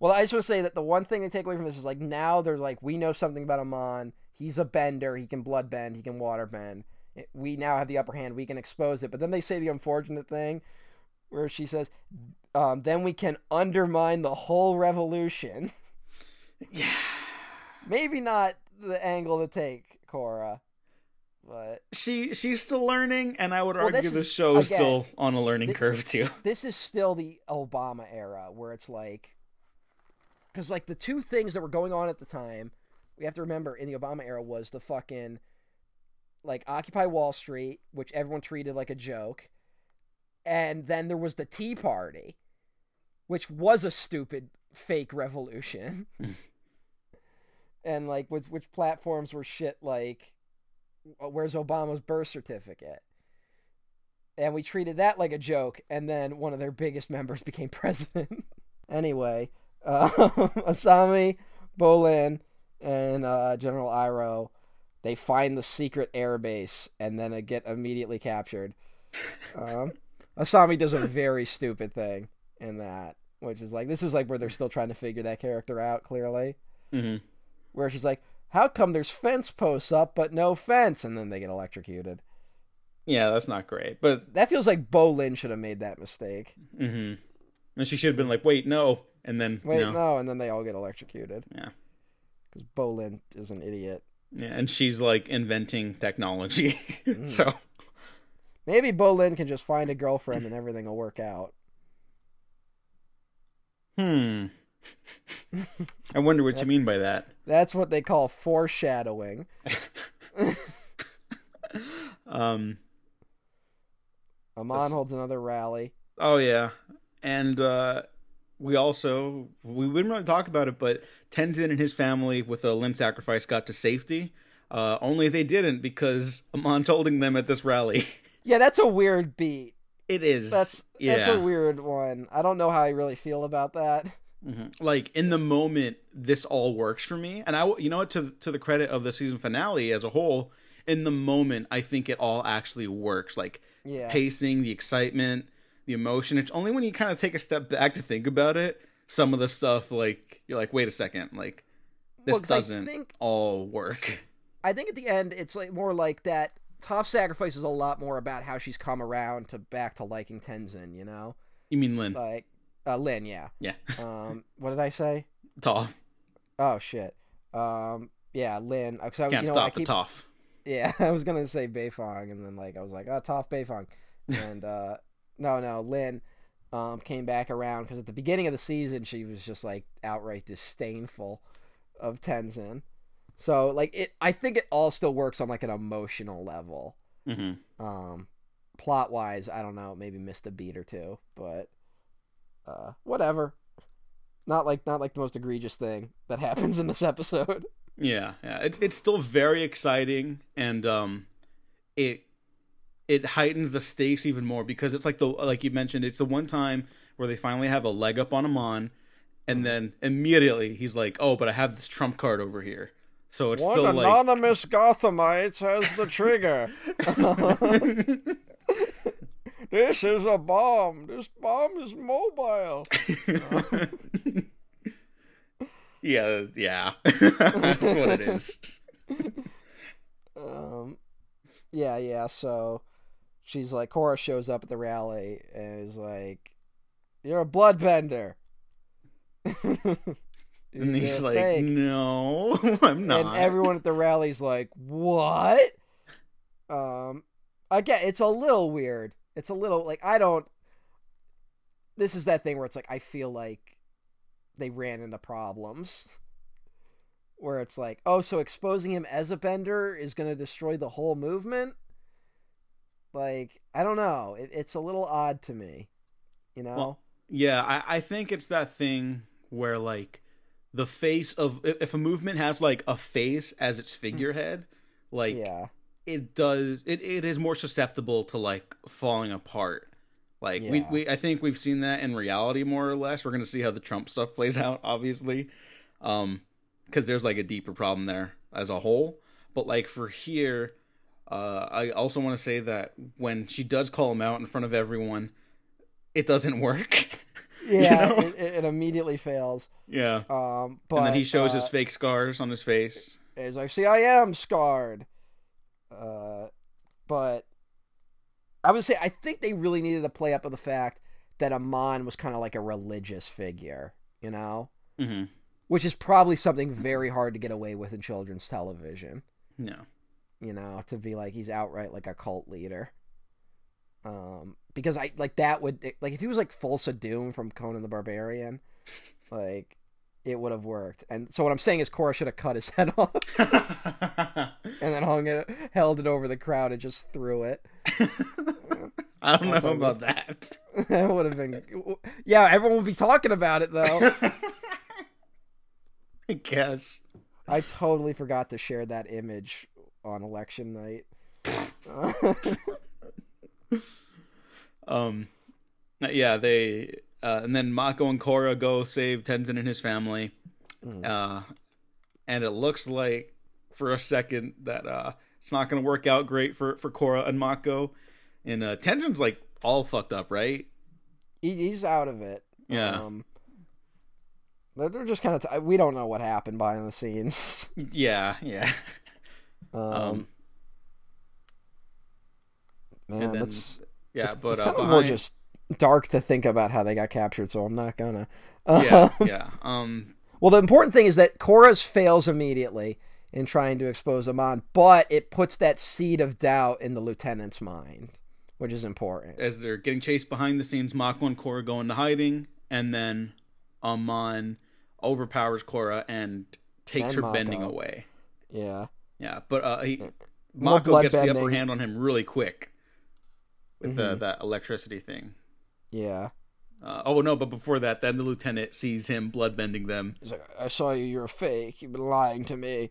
Well, I just want to say that the one thing to take away from this is like now they're like we know something about Amon. He's a bender. He can blood bend. He can water bend. We now have the upper hand. We can expose it. But then they say the unfortunate thing, where she says, um, "Then we can undermine the whole revolution." Yeah, Maybe not the angle to take, Korra, but she she's still learning, and I would Well, argue the is- show's again, still on a learning thi- curve too. this is still the Obama era where it's like because like the two things that were going on at the time we have to remember in the Obama era was the fucking like Occupy Wall Street which everyone treated like a joke and then there was the Tea Party which was a stupid fake revolution. And like with which platforms were shit like where's Obama's birth certificate? And we treated that like a joke and then one of their biggest members became president. Anyway uh, asami bolin and uh, general Iroh they find the secret air base and then get immediately captured. Um, asami does a very stupid thing in that which is like this is like where they're still trying to figure that character out clearly. Hmm where she's like how come there's fence posts up but no fence? And then they get electrocuted. Yeah, that's not great, but that feels like bolin should have made that mistake. Hmm and she should have been like, "Wait, no," and then Wait, you know, no, and then they all get electrocuted. Yeah. Because Bolin is an idiot. yeah, and she's like inventing technology, Mm. so Maybe Bolin can just find a girlfriend and everything will work out. hmm. I wonder what you mean by that. That's what they call foreshadowing. Um. Amon holds another rally. Oh yeah, and uh, we also we wouldn't really talk about it, but Tenzin and his family with a limb sacrifice got to safety. Uh, only they didn't because Amon holding them at this rally. Yeah, that's a weird beat. It is. That's yeah. that's a weird one. I don't know how I really feel about that. Mhm. Like in the moment, this all works for me, and I, you know what, to to the credit of the season finale as a whole, in the moment, I think it all actually works. Like Yeah. pacing, the excitement, the emotion. It's only when you kind of take a step back to think about it, some of the stuff like you're like, wait a second, like this Well, I doesn't think- all work. I think at the end it's like more like that Toph sacrifice is a lot more about how she's come around to back to liking Tenzin, you know? You mean Lin? Like uh Lin, yeah. yeah, Um what did I say? Toph. Oh shit. Um yeah, Lin. uh, 'cause I, Can't you know, I stop keep, the Toph. Yeah, I was gonna say Beifong, and then like I was like, oh, Toph Beifong, and uh, no, no, Lin um, came back around because at the beginning of the season she was just like outright disdainful of Tenzin. So like it, I think it all still works on like an emotional level. hmm Um, plot wise, I don't know, maybe missed a beat or two, but uh, whatever. Not like not like the most egregious thing that happens in this episode. Yeah, yeah. It's it's still very exciting, and um, it it heightens the stakes even more because it's like the like you mentioned, it's the one time where they finally have a leg up on Amon, and then immediately he's like, "Oh, but I have this trump card over here." So it's One still like anonymous Gothamites has the trigger. this is a bomb. This bomb is mobile. yeah, yeah. That's what it is. Um, Yeah, yeah. So she's like, Korra shows up at the rally and is like, "You're a bloodbender." And he's like, fake." "No, I'm not." and everyone at the rally's like, "What?" Um, again, it's a little weird. It's a little like I don't. This is that thing where it's like I feel like they ran into problems. Where it's like, oh, so exposing him as a bender is going to destroy the whole movement. Like, I don't know. It, it's a little odd to me. You know? Well, Yeah, I, I think it's that thing where like the face of if a movement has like a face as its figurehead, like yeah. it does it, it is more susceptible to like falling apart. Like we, we I think we've seen that in reality more or less. We're gonna see how the Trump stuff plays out, obviously. Um because there's like a deeper problem there as a whole. But like for here, uh I also want to say that when she does call him out in front of everyone, it doesn't work. Yeah. know? it, it immediately fails. yeah. Um, but and then he shows uh, his fake scars on his face. is like, see, I am scarred. Uh, but I would say I think they really needed to play up of the fact that Amon was kind of like a religious figure, you know, hmm which is probably something very hard to get away with in children's television. Yeah. You know, to be like he's outright like a cult leader. Um, because I like that would like if he was like Thulsa Doom from Conan the Barbarian, like it would have worked. And so what I'm saying is Korra should have cut his head off. and then hung it, held it over the crowd, and just threw it. I don't know about that. that would have been, yeah. Everyone would be talking about it though. I guess. I totally forgot to share that image on election night. Um, yeah, they uh, and then Mako and Korra go save Tenzin and his family. Mm. Uh, and it looks like for a second that uh, it's not going to work out great for for Korra and Mako. And uh, Tenzin's like all fucked up, right? he, he's out of it. Yeah. Um, they're, they're just kind of. T- we don't know what happened behind the scenes. Yeah, yeah. Um, Um, man, then- that's yeah, but it's uh, kind of behind, more just dark to think about how they got captured. So I'm not gonna. yeah, yeah. Um, Well, the important thing is that Korra's fails immediately in trying to expose Amon, but it puts that seed of doubt in the lieutenant's mind, which is important. as they're getting chased behind the scenes, Mako and Korra go into hiding, and then Amon overpowers Korra and takes And her bending away. Yeah. Yeah, but uh, he, More Mako gets the upper hand on him really quick with the, Mhm. that electricity thing. Yeah. Uh, oh no! But before that, then the lieutenant sees him bloodbending them. He's like, I saw you. You're a fake. You've been lying to me.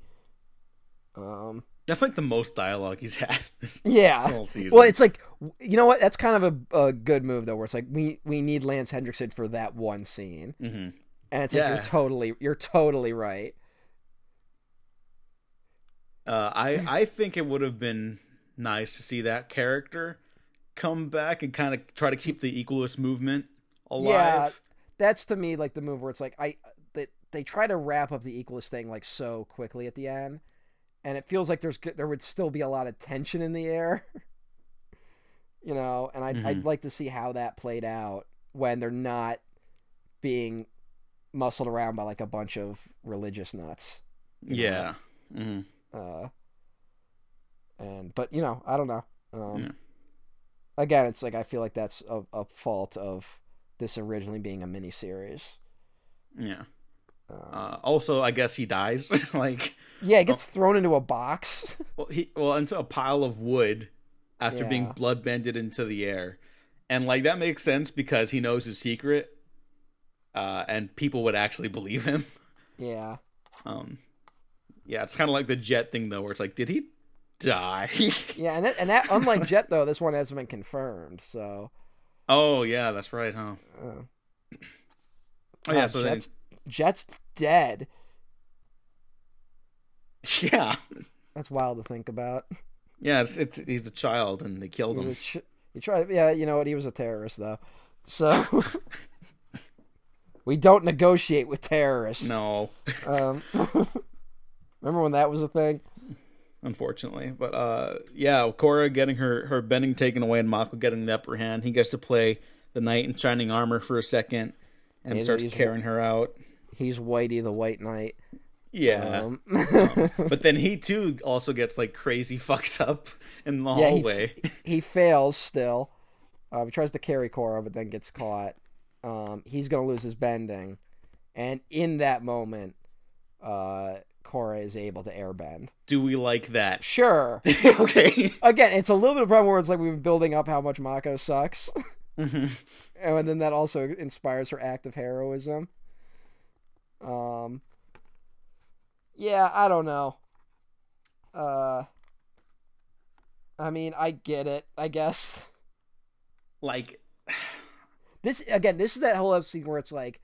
Um. That's like the most dialogue he's had Yeah. Well, it's like you know what? That's kind of a, a good move though, where it's like we we need Lance Henriksen for that one scene, hmm and it's like Yeah. you're totally you're totally right. Uh, I I think it would have been nice to see that character come back and kind of try to keep the equalist movement alive. Yeah, that's to me like the move where it's like I they, they try to wrap up the equalist thing like so quickly at the end, and it feels like there's there would still be a lot of tension in the air. you know, and I'd I'd Mhm. like to see how that played out when they're not being muscled around by like a bunch of religious nuts. Yeah. hmm Uh, and but you know, I don't know. Um, Yeah. Again, it's like I feel like that's a, a fault of this originally being a miniseries. Yeah. Um, Uh, also, I guess he dies. like, yeah, it gets thrown into a box. well, he well into a pile of wood after being Yeah. blood bended into the air, and like that makes sense because he knows his secret, uh, and people would actually believe him. yeah, Um, yeah, it's kind of like the Jet thing though, where it's like, did he die? yeah, and that, and that unlike Jet though, this one hasn't been confirmed. So, oh yeah, that's right, huh? uh, Oh yeah, so then Jet's, Jet's dead. yeah, That's wild to think about. yeah, it's, it's he's a child and they killed him. ch- he tried. Yeah, you know what? He was a terrorist though. So we don't negotiate with terrorists. No, Um, remember when that was a thing? unfortunately. But uh, yeah, Korra getting her her bending taken away and Mako getting the upper hand. He gets to play the knight in shining armor for a second and He's- starts carrying her out. He's Whitey the White Knight. Yeah. Um, but then he too also gets like crazy fucked up in the Yeah, he- hallway. he fails still. Uh, he tries to carry Korra, but then gets caught. Um, he's gonna lose his bending, and in that moment, uh, Korra is able to airbend. Do we like that? Sure. okay. Again, it's a little bit of a problem where it's like we've been building up how much Mako sucks, Mhm. and then that also inspires her act of heroism. Um. Yeah, I don't know. Uh. I mean, I get it. I guess. Like This again, this is that whole episode where it's like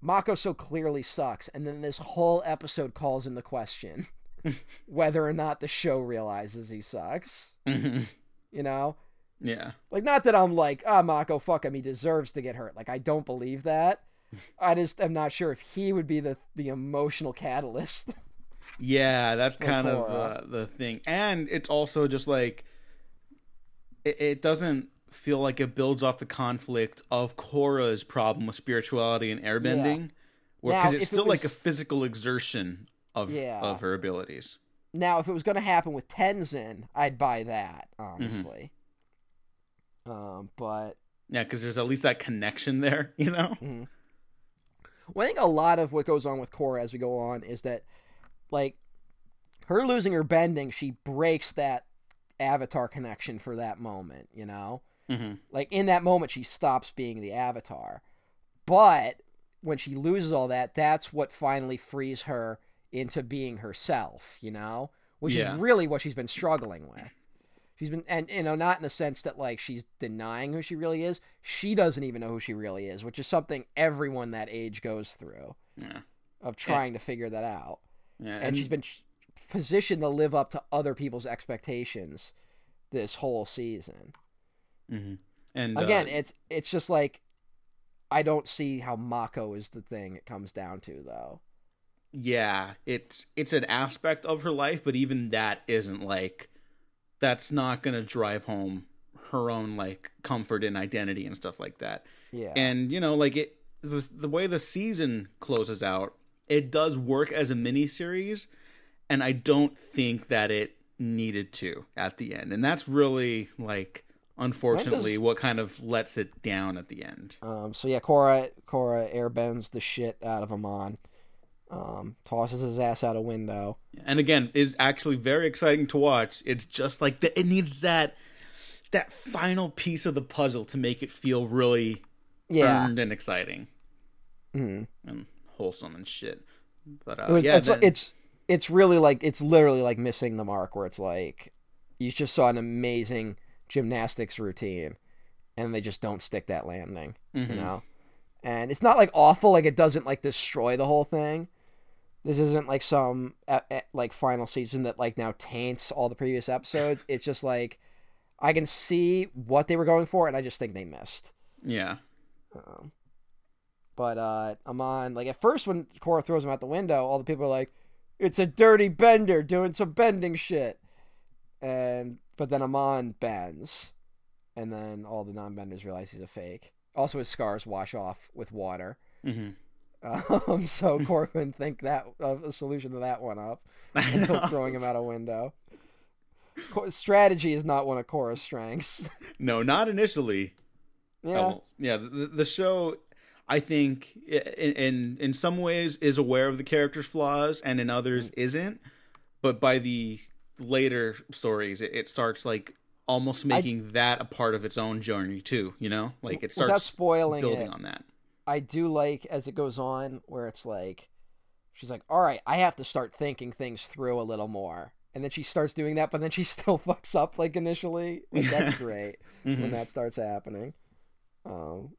Mako so clearly sucks, and then this whole episode calls into question whether or not the show realizes he sucks. mhm. You know? yeah. Like not that I'm like, ah, Mako, fuck him, he deserves to get hurt. Like I don't believe that. I just am not sure if he would be the the emotional catalyst. Yeah, that's kind of uh, the thing. And it's also just like it, it doesn't feel like it builds off the conflict of Korra's problem with spirituality and airbending. Because if it's it still like a physical exertion of Yeah. of her abilities. now, if it was going to happen with Tenzin, I'd buy that honestly. Um, but Yeah, because there's at least that connection there, you know? Well, I think a lot of what goes on with Korra as we go on is that, like, her losing her bending, she breaks that avatar connection for that moment, you know? Hmm Like, in that moment, she stops being the avatar. But when she loses all that, that's what finally frees her into being herself, you know? Which Yeah. is really what she's been struggling with. She's been, and you know, not in the sense that like she's denying who she really is. She doesn't even know who she really is, which is something everyone that age goes through Yeah. of trying to figure that out. Yeah. And she's been sh- positioned to live up to other people's expectations this whole season. Hmm And Again, uh, it's it's just like I don't see how Mako is the thing it comes down to though. yeah, it's it's an aspect of her life, but even that isn't like that's not gonna drive home her own like comfort and identity and stuff like that. Yeah. And you know, like it the the way the season closes out, it does work as a mini series, and I don't think that it needed to at the end. And that's really like unfortunately what kind of lets it down at the end. Um, so yeah, Korra Korra airbends the shit out of Amon, um, tosses his ass out a window. and again is actually very exciting to watch it's just like that it needs that that final piece of the puzzle to make it feel really Yeah, earned and exciting Mhm. and wholesome and shit but uh, it was, yeah it's then- it's it's really like it's literally like missing the mark where it's like you just saw an amazing gymnastics routine, and they just don't stick that landing. Mhm. You know, and it's not like awful, like it doesn't like destroy the whole thing. This isn't like some like final season that like now taints all the previous episodes. It's just like I can see what they were going for, and I just think they missed. yeah Um, but uh, Amon like at first when Korra throws him out the window, all the people are like, "It's a dirty bender doing some bending shit," and but then Amon bends, and then all the non-benders realize he's a fake. Also, his scars wash off with water. hmm Um, so Corwin think that of a solution to that one up throwing him out a window. Strategy is not one of Korra's strengths. no not initially yeah, Oh, yeah the, the show i think in, in in some ways is aware of the character's flaws and in others isn't but by the later stories it, it starts like almost making that a part of its own journey too you know like it starts spoiling building it. on that I do like as it goes on where it's like she's like, "All right, I have to start thinking things through a little more." And then she starts doing that, but then she still fucks up like initially. Like, that's great when Mhm. that starts happening. Um,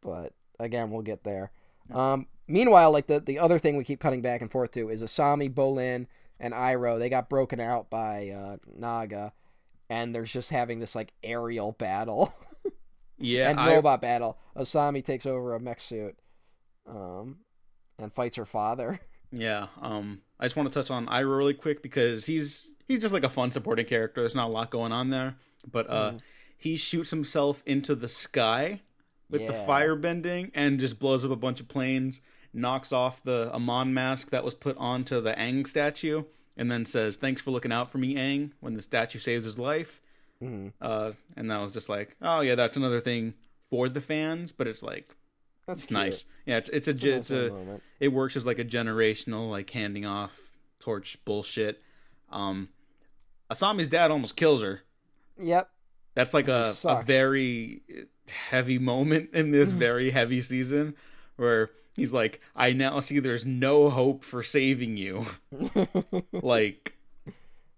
but again, we'll get there. Um, meanwhile, like the the other thing we keep cutting back and forth to is Asami, Bolin, and Iroh. They got broken out by uh, Naga, and there's just having this like aerial battle. yeah and I- robot battle. Asami takes over a mech suit, um, and fights her father. Yeah, um, I just want to touch on Iroh really quick because he's he's just like a fun supporting character. There's not a lot going on there, but uh, Mhm. he shoots himself into the sky with the fire bending and just blows up a bunch of planes, knocks off the Amon mask that was put onto the Aang statue, and then says, "Thanks for looking out for me, Aang." When the statue saves his life, Mhm. uh, and that was just like, oh yeah, that's another thing for the fans, but it's like That's it's nice. Yeah, it's it's a, It's a it's a it works as like a generational like handing off torch bullshit. Um, Asami's dad almost kills her. Yep. That's like a, a very heavy moment in this very heavy season where he's like, I now see there's no hope for saving you. like,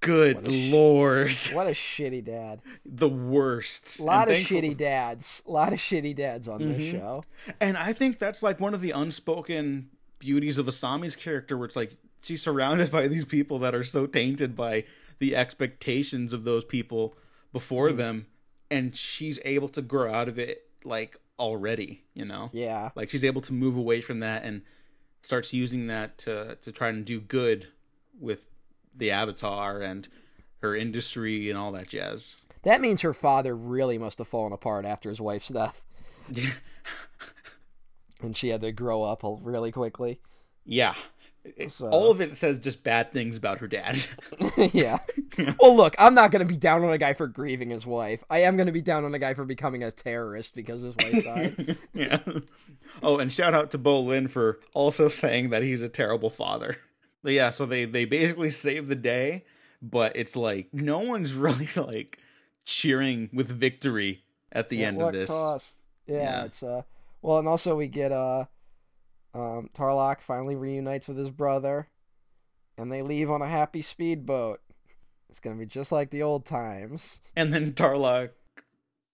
good What sh- lord. what a shitty dad. the worst. A lot And of thankful- shitty dads. A lot of shitty dads on this Mhm. show. And I think that's like one of the unspoken beauties of Asami's character, where it's like she's surrounded by these people that are so tainted by the expectations of those people before them, and she's able to grow out of it like already, you know? Yeah. Like she's able to move away from that and starts using that to to try and do good with the avatar and her industry and all that jazz. That means her father really must have fallen apart after his wife's death, and she had to grow up really quickly. yeah. So- All of it says just bad things about her dad. yeah. Well, look, I'm not going to be down on a guy for grieving his wife. I am going to be down on a guy for becoming a terrorist because his wife died. yeah. Oh, and shout out to Bolin for also saying that he's a terrible father. But yeah, so they they basically save the day, but it's like no one's really like cheering with victory at the At end of this. cost? Yeah, Yeah. it's uh well, and also we get uh um Tarrlok finally reunites with his brother and they leave on a happy speedboat. It's going to be just like the old times. And then Tarrlok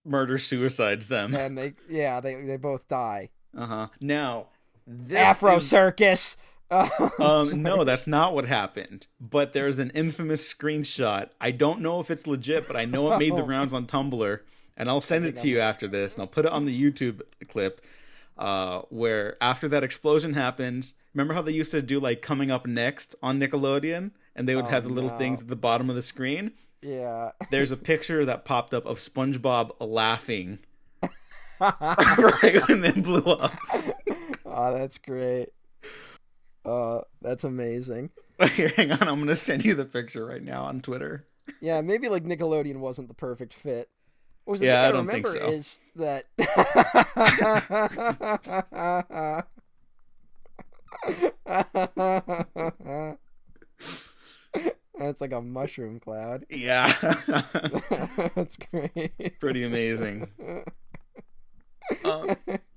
murder suicides them. And they yeah, they they both die. Uh-huh. Now, this Afro is- circus. Um, no, that's not what happened. But there's an infamous screenshot. I don't know if it's legit, but I know it made the Oh. rounds on Tumblr, and I'll send it to you after this, and I'll put it on the YouTube clip. Uh, where after that explosion happens, remember how they used to do like coming up next on Nickelodeon, and they would Oh, have the little no. things at the bottom of the screen. Yeah. There's a picture that popped up of SpongeBob laughing right when they blew up. oh, that's great. Uh, that's amazing. Here, hang on, I'm gonna send you the picture right now on Twitter. Yeah, maybe like Nickelodeon wasn't the perfect fit. What was the Yeah, thing I don't think so. is that it's like a mushroom cloud. Yeah. That's great. Pretty amazing. Um,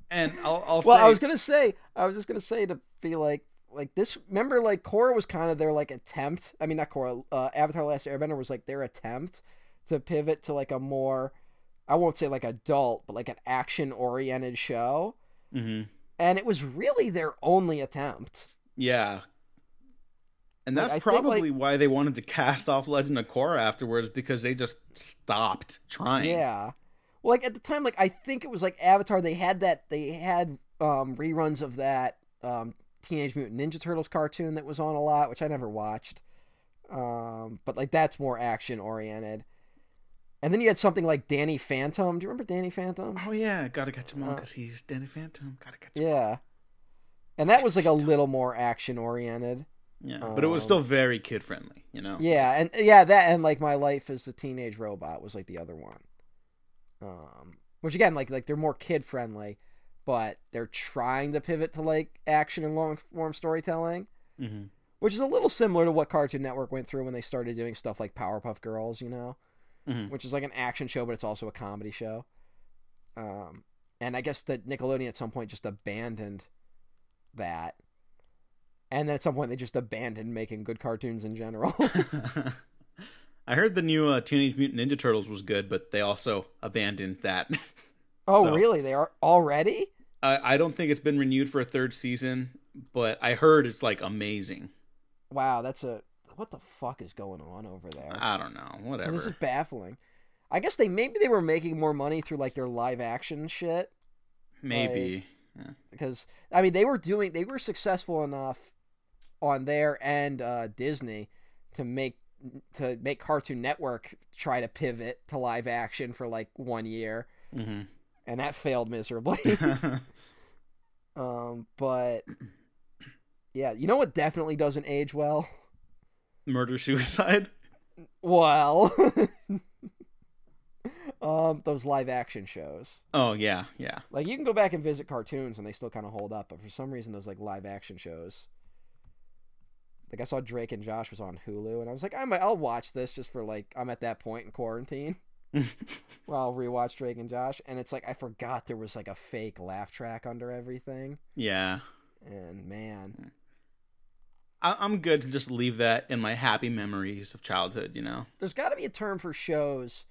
and I'll, I'll well, say, I was gonna say, I was just gonna say to be like, like this. Remember, like Korra was kind of their like attempt. I mean, not Korra. Uh, Avatar: Last Airbender was like their attempt to pivot to like a more, I won't say like adult, but like an action oriented show. Mhm. And it was really their only attempt. yeah. And Like, that's think, probably why they wanted to cast off Legend of Korra afterwards because they just stopped trying. Yeah. Well, like at the time, like I think it was like Avatar. They had that. They had um, reruns of that um, Teenage Mutant Ninja Turtles cartoon that was on a lot, which I never watched. Um, but like that's more action oriented. And then you had something like Danny Phantom. Do you remember Danny Phantom? Oh yeah, gotta catch him on Uh, because he's Danny Phantom. Gotta catch him. Yeah. And that was like a little more action oriented. Yeah, but it was Um, still very kid friendly. You know. Yeah, and yeah, that and like my life as a teenage robot was like the other one. Um, which again, like like they're more kid friendly, but they're trying to pivot to like action and long form storytelling, hmm which is a little similar to what Cartoon Network went through when they started doing stuff like Powerpuff Girls, you know, Mhm. which is like an action show, but it's also a comedy show. Um, and I guess that Nickelodeon at some point just abandoned that. And then at some point they just abandoned making good cartoons in general. I heard the new uh, Teenage Mutant Ninja Turtles was good, but they also abandoned that. Oh, So- really? They are already? I, I don't think it's been renewed for a third season, but I heard it's like amazing. Wow, that's a what the fuck is going on over there? I don't know, whatever. This is baffling. I guess they maybe they were making more money through like their live action shit Maybe. Yeah. because I mean they were doing they were successful enough on there and uh, Disney to make to make Cartoon Network try to pivot to live action for like one year, hmm and that failed miserably. um, but yeah, you know what definitely doesn't age well. Murder suicide. Well, um, those live action shows. Oh yeah, yeah. Like you can go back and visit cartoons and they still kind of hold up, but for some reason those like live action shows. Like I saw Drake and Josh was on Hulu, and I was like, I might, I'll watch this just for like I'm at that point in quarantine. well, I'll rewatch Drake and Josh, and it's like I forgot there was like a fake laugh track under everything, yeah. and man, I- I'm good to just leave that in my happy memories of childhood. You know. there's got to be a term for shows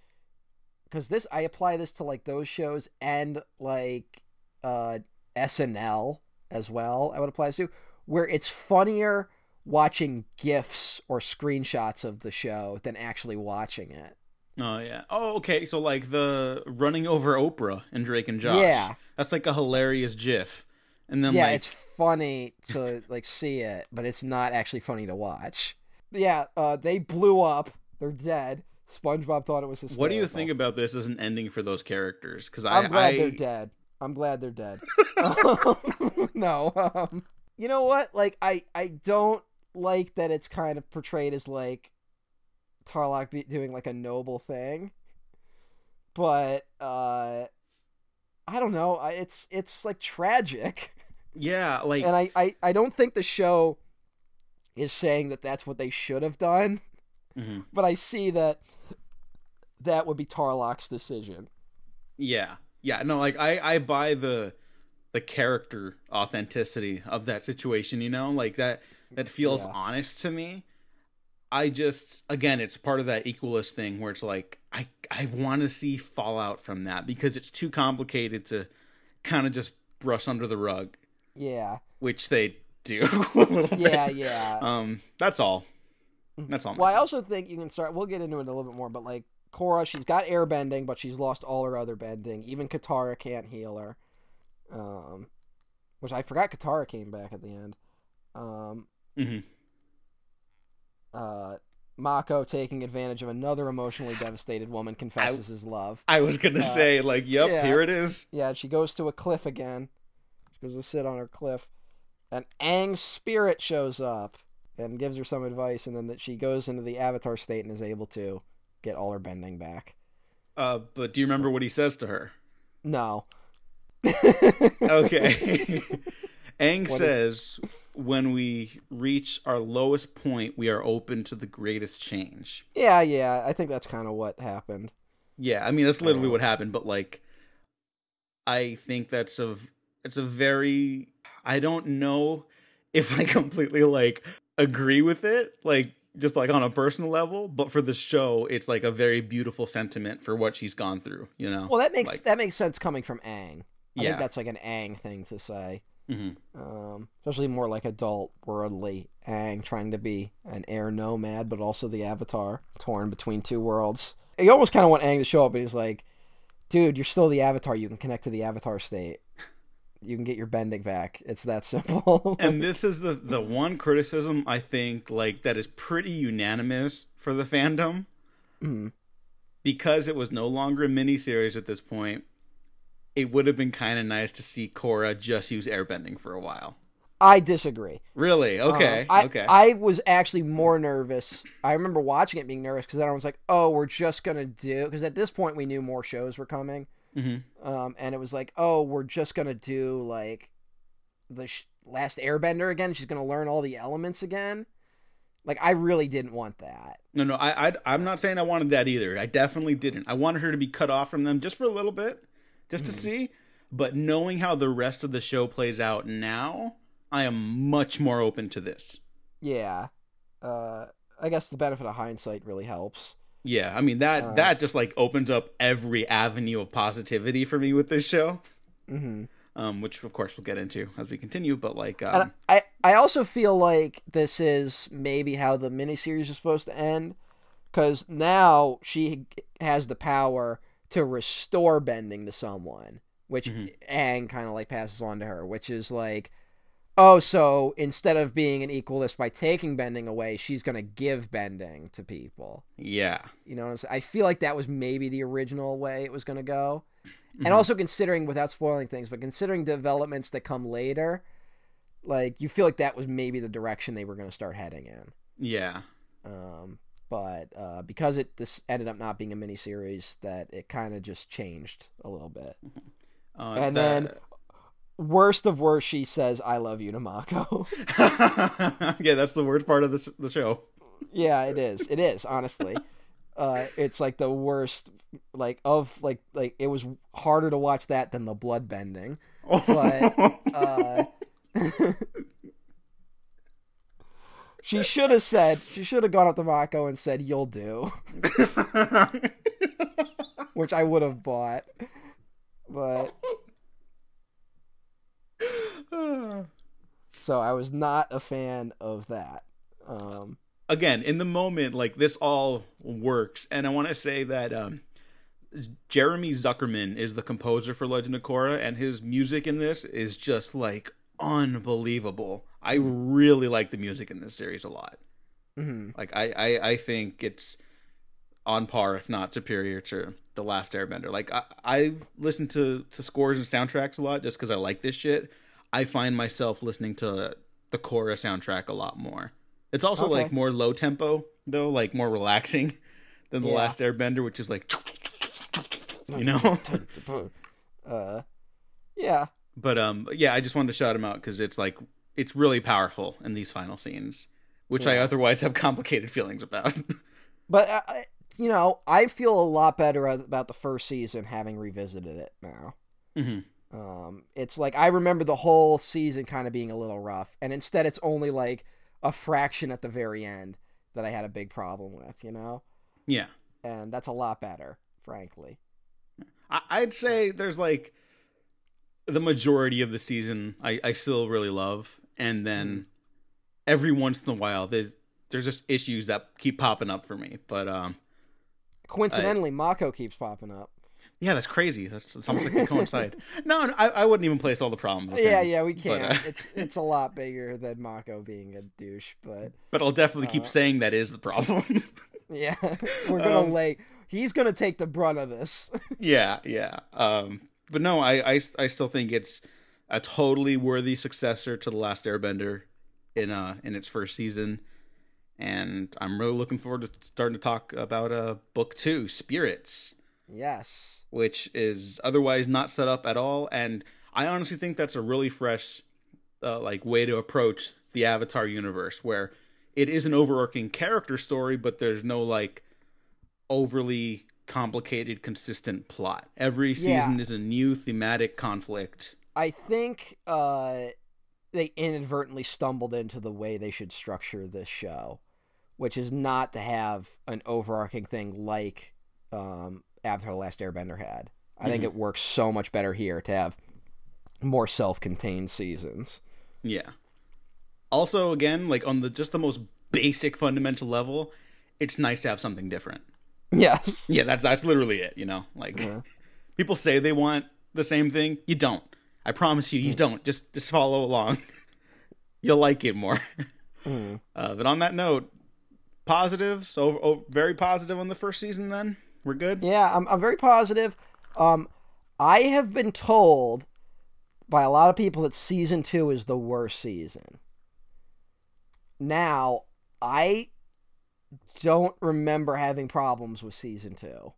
because this I apply this to like those shows and like uh SNL as well. I would apply this to where it's funnier watching gifs or screenshots of the show than actually watching it. Oh yeah. Oh okay. So like the running over Oprah and Drake and Josh. Yeah. That's like a hilarious GIF. And then yeah, like it's funny to like see it, but it's not actually funny to watch. Yeah, uh, they blew up. They're dead. SpongeBob thought it was hysterical. what do you think about this as an ending for those characters? Because I I'm glad I they're dead. I'm glad they're dead. no, um, you know what? Like, I I don't like that it's kind of portrayed as like Tarrlok be doing like a noble thing, but uh, I don't know. I, it's it's like tragic, yeah like and I, I I don't think the show is saying that that's what they should have done, mhm. but I see that that would be Tarrlok's decision. yeah yeah no like I I buy the the character authenticity of that situation. You know like that that feels Yeah. honest to me. I just again, it's part of that equalist thing where it's like I I want to see fallout from that because it's too complicated to kind of just brush under the rug, Yeah, which they do yeah, bit. yeah. Um, that's all. That's all. Well, I also think you can start. We'll get into it a little bit more, but like Korra, she's got air bending, but she's lost all her other bending. Even Katara can't heal her. Um, which I forgot Katara came back at the end. Um, Mhm. uh, Mako taking advantage of another emotionally devastated woman confesses his love. I was gonna Uh, say like, yep, yeah. here it is. Yeah, she goes to a cliff again. Goes to sit on her cliff, and Aang's spirit shows up and gives her some advice, and then that she goes into the Avatar state and is able to get all her bending back. Uh, but do you remember what he says to her? No. Okay. Aang What is- says, when we reach our lowest point, we are open to the greatest change. yeah, yeah. I think that's kind of what happened. Yeah, I mean that's literally Oh. what happened, but like I think that's a it's a very I don't know if I completely like agree with it, like just like on a personal level, but for the show it's like a very beautiful sentiment for what she's gone through, you know. Well, that makes Like- that makes sense coming from Aang. I Yeah. think that's like an Aang thing to say. hmm Um, especially more like adult, worldly Aang trying to be an air nomad, but also the Avatar, torn between two worlds. You almost kind of want Aang to show up, and he's like, "Dude, you're still the Avatar. You can connect to the Avatar state. You can get your bending back. It's that simple." And this is the the one criticism I think like that is pretty unanimous for the fandom Mhm. because it was no longer a miniseries at this point. It would have been kind of nice to see Korra just use airbending for a while. I disagree. Really? Okay. Um, I, okay. I was actually more nervous. I remember watching it being nervous because then I was like, "Oh, we're just gonna do." Because at this point, we knew more shows were coming. Hmm um, and it was like, oh, we're just gonna do like the sh- last Airbender again. She's gonna learn all the elements again. Like, I really didn't want that. No, no. I, I, I'm not saying I wanted that either. I definitely didn't. I wanted her to be cut off from them just for a little bit, just to see. But knowing how the rest of the show plays out now, I am much more open to this. Yeah, uh, I guess the benefit of hindsight really helps. Yeah, I mean that Uh, that just like opens up every avenue of positivity for me with this show. hmm Um, which of course we'll get into as we continue. But like, um, I, I also feel like this is maybe how the miniseries is supposed to end, because now she has the power to restore bending to someone, which Mhm. Aang kind of like passes on to her, which is like, Oh, so instead of being an equalist by taking bending away, she's going to give bending to people. Yeah. You know what I'm saying? I feel like that was maybe the original way it was going to go. Mhm. And also considering, without spoiling things, but considering developments that come later, like you feel like that was maybe the direction they were going to start heading in. Yeah. Um, but uh, because it this ended up not being a miniseries, that it kind of just changed a little bit. Uh, And that- then- Worst of worst, she says, "I love you" to Mako. yeah, that's the worst part of the, the show. yeah, it is. It is honestly. Uh, it's like the worst. Like of like like it was harder to watch that than the blood bending. But, Uh, she should have said. She should have gone up to Mako and said, "You'll do," which I would have bought. But so I was not a fan of that. Um, Again, in the moment, like this all works, and I want to say that um, Jeremy Zuckerman is the composer for Legend of Korra, and his music in this is just like unbelievable. I really like the music in this series a lot. mhm. Like I, I, I think it's on par, if not superior, to the Last Airbender. Like I, I've listened to to scores and soundtracks a lot just because I like this shit. I find myself listening to the Korra soundtrack a lot more. It's also Okay. like more low tempo though, like more relaxing than the Yeah. Last Airbender, which is like, you know. uh, yeah, But um, yeah, I just wanted to shout him out because it's like it's really powerful in these final scenes, which I otherwise have complicated feelings about. but uh, you know, I feel a lot better about the first season having revisited it now. hmm Um, it's like I remember the whole season kind of being a little rough, and instead it's only like a fraction at the very end that I had a big problem with, you know, Yeah. and that's a lot better, frankly. I- I'd say there's like the majority of the season I, I still really love, and then every once in a while there's there's just issues that keep popping up for me. But um, Coincidentally, Mako keeps popping up. Yeah, that's crazy. That's it's almost like they coincide. No, no I, I wouldn't even place all the problems. With Yeah, yeah, we can't. uh, it's it's a lot bigger than Mako being a douche, but But I'll definitely keep Uh, saying that is the problem. yeah, we're gonna Um, lay. He's gonna take the brunt of this. yeah, yeah. Um, but no, I, I I still think it's a totally worthy successor to the Last Airbender in uh in its first season, and I'm really looking forward to starting to talk about uh book two, Spirits, yes. which is otherwise not set up at all, and I honestly think that's a really fresh uh, like way to approach the Avatar universe, where it is an overarching character story, but there's no like overly complicated, consistent plot. Every season Yeah. is a new thematic conflict. I think uh, they inadvertently stumbled into the way they should structure this show, which is not to have an overarching thing like um, Avatar: The Last Airbender had. I think Mhm. it works so much better here to have more self-contained seasons. Yeah. Also, again, like on the just the most basic fundamental level, it's nice to have something different. Yes. Yeah, that's that's literally it. You know, like Yeah. people say they want the same thing, you don't. I promise you, you don't. Just just follow along. You'll like it more. Mm. Uh, but on that note, positive. So oh, very positive on the first season. Then we're good. Yeah, I'm, I'm very positive. Um, I have been told by a lot of people that season two is the worst season. Now, I don't remember having problems with season two.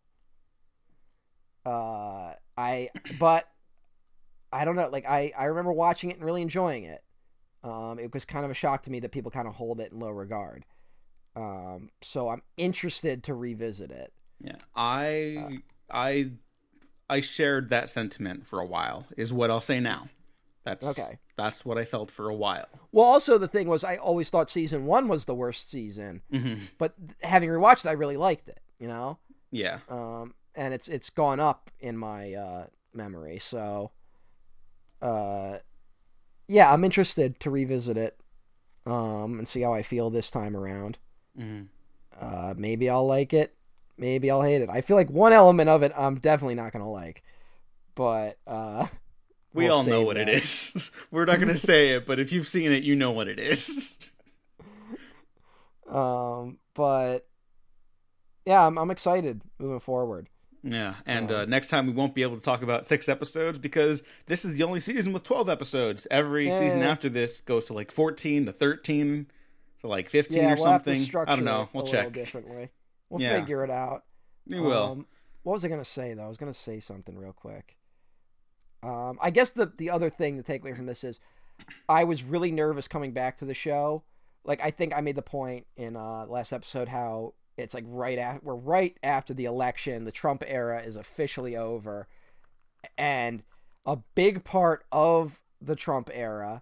Uh, I but I don't know. Like I I remember watching it and really enjoying it. Um, it was kind of a shock to me that people kind of hold it in low regard. Um, so I'm interested to revisit it. Yeah, I I I shared that sentiment for a while. Is what I'll say now. That's Okay. That's what I felt for a while. Well, also the thing was, I always thought season one was the worst season, hmm but having rewatched it, I really liked it. You know, Yeah, um, and it's it's gone up in my uh, memory. So, uh, yeah, I'm interested to revisit it, um, and see how I feel this time around. hmm Uh, maybe I'll like it, maybe I'll hate it. I feel like one element of it I'm definitely not gonna like, but uh, We We'll all know what it that. is. We're not going to say it, but if you've seen it, you know what it is. Um, but yeah, I'm I'm excited moving forward. Yeah, and uh, Um, next time we won't be able to talk about six episodes because this is the only season with 12 episodes. Every season Yeah. after this goes to like 14 to 13 to like 15 yeah, or we'll have to something. I don't know. it We'll a check. little differently. We'll Yeah. figure it out. We will. Um, what was I gonna say though? I was gonna say something real quick. Um, I guess the the other thing to take away from this is, I was really nervous coming back to the show. Like I think I made the point in uh last episode how it's like right at we're right after the election, the Trump era is officially over, and a big part of the Trump era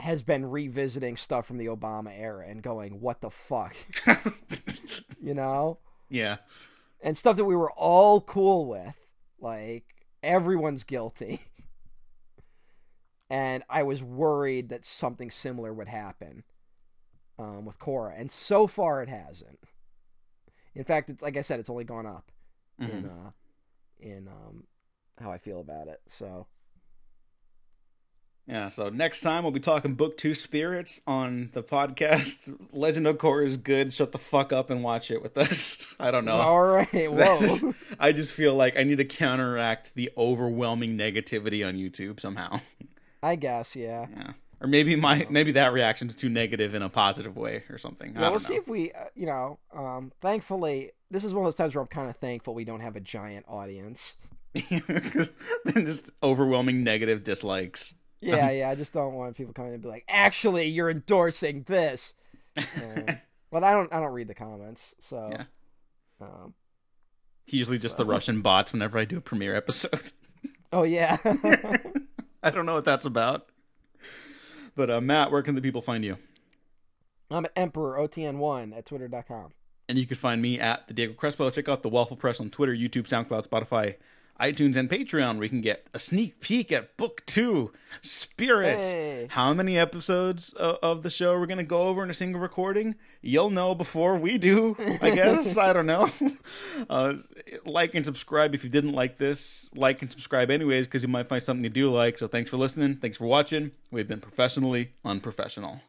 has been revisiting stuff from the Obama era and going, what the fuck, you know? yeah. and stuff that we were all cool with. Like everyone's guilty. and I was worried that something similar would happen um, with Korra, and so far it hasn't. In fact, it's like I said, it's only gone up in Mhm. uh, in um, how I feel about it. So Yeah, so next time we'll be talking Book Two Spirits on the podcast. Legend of Korra is good. Shut the fuck up and watch it with us. I don't know. all right, is- whoa, I just feel like I need to counteract the overwhelming negativity on YouTube somehow. I guess yeah. Yeah. Or maybe my maybe that reaction is too negative in a positive way or something. I Yeah, we'll know. see if we, uh, you know, um, thankfully, this is one of those times where I'm kind of thankful we don't have a giant audience. then just overwhelming negative dislikes. Yeah, yeah. I just don't want people coming in and be like, "Actually, you're endorsing this." But I don't. I don't read the comments, so. Yeah. Um, Usually just the Russian bots whenever I do a premiere episode. oh yeah. I don't know what that's about. But uh, Matt, where can the people find you? I'm at Emperor OTN1 at twitter.com. And you can find me at the Diego Crespo. Check out the Waffle Press on Twitter, YouTube, SoundCloud, Spotify, iTunes, and Patreon, where you can get a sneak peek at Book Two, Spirits. Hey. How many episodes of, of the show we're gonna go over in a single recording? You'll know before we do, I guess. I don't know. Uh, like and subscribe if you didn't like this. Like and subscribe anyways, because you might find something you do like. So thanks for listening. Thanks for watching. We've been professionally unprofessional.